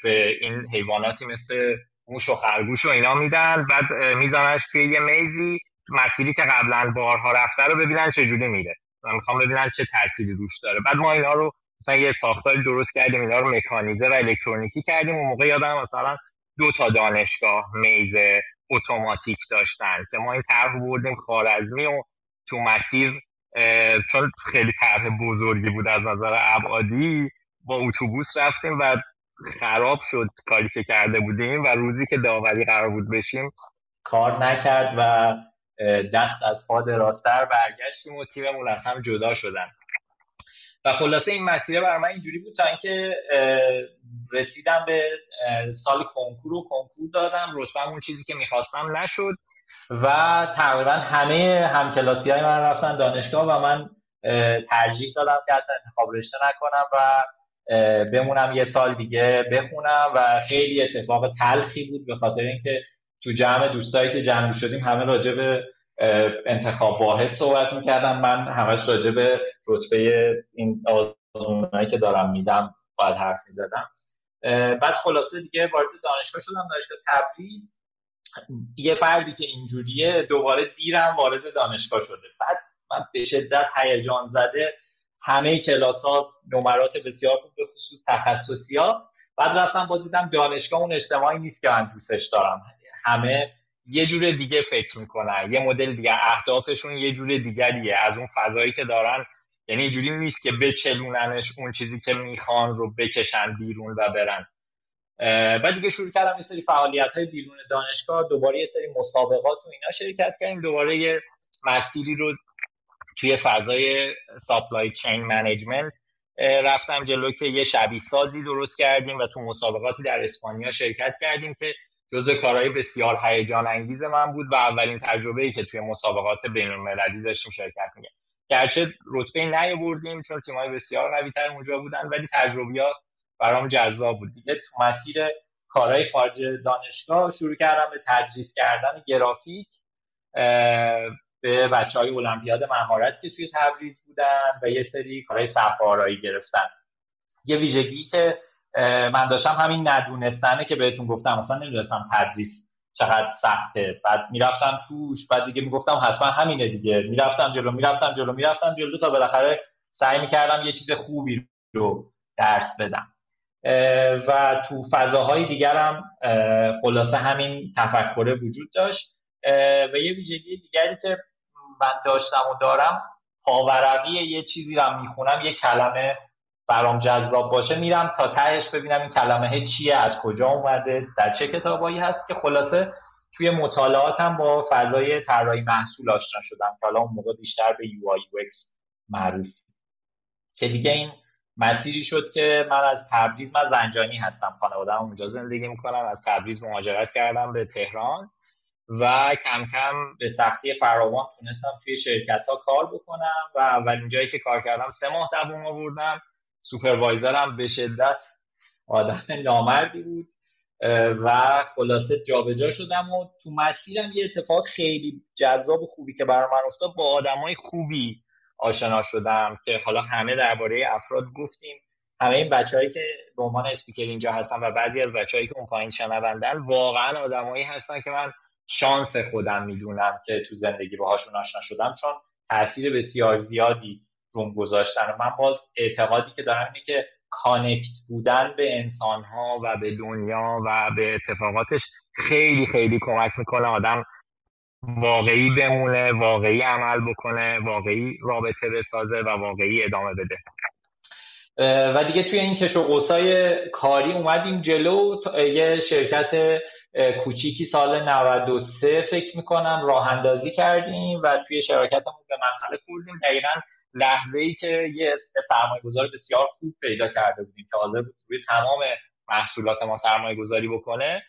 به این حیواناتی مثل موش و خرگوش و اینا میدن بعد میزنش توی یه میزی مسیری که قبلا بارها رفته رو ببینن چه جوری میره. و می‌خوام ببینن چه تأثیری روش داره. بعد ما اینا رو مثلا یه ساختاری درست کردیم اینا رو مکانیزه و الکترونیکی کردیم. اون موقع یادم مثلا دو تا دانشگاه میز اتوماتیک داشتن که ما این طرح بردیم خارزمی و تو مسیر چون خیلی طرح بزرگی بود از نظر ابعادی با اتوبوس رفتیم و خراب شد کاری که کرده بودیم و روزی که داوری قرار بود بشیم کار نکرد و دست از پا راستر برگشتیم و تیممون از هم جدا شدن. و خلاصه این مسیر بر من اینجوری بود تا اینکه رسیدم به سال کنکور و کنکور دادم. رتبه اون چیزی که می‌خواستم نشد. و تقریبا همه همکلاسی های من رفتن دانشگاه و من ترجیح دادم که حتی انتخاب رشته نکنم و بمونم یه سال دیگه بخونم و خیلی اتفاق تلخی بود به خاطر اینکه تو جمع دوستایی که جمع شدیم همه راجع به انتخاب واحد صحبت می‌کردم. من همش راجع به رتبه این آزمونایی که دارم میدم باید حرف می‌زدم. بعد خلاصه دیگه وارد دانشگاه شدم. دانشگاه تبریز. یه فردی که اینجوریه دوباره دیرم وارد دانشگاه شده. بعد من به شدت هیجان زده. همه کلاس ها نمرات بسیار خوب به خصوص تخصصی ها بعد رفتم باز دیدم دانشگاه اون اجتماعی نیست که من دوستش دارم. همه یه جور دیگه فکر می‌کنن. یه مدل دیگه. اهدافشون یه جور دیگریه. از اون فضایی که دارن یعنی اینجوری نیست که بچلوننش اون چیزی که می‌خوان رو بکشن بیرون و برن. بعد دیگه شروع کردم یه سری فعالیت های بیرون دانشگاه دوباره یه سری مسابقات و اینا شرکت کردیم. دوباره یه مسیری رو توی فضای supply chain management رفتم جلو که یه شبیه سازی درست کردیم و تو مسابقاتی در اسپانیا شرکت کردیم که جزء کارهای بسیار هیجان انگیز من بود و اولین تجربه ای که توی مسابقات بین المللی داشتیم شرکت میگه گرچه رتبه نیاوردیم چون تیمای بسیار قوی‌تر اونجا بودن ولی تجربیات برام جذاب بود. دیگه تو مسیر کارهای خارج دانشگاه شروع کردم به تدریس کردن گرافیک به بچه های المپیاد مهارت که توی تبریز بودن و یه سری کارهای صفحه گرفتن. یه ویژگی که من داشتم همین ندونستنه که بهتون گفتم مثلا نمی‌دونستم تدریس چقدر سخته. بعد می‌رفتم توش بعد دیگه می‌گفتم حتما همینه دیگه. می‌رفتم جلو می‌رفتم جلو می‌رفتم جلو تا بالاخره سعی می‌کردم یه چیز خوبی رو درس بدم. و تو فضاهای دیگرم خلاصه همین تفکر وجود داشت. و یه ویژگی دیگری که من داشتم و دارم پاورقی یه چیزی رو می‌خونم یه کلمه برام جذاب باشه. میرم تا تهش ببینم این کلمه چیه از کجا اومده در چه کتابایی هست که خلاصه توی مطالعاتم با فضای طراحی محصول آشنا شدم که حالا اون موقع بیشتر به UI UX معروف. که دیگه این مسیری شد که من از تبریز من زنجانی هستم خانواده‌ام اونجا زندگی می‌کنم از تبریز مهاجرت کردم به تهران و کم کم به سختی فراوان تونستم توی شرکت ها کار بکنم و اولین جایی که کار کردم سه ماه دووم آوردم. سوپروایزرم به شدت آدم نامردی بود و خلاصه جابجا شدم و تو مسیرم یه اتفاق خیلی جذاب و خوبی که برای من افتاد. با آدمای خوبی آشنا شدم که حالا همه درباره افراد گفتیم. همه این بچههایی که به عنوان اسپیکر اینجا هستن و بعضی از بچههایی که اون پایین شنوندن واقعا آدمایی هستن که من شانس خودم می‌دونم که تو زندگی باهاشون آشنا شدم چون تاثیر بسیار زیادی روم گذاشتن. و من باز اعتقادی که دارم اینه که کانکت بودن به انسان ها و به دنیا و به اتفاقاتش خیلی خیلی کمک می‌کنه. آدم واقعی بمونه واقعی عمل بکنه واقعی رابطه بسازه و واقعی ادامه بده. و دیگه توی این کش و قوسای کاری اومدیم جلو. یه شرکت کوچیکی سال 93 فکر می‌کنم راه اندازی کردیم و توی شراکتمون به مسئله خوردیم. دقیقا لحظه ای که یه سرمایه گذار بسیار خوب پیدا کرده بودیم که حاضر بود روی تمام محصولات ما سرمایه گذاری بکنه.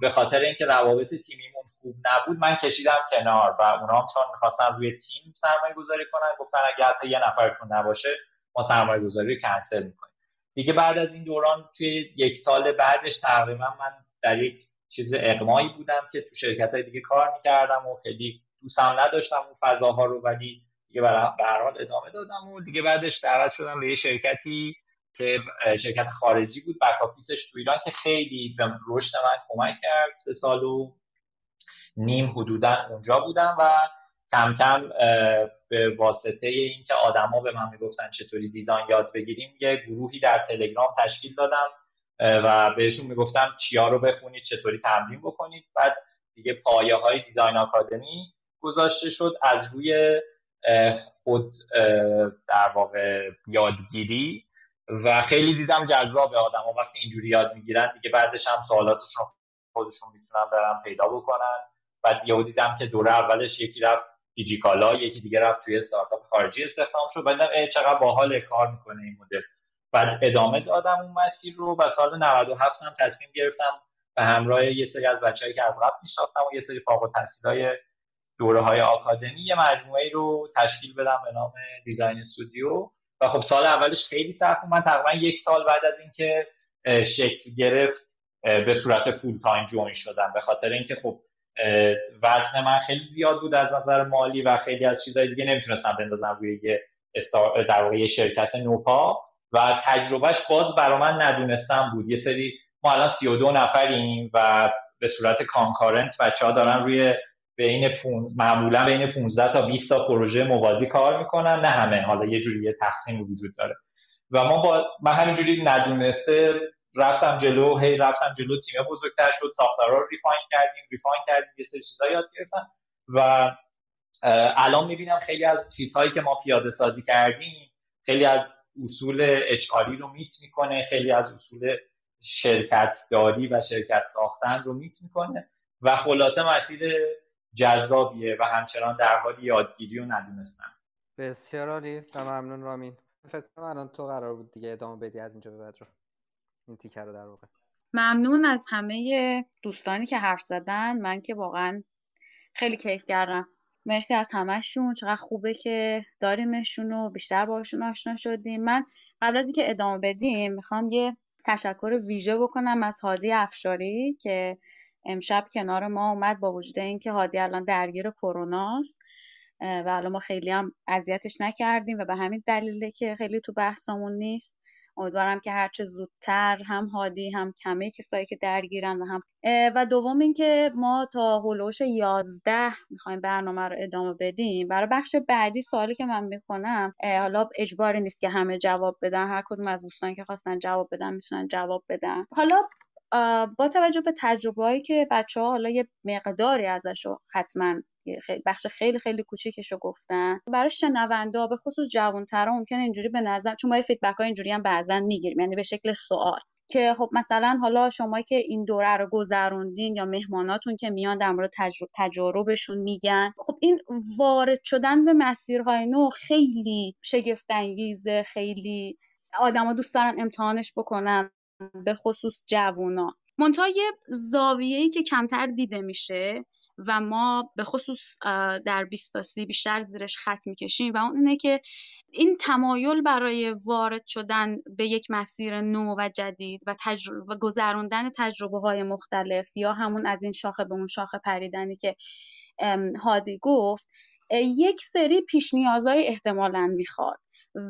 به خاطر اینکه روابط تیمیمون خوب نبود من کشیدم کنار و اونا هم چون می‌خواستن روی تیم سرمایه گذاری کنن گفتن اگر حتی یه نفرتون نباشه ما سرمایه گذاری کنسل می‌کنیم. دیگه بعد از این دوران توی یک سال بعدش تقریبا من در یک چیز اقمایی بودم که تو شرکت های دیگه کار می‌کردم و خیلی دوستم نداشتم اون فضاها رو ولی دیگه به هر ادامه دادم و دیگه بعدش دعوت شدم به یه شرکتی که شرکت خارجی بود بکاپیسش تو ایران که خیلی به رشد من کمک کرد سه سال و نیم حدودا اونجا بودم و کم کم به واسطه اینکه آدما به من می‌گفتن چطوری دیزاین یاد بگیریم یه گروهی در تلگرام تشکیل دادم و بهشون می‌گفتم چیا رو بخونید چطوری تمرین بکنید. بعد دیگه پایه های دیزاین آکادمی گذاشته شد. از روی خود در واقع یادگیری و خیلی دیدم جذاب آدم ها وقتی اینجوری یاد می‌گیرن دیگه بعدش هم سوالاتشون خودشون می‌تونن برن پیدا بکنن. بعد یهو دیدم که دوره اولش یکی رفت دیجیکالا یکی دیگه رفت توی استارتاپ خارجی استخدام شد. بعدم چقدر باحال کار می‌کنه این مدل. بعد ادامه دادم اون مسیر رو و سال 97 هم تصمیم گرفتم به همراه یه سری از بچه‌ای که از قبل میشناختم و یه سری فارغ التحصیلای دوره های آکادمی یه مجموعه رو تشکیل بدم به نام دیزاین استودیو. و خب سال اولش خیلی سخت من تقریبا یک سال بعد از اینکه شکل گرفت به صورت full-time join شدم. به خاطر اینکه خب وزن من خیلی زیاد بود از نظر مالی و خیلی از چیزهای دیگه نمی‌تونستم بندازم روی یه در واقع شرکت نوپا. و تجربهش باز برا من ندونستم بود. یه سری ما الان 32 نفریم و به صورت concurrent بچه ها دارن روی بین 15 معمولا بین 15 تا 20 تا پروژه موازی کار می‌کنن. نه همه حالا یه جوری یه تقسیم وجود داره. و ما با من همینجوری ندونسته رفتم جلو هی رفتم جلو تیم بزرگتر شد ساختارا رو ریفاین کردیم ریفاین کردیم یه سری چیزا یاد گرفتم. و الان می‌بینم خیلی از چیزهایی که ما پیاده سازی کردیم خیلی از اصول اچ رو میت می‌کنه خیلی از اصول شرکت داری و شرکت ساختن رو میت می‌کنه. و خلاصه مسیر جذابیه و همچنان در حال یادگیری و ندونستن بسیار عالی. و ممنون رامین. فکر کنم الان تو قرار بود دیگه ادامه بدی از اینجا به بعد رو. این تیکه رو در واقع. ممنون از همه دوستانی که حرف زدن. من که واقعا خیلی کیف کردم. مرسی از همهشون. چقدر خوبه که داریمشون و بیشتر باشون آشنا شدیم. من قبل از اینکه ادامه بدیم می‌خوام یه تشکر ویژه بکنم از هادی افشاری که امشب کنار ما اومد با وجود اینکه هادی الان درگیر کروناست و الان ما خیلی هم اذیتش نکردیم و به همین دلیله که خیلی تو بحثمون نیست. امیدوارم که هرچه زودتر هم هادی هم کمه کسایی که درگیرن و هم و دوم اینکه ما تا هلوش 11 می‌خوایم برنامه رو ادامه بدیم. برای بخش بعدی سوالی که من می‌کنم حالا اجباری نیست که همه جواب بدن هر کدوم از دوستان که خواستن جواب بدن می‌تونن جواب بدن. حالا با توجه به تجربه که بچه ها حالا یه مقداری ازش رو حتما بخش خیلی خیلی کوچیکش رو گفتن. برای شنونده به خصوص جوانترها ممکنه اینجوری به نظر چون ما فیدبک های اینجوری هم بعضا می‌گیریم یعنی به شکل سوال. که خب مثلا حالا شما که این دوره رو گذروندین یا مهماناتون که میان در مورد تجربه تجاربشون میگن خب این وارد شدن به مسیرهای نو خیلی شگفت انگیزه خیلی آدما دوست دارن امتحانش بکنن. به خصوص جوونا. منتها یه زاویه‌ای که کمتر دیده میشه و ما به خصوص در بیستاسی بیشتر زیرش خط می‌کشیم و اون اینه که این تمایل برای وارد شدن به یک مسیر نو و جدید و, تجربه و گذراندن تجربه های مختلف یا همون از این شاخه به اون شاخه پریدنی که هادی گفت یک سری پیش نیازهای احتمالا می‌خواد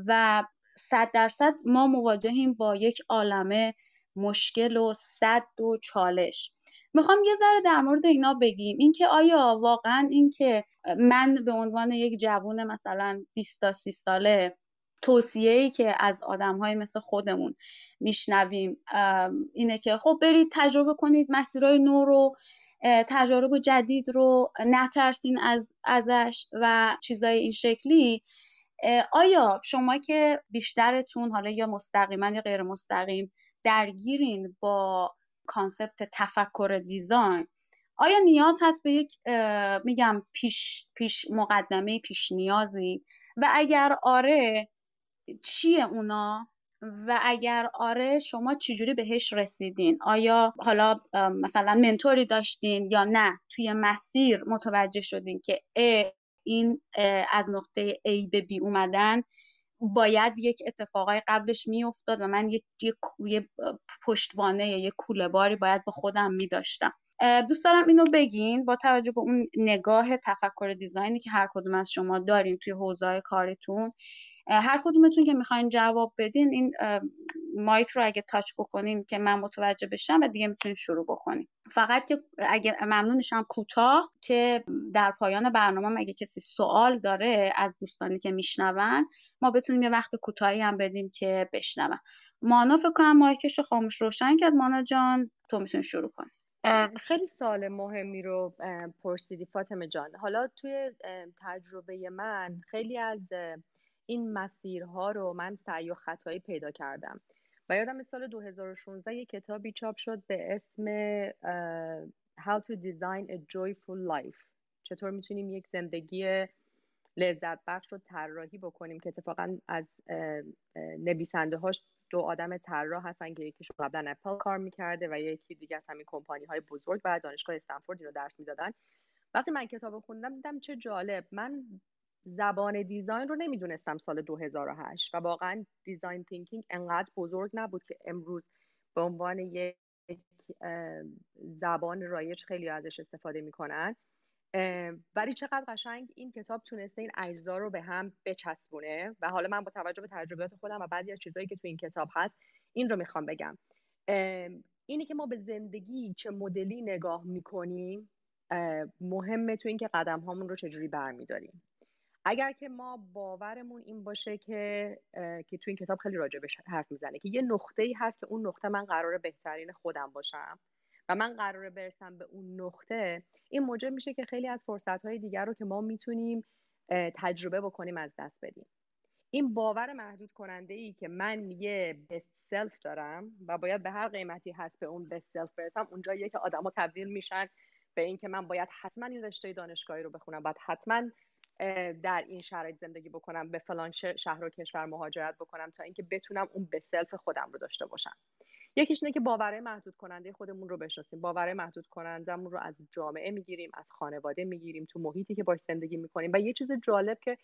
و صد درصد ما مواجهیم با یک عالمه مشکل و صد و چالش. می‌خوام یه ذره در مورد اینا بگیم. اینکه آیا واقعا اینکه من به عنوان یک جوون مثلا 20 تا 30 ساله توصیه ای که از آدم های مثل خودمون میشنویم اینه که خب برید تجربه کنید مسیرهای نو رو تجارب جدید رو نترسین از ازش و چیزای این شکلی. آیا شما که بیشترتون حالا یا مستقیما یا غیر مستقیم درگیرین با concept تفکر design آیا نیاز هست به یک میگم پیش, پیش مقدمه پیش نیازی؟ و اگر آره چیه اونا؟ و اگر آره شما چجوری بهش رسیدین؟ آیا حالا مثلا mentor ی داشتین یا نه؟ توی مسیر متوجه شدین که این از نقطه A به B اومدن باید یک اتفاقای قبلش میافتاد و من یک یه پشتوانه یا یک کوله باری باید با خودم میداشتم. دوست دارم اینو بگین با توجه به اون نگاه تفکر دیزاینی که هر کدوم از شما دارین توی حوزه کارتون. هر کدومتون که می‌خواین جواب بدین این مایک رو اگه تاچ بکنین که من متوجه بشم و دیگه می‌تونین شروع بکنین. فقط که اگه ممنونشم کوتاه که در پایان برنامه اگه کسی سوال داره از دوستانی که میشنون ما بتونیم یه وقت کوتاهی هم بدیم که بشنون. مانا فکر کنم مایکش خاموش روشن کرد. مانا جان تو می‌تونی شروع کنی. خیلی سوال مهمی رو پرسیدی فاطمه جان. حالا توی تجربه من خیلی از این مسیرها رو من سعی و خطایی پیدا کردم. و یادم سال 2016 یه کتابی چاپ شد به اسم How to Design a Joyful Life. چطور می‌تونیم یک زندگی لذت بخش رو طراحی بکنیم که اتفاقا از نویسنده هاش دو آدم طراح هستن که یکیشون قبلا اپل کار می‌کرده و یکی دیگه از همین کمپانی های بزرگ و دانشگاه استنفورد رو درس می‌دادن. وقتی من کتاب خوندم دیدم چه جالب. من زبان design رو نمی‌دونستم سال 2008 و واقعا design thinking انقدر بزرگ نبود که امروز به عنوان یک زبان رایج خیلی ازش استفاده می‌کنن. ولی چقدر قشنگ این کتاب تونسته این اجزا رو به هم بچسبونه و حالا من با توجه به تجربیات خودم و بعضی از چیزهایی که تو این کتاب هست این رو می‌خوام بگم. اینی که ما به زندگی چه مدلی نگاه می‌کنیم مهمه تو اینکه قدم هامون رو چجوری برمیداریم. اگر که ما باورمون این باشه که که تو این کتاب خیلی راجبش حرف می‌زنه که یه نقطه ای هست که اون نقطه من قراره بهترین خودم باشم و من قراره برسم به اون نقطه این موجب میشه که خیلی از فرصت های دیگر رو که ما می‌تونیم تجربه بکنیم از دست بدیم. این باور محدود کننده ای که من یه best self دارم و باید به هر قیمتی هست به اون best self برسم اونجاییه که آدما تبدیل میشن به اینکه من باید حتما این رشته دانشگاهی رو بخونم باید حتما در این شرایط زندگی بکنم به فلان شهر و کشور مهاجرت بکنم تا اینکه بتونم اون به سلف خودم رو داشته باشم. یکیش اینه که باورهای محدود کننده خودمون رو بشناسیم. باورهای محدود کنندهمون رو از جامعه می‌گیریم از خانواده می‌گیریم تو محیطی که باش زندگی می‌کنیم. و یه چیز جالب که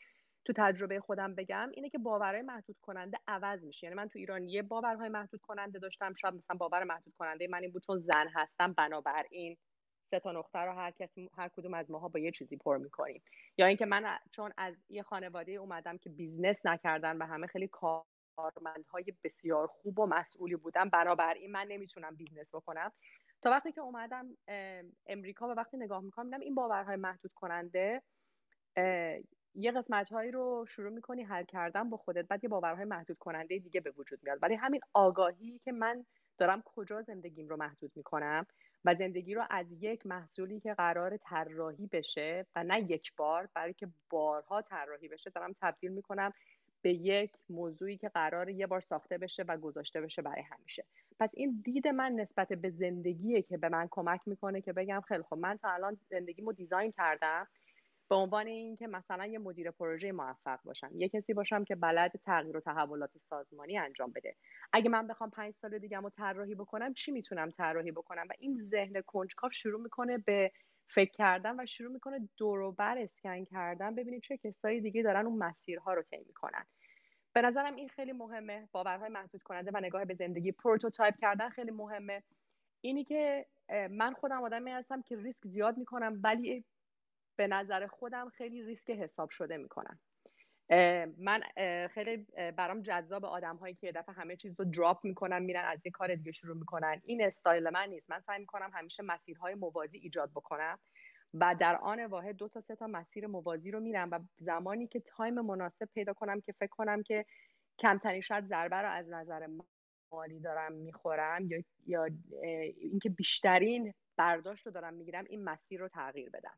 تو تجربه خودم بگم اینه که باورهای محدود کننده عوض میشه. یعنی من تو ایران یه باورهای محدود کننده داشتم شاید مثلا باور محدود کننده من این بود چون زن هستم بنابراین سه تا نقطه رو هر کسی هر کدوم از ماها با یه چیزی پر می‌کنیم. یا اینکه من چون از یه خانواده اومدم که business نکردن و همه خیلی کارمندهای بسیار خوب و مسئولی بودن بنابراین من نمی‌تونم business بکنم. تا وقتی که اومدم امریکا و وقتی نگاه می‌کنم این باورهای محدود کننده یه قسمت هایی رو شروع می‌کنی حل کردن با خودت بعد یه باورهای محدود کننده دیگه به وجود میاد. ولی همین آگاهی که من دارم کجا زندگیم رو محدود می‌کنم و زندگی رو از یک محصولی که قرار طراحی بشه و نه یک بار بلکه بارها طراحی بشه دارم تبدیل می‌کنم به یک موضوعی که قرار یه بار ساخته بشه و گذاشته بشه برای همیشه. پس این دید من نسبت به زندگیه که به من کمک می‌کنه که بگم خیلی خب من تا الان زندگیمو دیزاین کردم. به عنوان اینکه مثلا یه مدیر پروژه موفق باشم یه کسی باشم که بلد تغییر و تحولات سازمانی انجام بده. اگه من بخوام پنج سال دیگه رو طراحی بکنم چی می‌تونم طراحی بکنم؟ و این ذهن کنجکاو شروع می‌کنه به فکر کردن و شروع می‌کنه دوروبر اسکن کردن ببینید چه کسایی دیگه دارن اون مسیرها رو طی می‌کنن. به نظرم این خیلی مهمه. باورهای محدود کننده و نگاه به زندگی. prototype کردن خیلی مهمه. اینی که من خودم آدمی هستم که ریسک زیاد می‌کنم ولی به نظر خودم خیلی ریسک حساب شده می‌کنم من خیلی برام جذاب آدم هایی که یه دفعه همه چیز رو drop می‌کنن میرن از یه کار دیگه شروع می‌کنن. این استایل من نیست. من سعی می‌کنم همیشه مسیرهای موازی ایجاد بکنم و در آن واحد دو تا سه تا مسیر موازی رو میرم و زمانی که time مناسب پیدا کنم که فکر کنم که کمترین شاید ضربه رو از نظر مالی دارم می‌خورم یا یا اینکه بیشترین برداشت رو دارم می‌گیرم این مسیر رو تغییر بدم.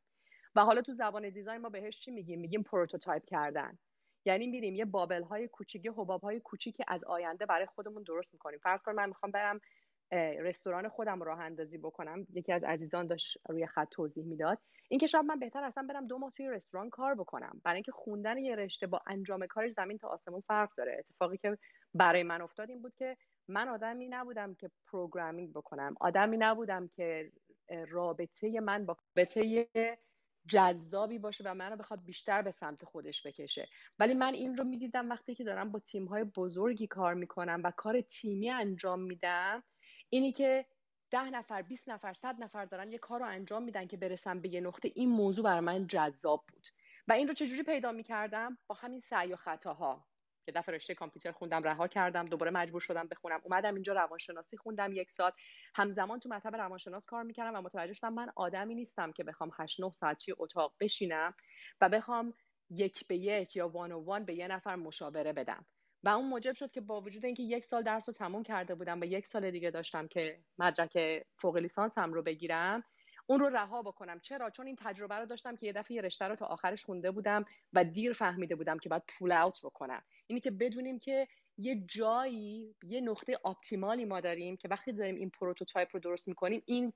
و حالا تو زبان design ما بهش چی میگیم؟ میگیم prototype کردن. یعنی میریم یه bubble های کوچیک حباب های کوچیکی از آینده برای خودمون درست می‌کنیم. فرض کن من می‌خوام برم رستوران خودم راه اندازی بکنم. یکی از عزیزان داشت روی خط توضیح می‌داد. اینکه شاید من بهتر اصلا برم دو ماه توی رستوران کار بکنم. برای اینکه خوندن یه رشته با انجام کارش زمین تا آسمون فرق داره. اتفاقی که برای من افتاد این بود که من آدمی نبودم که programming بکنم. آدمی نبودم که رابطه من با رابطه جذابی باشه و منو بخواد بیشتر به سمت خودش بکشه. ولی من این رو می‌دیدم وقتی که دارم با تیم های بزرگی کار می‌کنم و کار تیمی انجام میدم اینی که ده نفر 20 نفر صد نفر دارن یه کار رو انجام میدن که برسم به یه نقطه این موضوع برای من جذاب بود. و این رو چجوری پیدا می‌کردم؟ با همین سعی و خطاها. که دفعه رشته کامپیوتر خوندم رها کردم دوباره مجبور شدم بخونم. اومدم اینجا روانشناسی خوندم یک سال همزمان تو مطب روانشناس کار می‌کردم و متوجه شدم من آدمی نیستم که بخوام 8 9 ساعت توی اتاق بشینم و بخوام یک به یک یا وان و وان به یه نفر مشاوره بدم. و اون موجب شد که با وجود اینکه یک سال درس رو تموم کرده بودم و یک سال دیگه داشتم که مدرک فوق لیسانسم رو بگیرم اون رو رها بکنم. چرا؟ چون این تجربه رو داشتم که یه دفعه یه رشته رو تا آخرش خونده بودم و دیر فهمیده بودم که باید پول اوت بکنم. اینی که بدونیم که یه جایی یه نقطه optimal ی ما داریم که وقتی داریم این prototype رو درست می‌کنیم این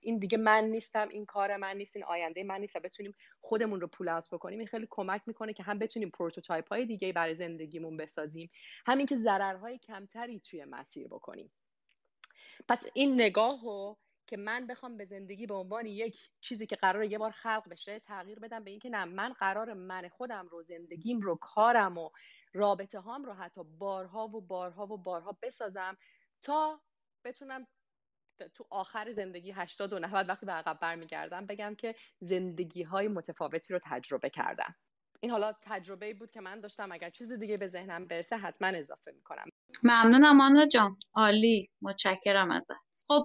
این دیگه من نیستم این کار من نیست این آینده من نیست بتونیم خودمون رو pull out بکنیم. این خیلی کمک می‌کنه که هم بتونیم prototype های دیگه برای زندگیمون بسازیم. همین که ضررهای کمتری توی مسیر بکنیم. پس این نگاه رو که من بخوام به زندگی به عنوان یک چیزی که قرار یه بار خلق بشه تغییر بدم به اینکه نه من قرار من خودم رو زندگیم رو کارم و رابطه هام رو حتی بارها و بارها و بارها بسازم تا بتونم تو آخر زندگی 80 و 90 وقتی به عقب برمیگردم بگم که زندگی های متفاوتی رو تجربه کردم. این حالا تجربه بود که من داشتم. اگر چیز دیگه به ذهنم برسه حتما اضافه می‌کنم. ممنونم آنا جان. عالی. متشکرم ازت. خب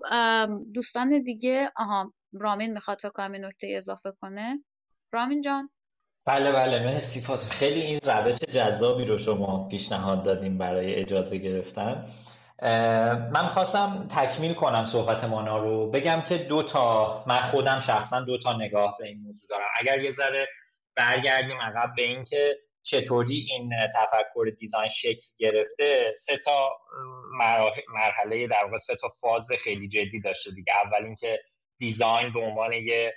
دوستان دیگه آها رامین می‌خواد تا کمی نکته اضافه کنه. رامین جان. بله بله مرسی فاطمه. خیلی این روش جذابی رو شما پیشنهاد دادیم برای اجازه گرفتن. من خواستم تکمیل کنم صحبت مانا رو. بگم که دو تا من خودم شخصا دو تا نگاه به این موضوع دارم. اگر یه ذره برگردیم عقب به اینکه چطوری این تفکر دیزاین شکل گرفته سه تا مرحله در واقع سه تا فاز خیلی جدی داشته دیگه. اول اینکه دیزاین به عنوان یه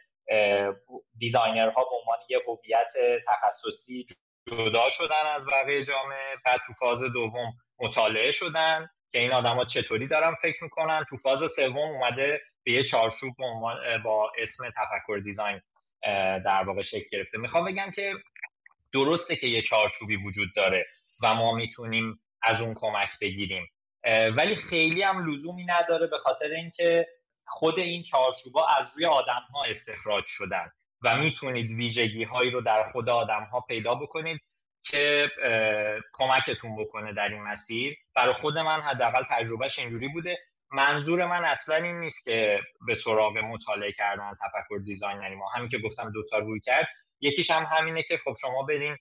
دیزاینرها به عنوان یه هویت تخصصی جدا شدن از بقیه جامعه بعد تو فاز دوم مطالعه شدن که این آدما چطوری دارن فکر می‌کنن. تو فاز سوم اومده به یه چارچوب با اسم تفکر دیزاین در واقع شکل گرفته. می‌خوام بگم که درسته که یه چارچوبی وجود داره و ما می‌تونیم از اون کمک بگیریم. ولی خیلی هم لزومی نداره به خاطر اینکه خود این چارچوبا از روی آدم ها استخراج شدن و می‌تونید ویژگی هایی رو در خود آدم ها پیدا بکنید که کمکتون بکنه در این مسیر. برای خود من حداقل تجربهش اینجوری بوده. منظور من اصلا این نیست که به سراغ مطالعه کردن تفکر دیزاین نریم. همین که گفتم دوتا روی کرد. یکیش هم همینه که خب شما برین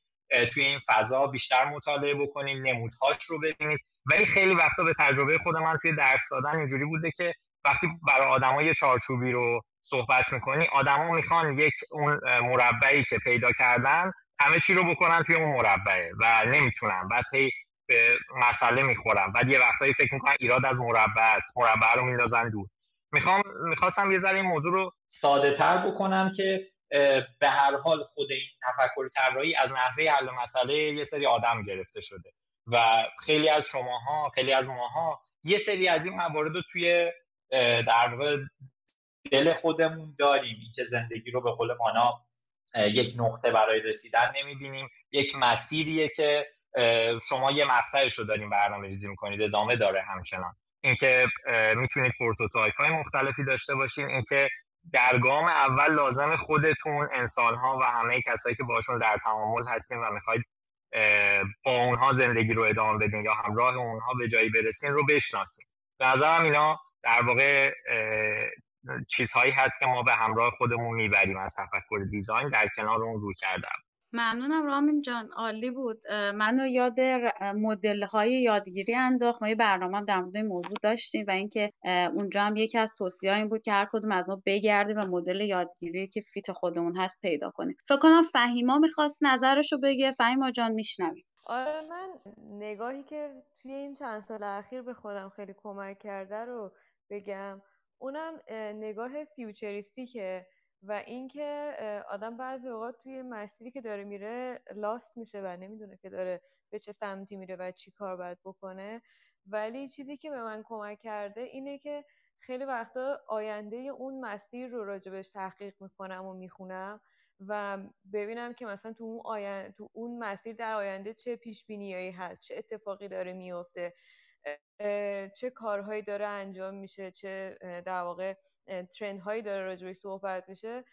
توی این فضا بیشتر مطالعه بکنید نمودهاش رو ببینید. ولی خیلی وقتا به تجربه خود من توی درس دادن اینجوری بوده که وقتی برای آدما یه چارچوبی رو صحبت می‌کنی آدما می‌خوان یک اون مربعی که پیدا کردن همه چی رو بکنن توی اون مربعه و نمی‌تونن. بعد هی به مسئله می‌خورن. بعد یه وقتایی فکر می‌کنن ایراد از مربع است مربع رو میندازن دور. می‌خوام می‌خواستم یه ذره این موضوع رو ساده تر بکنم که به هر حال خود این تفکر طراحی از نحوه حل مسئله یه سری آدم گرفته شده و خیلی از شماها خیلی از ماها یه سری از این موارد رو توی در واقع دل خودمون داریم. که زندگی رو به قول مانا یک نقطه برای رسیدن نمی‌بینیم. یک مسیریه که شما یه مقطعش رو داریم برنامه ریزی می‌کنید. ادامه داره همچنان. اینکه می‌تونید prototype های مختلفی داشته باشین. اینکه در گام اول لازم خودتون انسان ها و همه کسایی که باشون در تعامل هستین و می‌خواید با اونها زندگی رو ادامه بدین یا همراه اونها به جایی برسین رو بشناسیم به نظرم اینا در واقع چیزهایی هست که ما به همراه خودمون می‌بریم از تفکر دیزاین در کنار اون رو کردم ممنونم رامین جان عالی بود. منو یاد مدل های یادگیری انداخت. ما یه برنامه هم در مورد موضوع داشتیم و اینکه اونجا هم یکی از توصیه این بود که هر کدوم از ما بگردیم و مدل یادگیری که فیت خودمون هست پیدا کنیم. فکر کنم فهیما می‌خواست نظرشو بگه. فهیما جان میشنویم آره من نگاهی که توی این چند سال اخیر به خودم خیلی کمک کرده رو بگم. اونم نگاه فیوچریستیکه و اینکه آدم بعضی اوقات توی مسیری که داره میره لاست میشه و نمی‌دونه که داره به چه سمتی میره و چی کار باید بکنه. ولی چیزی که به من کمک کرده اینه که خیلی وقتا آینده اون مسیر رو راجبش تحقیق می‌کنم و می‌خونم و ببینم که مثلا تو اون, تو اون مسیر در آینده چه پیش بینیایی هست چه اتفاقی داره میفته چه کارهایی داره انجام میشه چه در واقع ترند هایی داره راجبش صحبت میشه.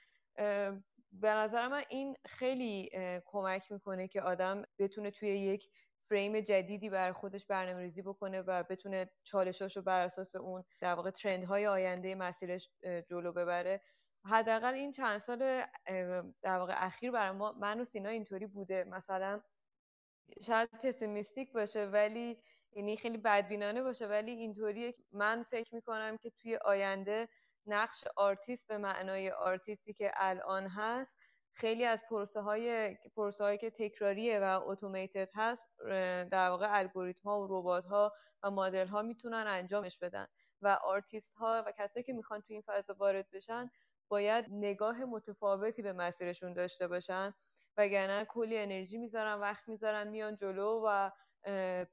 به نظر من این خیلی کمک می‌کنه که آدم بتونه توی یک فریم جدیدی برای خودش برنامه ریزی بکنه و بتونه چالشاش رو بر اساس اون در واقع trend های آینده مسیرش جلو ببره. حداقل این چند سال در واقع اخیر برای ما من و سینا اینطوری بوده. مثلا شاید pessimistic باشه ولی یعنی خیلی بدبینانه باشه ولی اینطوریه من فکر می‌کنم که توی آینده نقش آرتیست به معنای آرتیستی که الان هست خیلی از پروسه های پروسه هایی که تکراریه و automated هست در واقع الگوریتم ها و ربات ها و مدل ها می‌تونن انجامش بدن. و آرتیست ها و کسایی که می‌خوان توی این فضا وارد بشن باید نگاه متفاوتی به مسیرشون داشته باشن وگرنه کلی انرژی می‌ذارن وقت می‌ذارن میان جلو و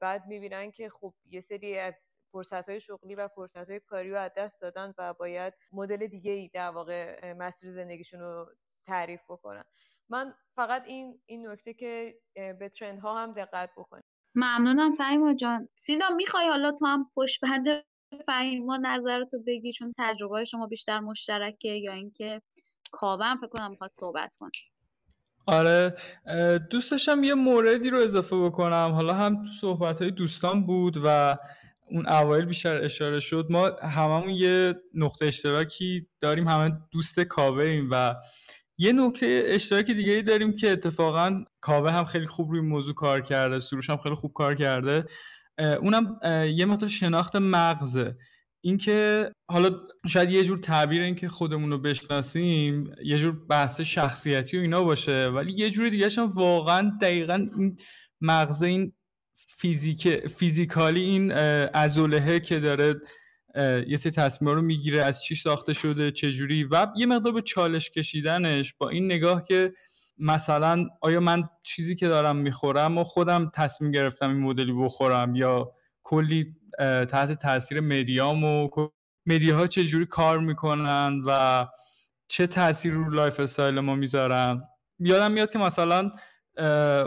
بعد می‌بینن که خب یه سری از فرصت های شغلی و فرصت های کاری رو از دست دادن و باید مدل دیگه ای در واقع مسیر زندگیشون رو تعریف بکنن. من فقط این این نکته که به ترند ها هم دقت بکنیم ممنونم فهیما جان. سینا می‌خوای حالا تو هم پشت بند فهیما نظرتو بگی چون تجربه شما بیشتر مشترکه یا اینکه کاوه هم فکر کنم می‌خواد صحبت کنه. آره دوست داشتم یه موردی رو اضافه بکنم. حالا هم تو صحبت های دوستان بود و اون اوایل بیشتر اشاره شد. ما هممون یه نقطه اشتراکی داریم همه دوست کاوه ایم و یه نکته اشتراکی دیگه ای داریم که اتفاقا کاوه هم خیلی خوب روی موضوع کار کرده سروش هم خیلی خوب کار کرده. اونم یه مقدار شناخت مغزه. اینکه حالا شاید یه جور تعبیر این که خودمون رو بشناسیم یه جور بحث شخصیتی و اینا باشه ولی یه جور دیگه هم واقعا دقیقا این مغزه این فیزیک فیزیکالی این ازولهه که داره یه سری تصمیم رو می‌گیره از چی ساخته شده چجوری و یه مقدار به چالش کشیدنش با این نگاه که مثلا آیا من چیزی که دارم می‌خورم و خودم تصمیم گرفتم این مدلی بخورم یا کلی تحت تاثیر مدیام و media ها چجوری کار می‌کنن و چه تاثیر رو lifestyle ما می‌ذارن. یادم میاد که مثلا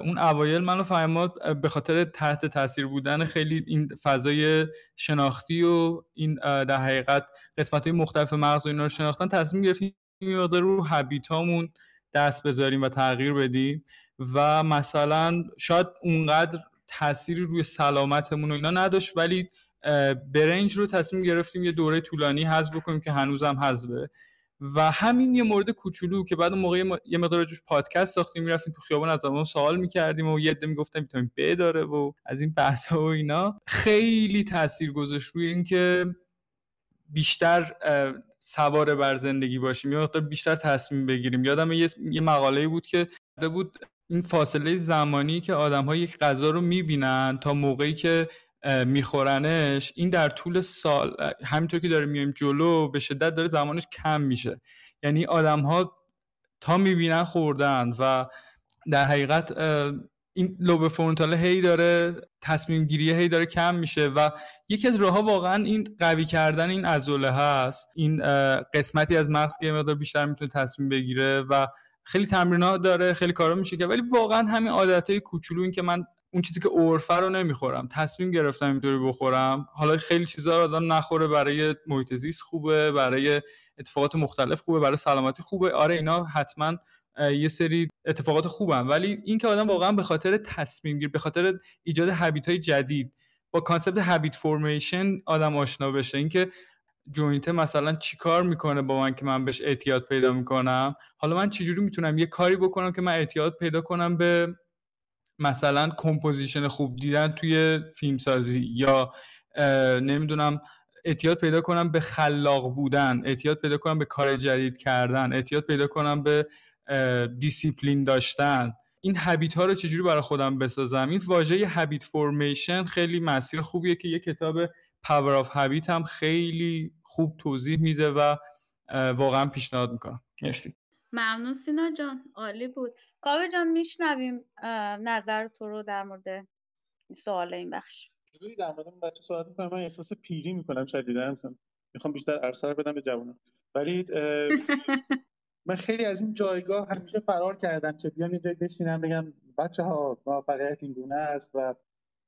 اون اوایل منو فهمات به خاطر تحت تاثیر بودن خیلی این فضای شناختی و این در حقیقت قسمت های مختلف مغز و اینا رو شناختن تصمیم گرفتیم رو هابیتامون دست بذاریم و تغییر بدیم. و مثلا شاید اونقدر تأثیری روی سلامتمون و اینا نداشت ولی برنج رو تصمیم گرفتیم یه دوره طولانی حذف بکنیم که هنوزم حذفه. و همین یه مورد کوچولو که بعد موقع یه مقدار جوش پادکست ساختیم می‌رفتیم تو خیابان از اون سوال می‌کردیم و یه عده می‌گفتن ویتامین ب داره و از این بحث و اینا. خیلی تاثیر گذاشت روی اینکه بیشتر سوار بر زندگی باشیم. یا بیشتر تصمیم بگیریم. یادم یه, یه مقاله بود که بود این فاصله زمانی که آدم ها یک غذا رو می‌بینن تا موقعی که میخورنش این در طول سال همینطور که داره میایم جلو به شدت داره زمانش کم میشه. یعنی آدم ها تا می‌بینن خوردن و در حقیقت این لوب فرونتال هی داره تصمیم گیری هی داره کم میشه و یکی از راه واقعا این قوی کردن این عضله هست. این قسمتی از مغز که مقدار بیشتر می‌تونه تصمیم بگیره و خیلی تمرینات داره خیلی کارا میشه که ولی واقعا همین عادت های کوچولو این که من اون چیزی که اورفه رو نمی‌خورم تصمیم گرفتم اینطوری بخورم. حالا خیلی چیزا رو آدم نخوره برای محیط زیست خوبه برای اتفاقات مختلف خوبه برای سلامتی خوبه. آره اینا حتما یه سری اتفاقات خوبن. ولی اینکه آدم واقعا به خاطر تصمیم گیر به خاطر ایجاد habit های جدید با concept habit formation آدم آشنا بشه. اینکه joint مثلا چیکار می‌کنه با من که من بهش اعتیاد پیدا می‌کنم؟ حالا من چجوری می‌تونم یه کاری بکنم که من اعتیاد پیدا کنم به مثلا composition خوب دیدن توی فیلم سازی یا نمی‌دونم اعتیاد پیدا کنم به خلاق بودن اعتیاد پیدا کنم به کار جدید کردن اعتیاد پیدا کنم به دیسیپلین داشتن. این habit ها رو چجوری برای خودم بسازم؟ این واژه habit formation خیلی مسیر خوبیه که یه کتاب Power of Habit هم خیلی خوب توضیح میده و واقعا پیشنهاد می‌کنم. مرسی. ممنون سینا جان. عالی بود. کاوه جان میشنویم نظر تو رو در مورد سوال این بخش. در مورد بچه صحبت می‌کنم من احساس پیری می‌کنم شدیدا می‌خوام بیشتر ارسال بدم به جوانان ولی [laughs] من خیلی از این جایگاه همیشه فرار کردم که بیام یه جای بشینم بگم بچه ها موفقیت این گونه است و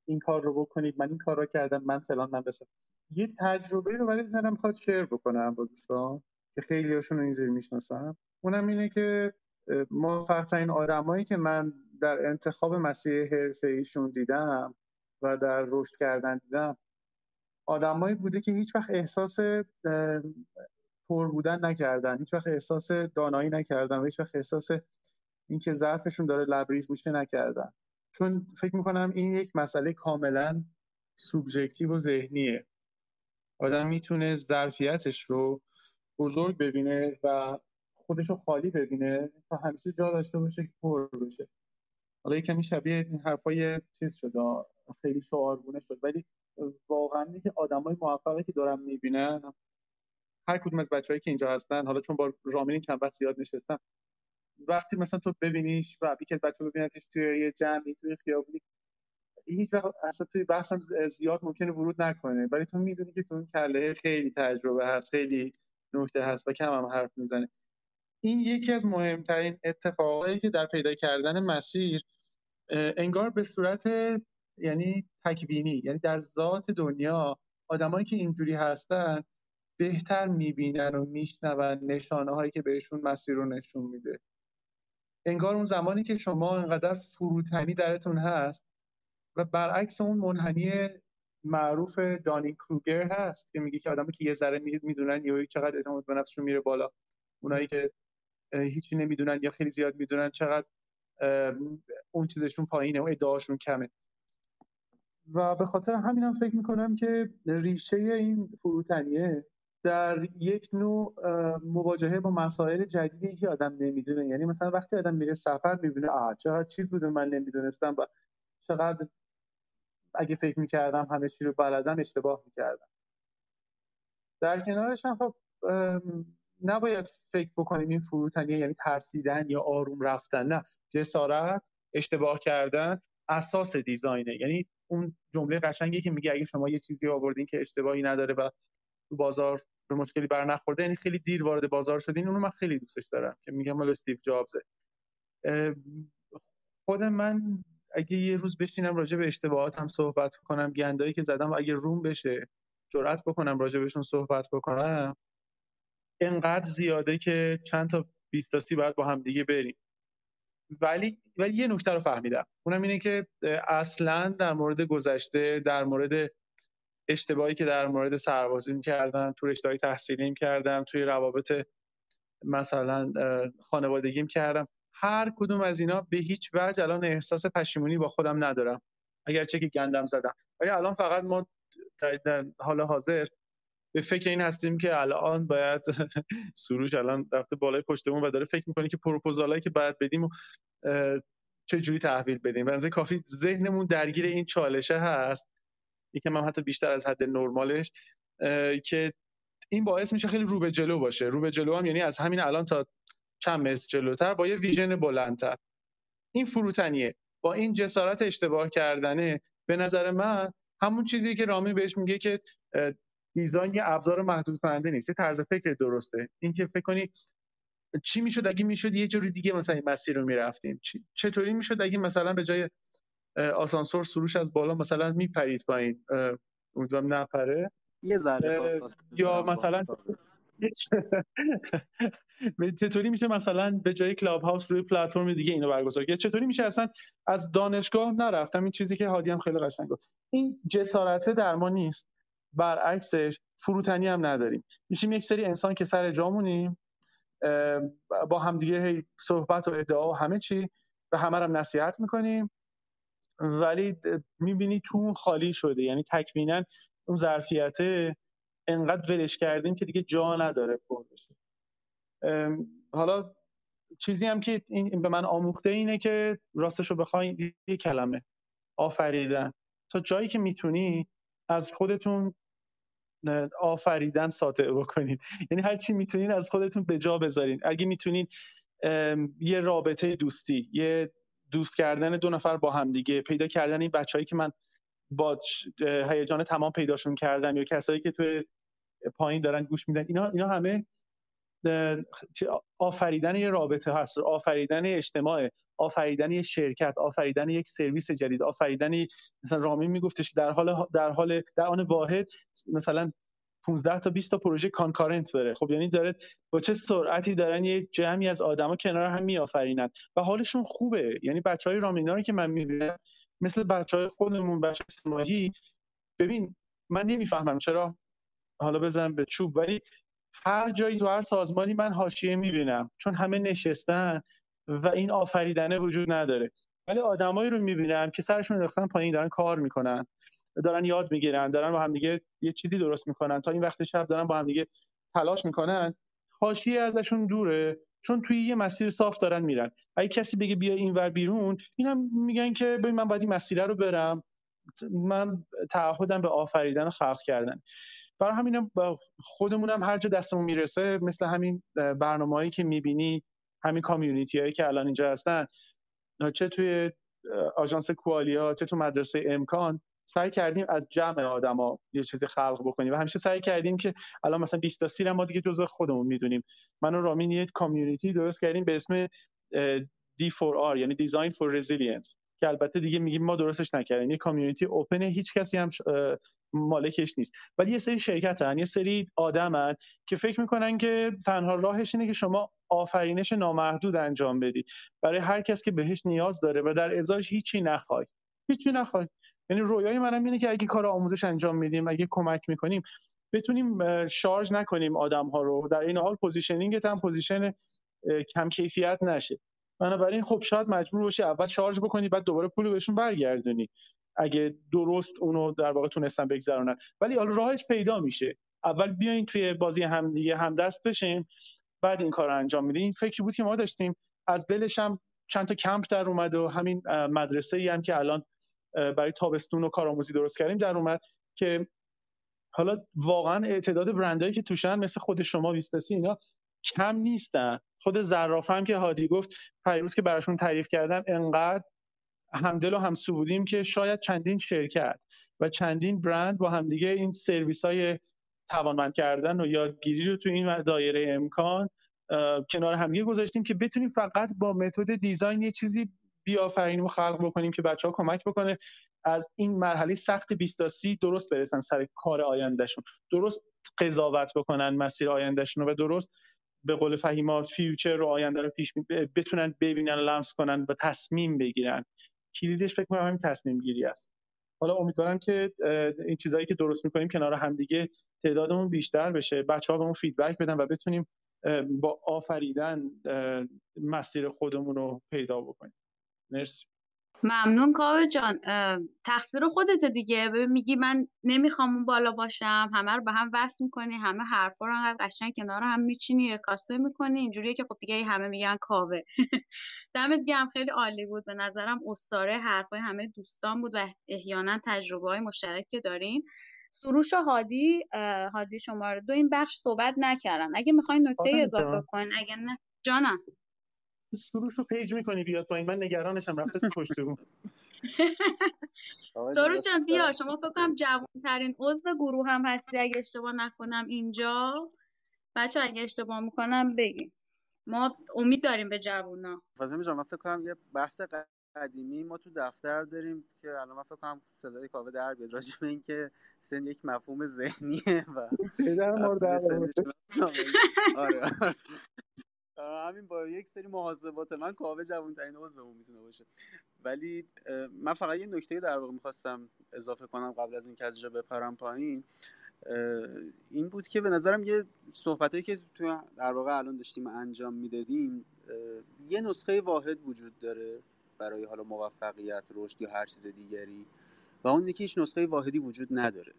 این کار رو بکنید من این کار رو کردم من فلان من بسه یه تجربه رو ولی دارم می‌خواد شیر بکنم با دوستان که خیلی هاشون اینجوری می‌شناسم اونم اینه که موفق ترین آدمایی که من در انتخاب مسیر حرفه ایشون دیدم و در رشد کردن دیدم آدمایی بوده که هیچ وقت احساس پر بودن نکردن هیچ وقت احساس دانایی نکردن و هیچ وقت احساس اینکه ظرفشون داره لبریز میشه نکردن. چون فکر می‌کنم این یک مسئله کاملا سوبژکتیو و ذهنیه. آدم می‌تونه ظرفیتش رو بزرگ ببینه و خودش رو خالی ببینه تا همیشه جا داشته باشه که پر بشه. حالا کمی شبیه این حرفای چیز شد خیلی شعارگونه شد. ولی واقعا که آدمای موفقی که دارم می‌بینن هر کدوم از بچههایی که اینجا هستن حالا چون با رامین چند وقت زیاد نشستم وقتی مثلا تو ببینیش و یکی از بچه ببینتش توی یه جمعی توی خیابونی هیچ وقت اصلا توی بحثم زیاد ممکنه ورود نکنه. ولی تو می‌دونی که تو اون کله خیلی تجربه هست خیلی نکته هست و کم هم حرف می‌زنه. این یکی از مهمترین اتفاقایی که در پیدا کردن مسیر انگار به صورت یعنی تکبینی یعنی در ذات دنیا آدمایی که اینجوری هستن بهتر می‌بینن و میشنون نشانه هایی که بهشون مسیر رو نشون میده. انگار اون زمانی که شما انقدر فروتنی درتون هست و برعکس اون منحنی معروف دانی کروگر هست که میگه که آدمی که یه ذره می‌دونن یا چقدر اعتماد به نفسشون میره بالا. اونایی که هیچی نمی‌دونن یا خیلی زیاد می‌دونن چقدر اون چیزشون پایینه و ادعاشون کمه. و به خاطر همینم هم فکر می‌کنم که ریشه این فروتنیه در یک نوع مواجهه با مسائل جدیدی که آدم نمی‌دونه. یعنی مثلا وقتی آدم میره سفر می‌بینه آه چقدر چیز بوده من نمی‌دونستم و چقدر اگه فکر می‌کردم همه چی رو بلدم اشتباه می‌کردم. در کنارش هم خب نباید فکر بکنیم این فروتنیه یعنی ترسیدن یا آروم رفتن. نه جسارت اشتباه کردن اساس دیزاینه. یعنی اون جمله قشنگی که میگه اگه شما یه چیزی آوردین که اشتباهی نداره و تو بازار به مشکلی بر نخورده یعنی خیلی دیر وارد بازار شدین اونو من خیلی دوستش دارم که میگم مال استیو جابزه. خود من اگه یه روز بشینم راجع به اشتباهاتم صحبت کنم گندایی که زدم و اگه روم بشه جرأت بکنم راجع بهشون صحبت بکنم انقدر زیاده که چند تا 20 تا سی باید با هم دیگه بریم. ولی ولی یه نکته رو فهمیدم. اونم اینه که اصلا در مورد گذشته در مورد اشتباهی که در مورد سربازی کردم تو رشته تحصیلیم کردم توی روابط مثلا خانوادگیم کردم. هر کدوم از اینا به هیچ وجه الان احساس پشیمونی با خودم ندارم. اگرچه که گندم زدم. ولی الان فقط ما در حال حاضر به فکر این هستیم که الان باید [laughs] سروش الان رفته بالای پشتمون و داره فکر می‌کنه که پروپوزالایی که باید بدیم و چه جوری تحویل بدیم. بنظر کافی ذهنمون درگیر این چالشه هست. یکم هم حتی بیشتر از حد نرمالش که این باعث میشه خیلی رو به جلو باشه. رو به جلو هم یعنی از همین الان تا چند متر جلوتر با یه ویژن بلندتر. این فروتنیه. با این جسارت اشتباه کردنه به نظر من همون چیزی که رامی بهش میگه که دیزاین یه ابزار محدود کننده نیست. یه طرز فکر درسته. اینکه فکر کنی چی می‌شد؟ اگه می‌شد یه جوری دیگه مثلا این مسیر رو می‌رفتیم. چطوری می‌شد؟ اگه مثلا به جای آسانسور سروش از بالا مثلا میپرید پایین. امیدوارم نپره. یه ذره یا مثلا [laughs] چطوری میشه مثلا به جای کلاب هاوس روی پلتفرم دیگه اینو برگزار کرد چطوری میشه اصلا از دانشگاه نرفتم؟ این چیزی که هادی هم خیلی قشنگ گفت. این جسارته در ما نیست. برعکسش فروتنی هم نداریم. میشیم یک سری انسان که سر جامونیم. با همدیگه صحبت و ادعا و همه چی. به همه هم نصیحت می‌کنیم. ولی می‌بینی تو خالی شده. یعنی تکوینا اون ظرفیت انقدر ولش کردیم که دیگه جا نداره پر بشه. حالا چیزی هم که این به من آموخته اینه که راستش رو بخوای یه کلمه. آفریدن. تا جایی که می‌تونی از خودتون آفریدن ساطع بکنید یعنی هر چی می‌تونین از خودتون به جا بذارین. اگه می‌تونین یه رابطه دوستی یه دوست کردن دو نفر با هم دیگه پیدا کردن این بچههایی که من با هیجان تمام پیداشون کردم یا کسایی که توی پایین دارن گوش میدن اینا اینا همه آفریدن یه رابطه هست آفریدن اجتماع آفریدن یه شرکت آفریدن یک سرویس جدید آفریدن مثلا رامین میگفتش در حال در حال در آن واحد مثلا 15 تا 20 تا پروژه کانکارنت داره. خب یعنی داره با چه سرعتی دارن یه جمعی از آدما کنار هم میآفرینن. و حالشون خوبه. یعنی بچه های رامینا رو که من می‌بینم مثل بچه های خودمون بچه سماجی ببین من نمی‌فهمم چرا حالا بزنم به چوب ولی هر جایی تو هر سازمانی من حاشیه می‌بینم. چون همه نشستن و این آفریدنه وجود نداره. ولی آدمایی رو می‌بینم که سرشون انداختن پایین دارن کار می‌کنن. دارن یاد می‌گیرن دارن با هم دیگه یه چیزی درست می‌کنن. تا این وقت شب دارن با هم دیگه تلاش می‌کنن حاشیه ازشون دوره. چون توی یه مسیر صاف دارن میرن. اگه کسی بگه بیا اینور بیرون اینم میگن که ببین من باید این مسیره رو برم. من تعهدم به آفریدن و خلق کردن. برای همینم خودمونم هر جا دستمون می‌رسه مثل همین برنامه‌ای که می‌بینی همین کامیونیتی هایی که الان اینجا هستن. چه توی آژانس کوالیا چه تو مدرسه امکان. سعی کردیم از جمع آدما یه چیزی خلق بکنیم و همیشه سعی کردیم که الان مثلا 20 تا سیر ما دیگه جزء خودمون می‌دونیم. من و رامین یه کامیونیتی درست کردیم به اسم D4R یعنی Design for Resilience که البته دیگه میگیم ما درستش نکردیم. یه community open هیچ کسی هم مالکش نیست. ولی یه سری شرکت هن یه سری آدم که فکر می‌کنن که تنها راهش اینه که شما آفرینش نامحدود انجام بدی. برای هر کس که بهش نیاز داره و در ازاش هیچی نخوای. هیچی نخوای. یعنی رویای منم اینه که اگه کار آموزش انجام میدیم اگه کمک می‌کنیم بتونیم charge نکنیم آدم ها رو. در این حال positioning هم position کم کیفیت نشه. بنابراین خب شاید مجبور باشی اول شارژ بکنی بعد دوباره پول بهشون برگردونی. اگه درست اونو در واقع تونستن بگذرونن. ولی حالا راهش پیدا میشه. اول بیاین توی بازی همدیگه هم دست بشیم بعد این کار انجام میدیم این فکری بود که ما داشتیم. از دلش هم چند تا کمپ در اومد و همین مدرسه ای هم که الان برای تابستون و کارآموزی درست کردیم. در اومد که حالا واقعا اعتداد برندهایی که توشن مثل خود شما ویستاسی اینا کم نیستن. خود زراف هم که هادی گفت پیروز که براشون تعریف کردم انقدر همدل و همسو بودیم که شاید چندین شرکت و چندین برند با همدیگه این سرویس های توانمند کردن و یادگیری رو تو این دایره امکان کنار همدیگه گذاشتیم که بتونیم فقط با متد دیزاین یه چیزی بیافرینیم و خلق بکنیم که بچه ها کمک بکنه. از این مرحله سخت 20 تا 30 درست برسن سر کار آیندهشون. درست قضاوت بکنن مسیر آیندهشون و درست به قول فهیمات future رو آینده رو پیش بتونن ببینن لمس کنن و تصمیم بگیرن. کلیدش فکر کنم همین تصمیم گیری است. حالا امیدوارم که این چیزهایی که درست می‌کنیم کنار همدیگه تعدادمون بیشتر بشه. بچه ها بهمون feedback بدن و بتونیم با آفریدن مسیر خودمون رو پیدا بکنیم. مرسی. ممنون کاوه جان. تقصیر خودت دیگه. میگی من نمی‌خوام اون بالا باشم. همه رو به هم وصل می‌کنی. همه حرفا رو انقدر قشنگ کنار هم میچینی. کاسه می‌کنی. اینجوریه که خب دیگه همه میگن کاوه. [laughs] دمت گرم. خیلی عالی بود. به نظرم استاره حرفای همه دوستان بود و احیانا تجربه های مشترک که دارین. سروش و هادی هادی شما دو این بخش صحبت نکردن. اگه می‌خواین نکته اضافه کنین. اگه نه جانم. سروش رو پیج می‌کنی بیاد پایین. من نگرانشم رفته تو بود سروش جان بیا. شما فکر کنم جوان ترین عضو گروه هم هستی. اگه اشتباه نکنم اینجا. بچه اگه اشتباه می‌کنم بگیم ما امید داریم به جوونا. فاطمه جان من فکر کنم یه بحث قدیمی ما تو دفتر داریم که الان من فکر کنم صدای کاوه در بیاد. راجع به اینکه سن یک مفهوم ذهنیه و آره. همین با یک سری محاسبات من کاوه جوانترین عضومون می‌تونه باشه. ولی من فقط یه نکته در واقع می‌خواستم اضافه کنم قبل از اینکه از اینجا بپرم پایین. این بود که به نظرم یه صحبتایی که تو در واقع الان داشتیم انجام می‌دادیم یه نسخه واحد وجود داره برای حالا موفقیت رشد یا هر چیز دیگری. و اون که هیچ نسخه واحدی وجود نداره.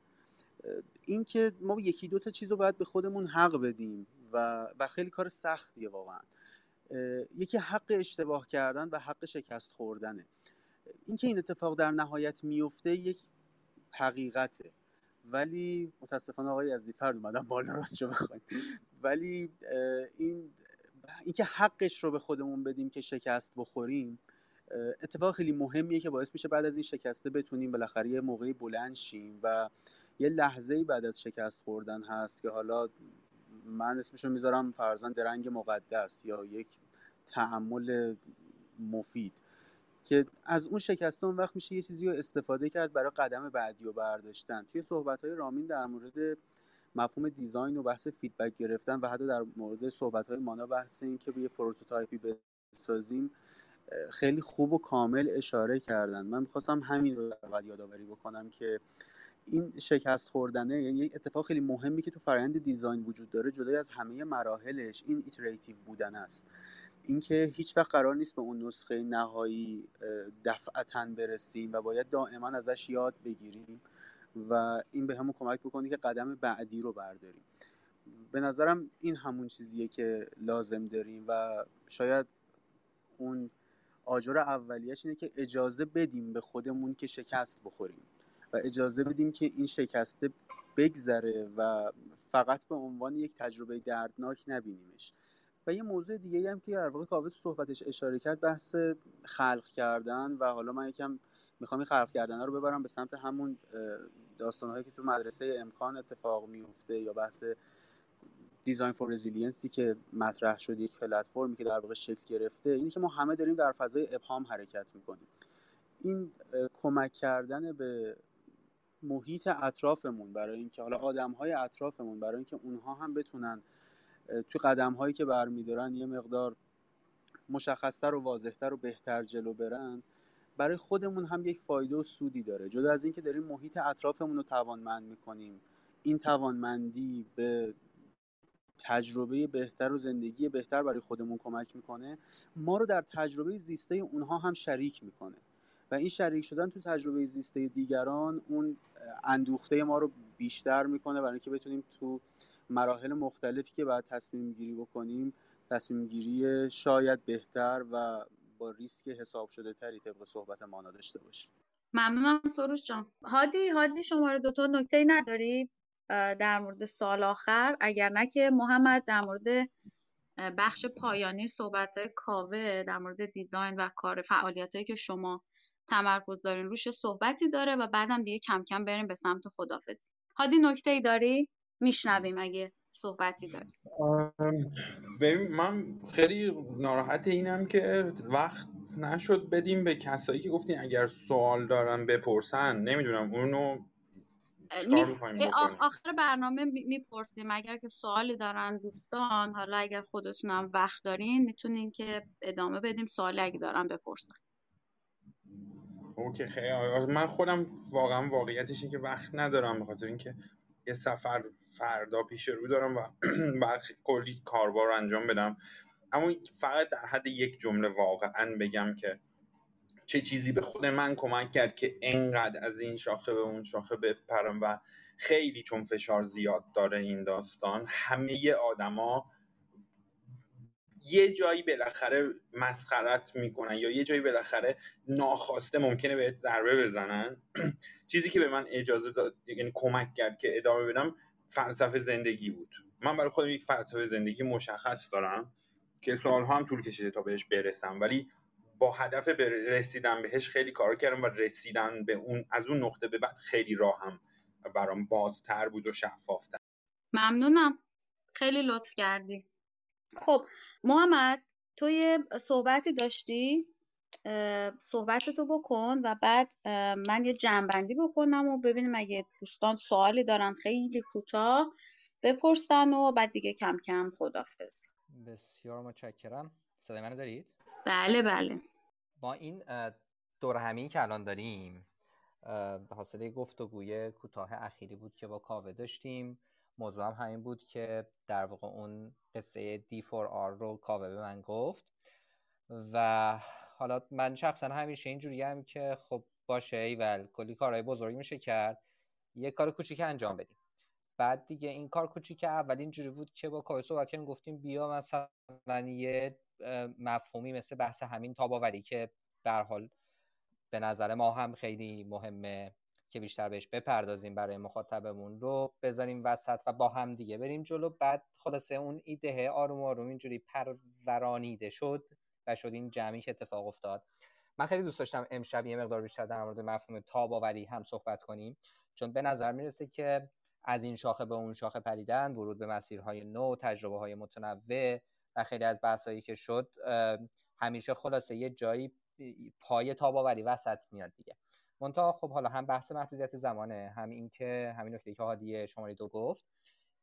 اینکه ما یکی دو تا چیز رو باید به خودمون حق بدیم. و, و خیلی کار سختیه واقعا. یکی حق اشتباه کردن و حق شکست خوردنه. اینکه این اتفاق در نهایت میفته یک حقیقته. ولی متاسفانه آقای از فرد اومدن بالا راست شو بخواید ولی این اینکه حقش رو به خودمون بدیم که شکست بخوریم اتفاق خیلی مهمیه که باعث میشه بعد از این شکسته بتونیم بالاخره یه موقعی بلند شیم و یه لحظه بعد از شکست خوردن هست که حالا من اسمشو می‌ذارم فرضاً درنگ مقدس یا یک تحمل مفید که از اون شکسته اون وقت میشه یه چیزی رو استفاده کرد برای قدم بعدی رو برداشتن. توی صحبت های رامین در مورد مفهوم design و بحث feedback گرفتن و حتی در مورد صحبت های مانا بحث این که به یه prototype ی بسازیم خیلی خوب و کامل اشاره کردن. من می‌خواستم همین رو یادآوری بکنم که این شکست خوردنه یعنی یک اتفاق خیلی مهمی که تو فرآیند design وجود داره جدای از همه مراحلش این iterative بودن است. اینکه هیچ وقت قرار نیست به اون نسخه نهایی دفعتا برسیم و باید دائما ازش یاد بگیریم و این بهمون کمک بکنه که قدم بعدی رو برداریم. به نظرم این همون چیزیه که لازم داریم و شاید اون آجر اولیش اینه که اجازه بدیم به خودمون که شکست بخوریم. اجازه بدیم که این شکسته بگذره و فقط به عنوان یک تجربه دردناک نبینیمش. و یه موضوع دیگه هم که در واقع کاوه تو صحبتش اشاره کرد بحث خلق کردن و حالا من یکم می‌خوام این خلق کردن رو ببرم به سمت همون داستانهایی که تو مدرسه امکان اتفاق میفته یا بحث design for resilience ی که مطرح شد یک پلتفرمی که در واقع شکل گرفته اینی که ما همه داریم در فضای ابهام حرکت می‌کنیم. این کمک کردن به محیط اطرافمون برای اینکه حالا آدم های اطرافمون برای اینکه اونها هم بتونن توی قدم هایی که برمیدارن یه مقدار مشخصتر و واضحتر و بهتر جلو برن برای خودمون هم یک فایده و سودی داره. جدا از اینکه داریم محیط اطرافمون رو توانمند می‌کنیم این توانمندی به تجربه بهتر و زندگی بهتر برای خودمون کمک می‌کنه ما رو در تجربه زیسته اونها هم شریک می‌کنه. و این شریک شدن تو تجربه زیسته دیگران اون اندوخته ما رو بیشتر می‌کنه برای اینکه بتونیم تو مراحل مختلفی که باید تصمیم گیری بکنیم تصمیم گیری شاید بهتر و با ریسک حساب شده تری طبق صحبت مانا داشته باشیم. ممنونم سروش جان. هادی هادی شماره دوتا نکته نداری؟ در مورد سال آخر. اگر نه که محمد در مورد بخش پایانی صحبت کاوه در مورد دیزاین و کار فعالیت هایی که شما تمرکز دارین روش صحبتی داره و بعدم دیگه کم کم بریم به سمت خدافزی هادی نکته ای داری؟ میشنویم اگه صحبتی داری. ببین من خیلی ناراحت اینم که وقت نشد بدیم به کسایی که گفتین اگر سوال دارن بپرسن. نمی‌دونم اونو آخر برنامه می‌پرسیم. اگر که سوالی دارن دوستان حالا اگر خودتونم وقت دارین می‌تونین که ادامه بدیم. سوالی اگه دارن بپرسن. اوکی خیلی من خودم واقعا واقعیتش که وقت ندارم به خاطر اینکه یه سفر فردا پیش رو دارم و [clears throat] بعد کلی کاربار رو انجام بدم. اما فقط در حد یک جمله واقعا بگم که چه چیزی به خود من کمک کرد که انقدر از این شاخه به اون شاخه بپرم و خیلی چون فشار زیاد داره این داستان همه آدما یه جایی بالاخره مسخرت می‌کنن یا یه جایی بالاخره ناخواسته ممکنه بهت ضربه بزنن. [clears throat] چیزی که به من اجازه داد یعنی کمک کرد که ادامه بدم فلسفه زندگی بود. من برای خودم یک فلسفه زندگی مشخص دارم که سالها هم طول کشیده تا بهش برسم. ولی با هدف رسیدن بهش خیلی کار کردم و رسیدن به اون از اون نقطه به بعد خیلی راهم برام بازتر بود و شفافتر. ممنونم. خیلی لطف کردی. خب محمد تو یه صحبتی داشتی؟ صحبتتو بکن و بعد من یه جنبندی بکنم و ببینیم اگه دوستان سوالی دارن خیلی کوتاه بپرسن و بعد دیگه کم کم خدافز بسیار متشکرم. صدای منو دارید؟ بله بله. با این دور همین که الان داریم حاصل گفتگوی کوتاه اخیری بود که با کاوه داشتیم. موضوع هم همین بود که در واقع اون قصه D4R رو کاوه به من گفت. و حالا من شخصا همیشه اینجوری هم که خب باشه ایول کلی کارهای بزرگی میشه کرد. یه کار کوچیک انجام بدیم. بعد دیگه این کار کوچیک اول اینجوری بود که با کاوه صحبت کردیم گفتیم بیا مثلا یه مفهومی مثل بحث همین تاباوری که در حال به نظر ما هم خیلی مهمه. که بیشتر بهش بپردازیم برای مخاطبمون رو بذاریم وسط و با هم دیگه بریم جلو. بعد خلاصه اون ایده آروم آروم اینجوری پرورانیده شد و شد این جمعی که اتفاق افتاد. من خیلی دوست داشتم امشب یه مقدار بیشتر در مورد مفهوم تاباوری هم صحبت کنیم. چون به نظر می‌رسه که از این شاخه به اون شاخه پریدن ورود به مسیرهای نو تجربه های متنوع و خیلی از بحثایی که شد همیشه خلاصه یه جایی پای تاباوری وسط میاد دیگه. منتها خب حالا هم بحث محدودیت زمانه هم این که همین نکته که هادی شماره دو گفت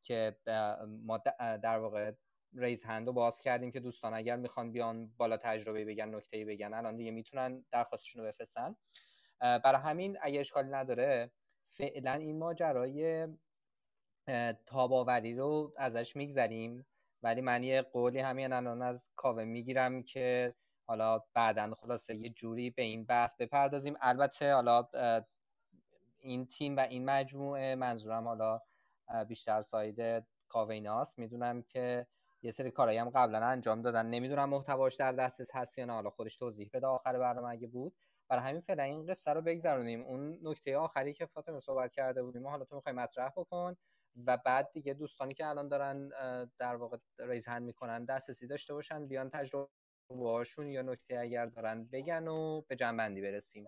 که ما در واقع ریز هند رو باز کردیم که دوستان اگر می‌خوان بیان بالا تجربه بگن نکته بگن الان دیگه می‌تونن درخواستشون رو بفرستن. برای همین اگه اشکالی نداره فعلا این ماجرای تاباوری رو ازش میگذریم. ولی من یه قولی همین الان از کاوه می‌گیرم که حالا بعدا خلاصه یه جوری به این بحث بپردازیم. البته حالا این تیم و این مجموعه منظورم حالا بیشتر ساید کاویناست می‌دونم که یه سری کارایی هم قبلا انجام دادن. نمی‌دونم محتواش در دسترس هست یا نه. حالا خودش توضیح بده آخر برنامه اگه بود. برای همین فعلا این قصه رو بگذرونیم. اون نکته آخری که فاطمه صحبت کرده بودیم حالا تو می‌خوای مطرح بکن و بعد دیگه دوستانی که الان دارن در واقع ریز هند می‌کنن دسترسی داشته باشن بیان تجربه هاشون یا نکته اگر دارن بگن و به جنبندی برسیم.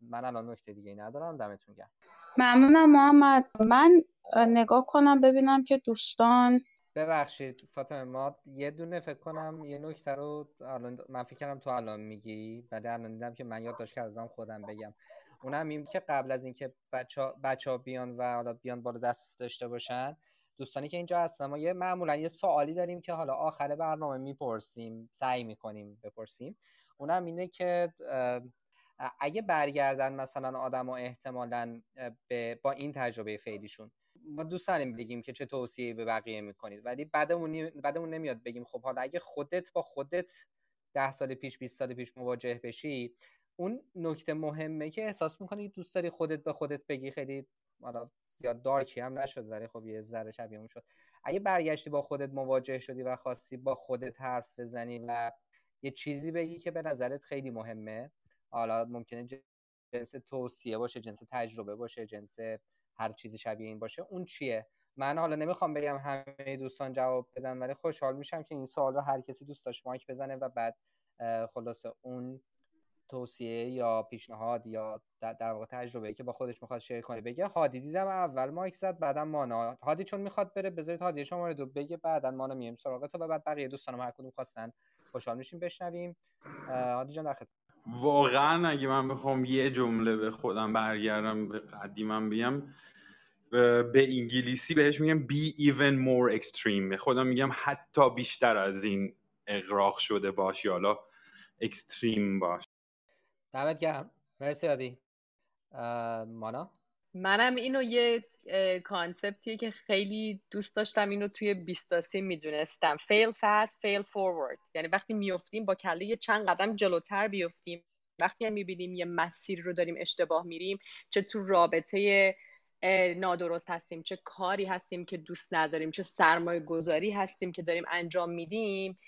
من الان نکته دیگه ندارم. دمتون گرم. ممنونم محمد. من نگاه کنم ببینم که دوستان ببخشید فاطمه ما یه دونه فکر کنم یه نکته رو الان من فکر کردم تو الان میگی ولی الان دیدم که من یادداشت کردم خودم بگم. اونم این که قبل از اینکه بچه بچه ها بیان و حالا بیان بالا دست داشته باشن دوستانی که اینجا هستن ما یه معمولا یه سوالی داریم که حالا آخر برنامه می‌پرسیم سعی می‌کنیم بپرسیم. اونم اینه که اگه برگردن مثلا آدم ها احتمالا با این تجربه فعلیشون ما دوست داریم بگیم که چه توصیه به بقیه می‌کنید. ولی بعدمون بعدمون نمیاد بگیم خب حالا اگه خودت با خودت ده سال پیش 20 سال پیش مواجه بشی اون نکته مهمه که احساس می‌کنی دوست داری خودت به خودت بگی خیلی زیاد دارکی هم نشد ولی خب یه ذره شبیه اون شد. اگه برگشتی با خودت مواجه شدی و خواستی با خودت حرف بزنی و یه چیزی بگی که به نظرت خیلی مهمه حالا ممکنه جنس توصیه باشه جنس تجربه باشه جنس هر چیزی شبیه این باشه اون چیه؟ من حالا نمی‌خوام بگم همه دوستان جواب بدن ولی خوشحال میشم که این سوال رو هر کسی دوست داشت مایک بزنه و بعد خلاصه اون توصیه یا پیشنهاد یا در واقع تجربه که با خودش می‌خواد شیر کنه بگه هادی دیدم اول مایک زد بعدم مانا. هادی چون می‌خواد بره بذارید هادی شما رو بگه بعدا مانا میایم سراغ تو و بعد بقیه دوستانم هر کدوم خواستن خوشحال میشیم بشنویم. هادی جان در واقعا اگه من بخوام یه جمله به خودم برگردم به قدیمم بگم به انگلیسی بهش میگم be even more extreme. خودم میگم حتی بیشتر از این اقراق شده باش یا اکستریم باش. دمت گرم. مرسی عادی. مانا؟ منم اینو یه کانسپتیه که خیلی دوست داشتم اینو توی بیستاسی می‌دونستم. Fail fast fail forward. یعنی وقتی میفتیم با کله یه چند قدم جلوتر بیفتیم. وقتی هم می‌بینیم یه مسیر رو داریم اشتباه میریم چه تو رابطه نادرست هستیم چه کاری هستیم که دوست نداریم چه سرمایه گذاری هستیم که داریم انجام میدیم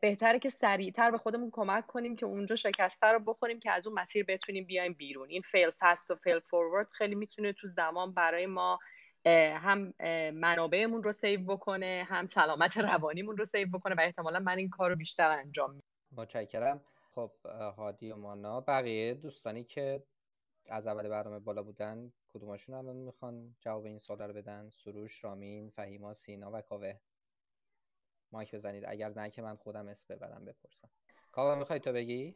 بهتره که سریعتر به خودمون کمک کنیم که اونجا شکسته رو بخوریم که از اون مسیر بتونیم بیایم بیرون. این fail fast و fail forward خیلی می‌تونه تو زمان برای ما هم منابعمون رو save بکنه هم سلامت روانیمون رو save بکنه و احتمالا من این کار رو بیشتر انجام میدم. متشکرم. خب هادی و مانا بقیه دوستانی که از اول برنامه بالا بودن کدوماشون الان می‌خوان جواب این سوال رو بدن؟ سروش رامین فهیما سینا و کاوه. مایک بزنید. اگر نه که من خودم اسم ببرم بپرسم. کاوه می‌خوای تو بگی؟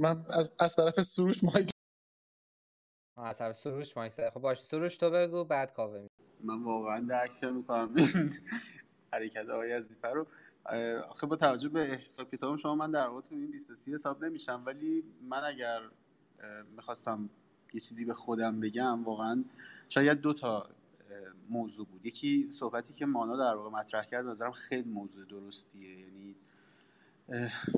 من از, از طرف سروش مایک. از طرف سروش مایک خب باش سروش تو بگو بعد کاوه من واقعا درک می‌کنم [laughs] حرکت آقای عزیفه رو. آخه با توجه به حساب کتاب شما من در واقع تو این لیست سی حساب نمیشم. ولی من اگر می‌خواستم یه چیزی به خودم بگم واقعا شاید دو تا موضوع بود. یکی صحبتی که مانا در واقع مطرح کرد نظرم خیلی موضوع درستیه. یعنی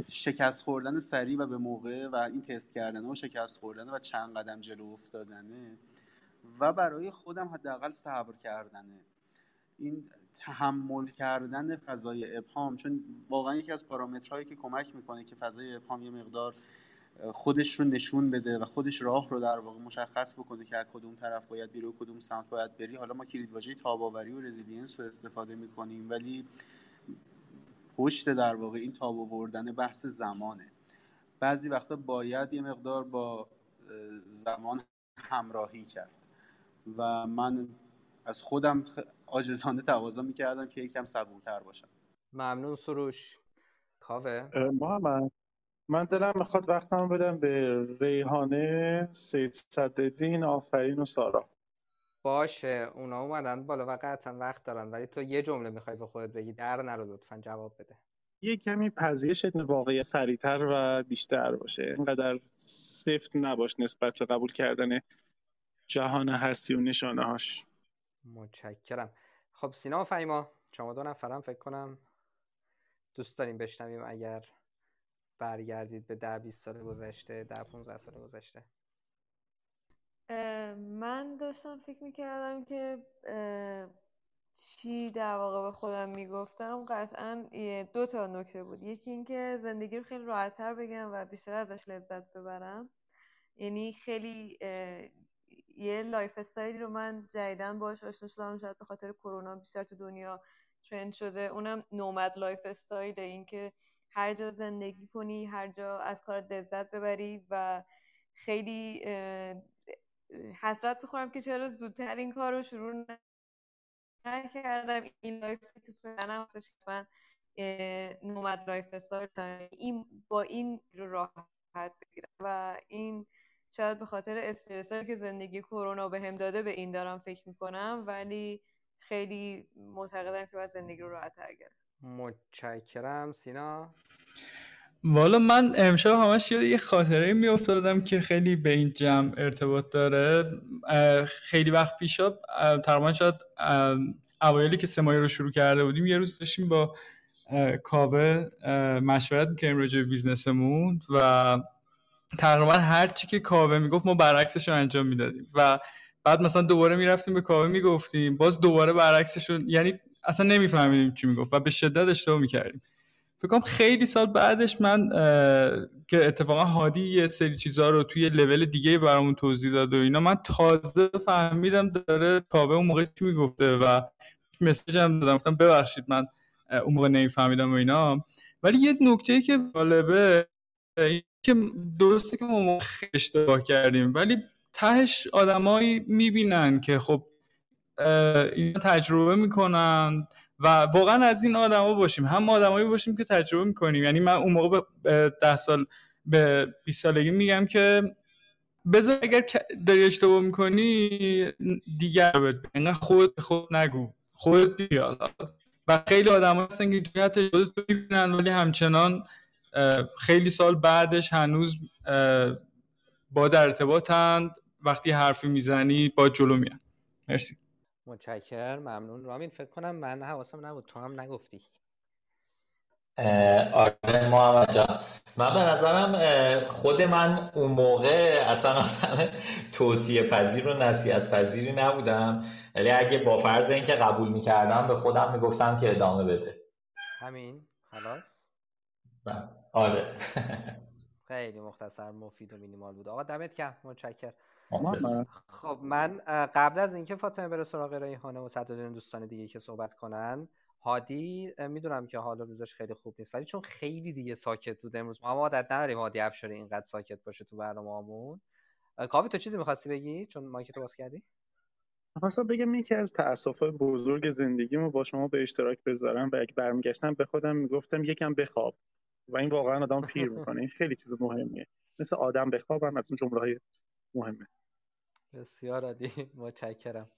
شکست خوردن سریع و به موقع و این تست کردن و شکست خوردن و چند قدم جلو افتادنه و برای خودم حداقل صبر کردنه. این تحمل کردن فضای ابهام چون واقعا یکی از پارامترهایی که کمک می‌کنه که فضای ابهام یه مقدار خودش رو نشون بده و خودش راه رو در واقع مشخص بکنه که از کدوم طرف باید بری و کدوم سمت باید بری. حالا ما کلید واژه تاب‌آوری و resilience رو استفاده می‌کنیم ولی پشت در واقع این تاب آوردن بحث زمانه. بعضی وقتا باید یه مقدار با زمان همراهی کرد و من از خودم آجزانه تقاضا می‌کردم که یکم صبورتر باشم. ممنون سروش. کاوه؟ محمد. من دلم می‌خواد وقتم بدم به ریحانه سید صدرالدین آفرین و سارا. باشه اونا اومدن بالا و قطعا وقت دارن ولی تو یه جمله می‌خوای به خودت بگی در نرو لطفا جواب بده. یه کمی پذیرش واقعی سریعتر و بیشتر باشه. اینقدر سفت نباش نسبت به قبول کردن جهان هستی و نشانه هاش متشکرم. خب سینا و فیما شما دو نفرم فکر کنم دوست داریم بشنویم اگر برگردید به ده 20 سال گذشته ده 15 سال گذشته؟ من داشتم فکر می‌کردم که چی در واقع به خودم می‌گفتم. قطعا دو تا نکته بود. یکی اینکه زندگی رو خیلی راحتتر بگم و بیشتر ازش لذت ببرم. یعنی خیلی یه lifestyle ی رو من جدیدن باش آشنا شدم. شاید به خاطر کرونا بیشتر تو دنیا trend شده. اونم nomad lifestyle اینکه هر جا زندگی کنی هر جا از کارت لذت ببری و خیلی حسرت بخورم که چرا زودتر این کار رو شروع نکردم. این life تو پلنم من nomad lifestyle این با این رو راحت بگیرم و این شاید به خاطر استرسایی که زندگی کرونا به هم داده به این دارم فکر می‌کنم ولی خیلی معتقدم که باید زندگی رو راحت تر گرفت متشکرم. سینا؟ والا من امشب همش یاد یه خاطره میافتادم که خیلی به این جمع ارتباط داره. خیلی وقت پیش تقریبا شاید اوایلی که سمایی رو شروع کرده بودیم یه روز داشتیم با کاوه مشورت می‌کردیم راجع به بیزنسمون و تقریبا هر چی که کاوه می‌گفت ما برعکسش رو انجام می‌دادیم. و بعد مثلا دوباره می‌رفتیم به کاوه می‌گفتیم باز دوباره برعکسش یعنی اصلا نمیفهمیدیم چی می‌گفت و به شدت اشتباه می‌کردیم. فکر خیلی سال بعدش من که اتفاقا هادی یه سری چیزها رو توی لول دیگه برامون توضیح داد و اینا من تازه فهمیدم داره کاوه اون موقع چی می‌گفته و مسیج هم دادم. گفتم ببخشید من اون موقع نمیفهمیدم و اینا. ولی یه نکته که جالبه که درسته که ما اشتباه کردیم ولی تهش آدمایی می‌بینن که خب اینا تجربه می‌کنن و واقعا از این آدما باشیم. هم آدمایی باشیم که تجربه می‌کنیم. یعنی من اون موقع به ده سال به 20 سالگی میگم که بذار اگر داری اشتباه می‌کنی دیگر اینقدر خود خود نگو. خود بیا. و خیلی آدم هستن که توی حتی می‌بینن ولی همچنان خیلی سال بعدش هنوز با در ارتباطند وقتی حرفی می‌زنی با جلو میان. مرسی. متشکر ممنون. رامین فکر کنم من حواسم نبود. تو هم نگفتی. آره محمد جان. من به نظرم خود من اون موقع اصلا آدم توصیه پذیر و نصیحت پذیری نبودم. ولی اگه با فرض اینکه قبول می‌کردم به خودم می‌گفتم که ادامه بده. همین. خلاص؟ بله. آره. [laughs] خیلی مختصر مفید و مینیمال بود. آقا دمت گرم. متشکر خب من قبل از اینکه فاطمه بره سراغ ریحانه و صدادین دوستان دیگه که صحبت کنن هادی می‌دونم که حالا روزش خیلی خوب نیست ولی چون خیلی دیگه ساکت بود امروز ما عادت نداریم هادی افشاری اینقدر ساکت باشه تو برنامه‌مون کاوه تو چیزی می‌خواستی بگی؟ چون مایک تو باز کردی؟ خواستم بگم یکی از تأسفات بزرگ زندگیمو با شما به اشتراک بذارم و اگه برمیگشتم به خودم می‌گفتم یکم بخواب و این واقعا آدم پیر می‌کنه این خیلی چیز مهمیه. مثل آدم بخوابم از اون جمله های مهمه. بسیار عالی. متشکرم.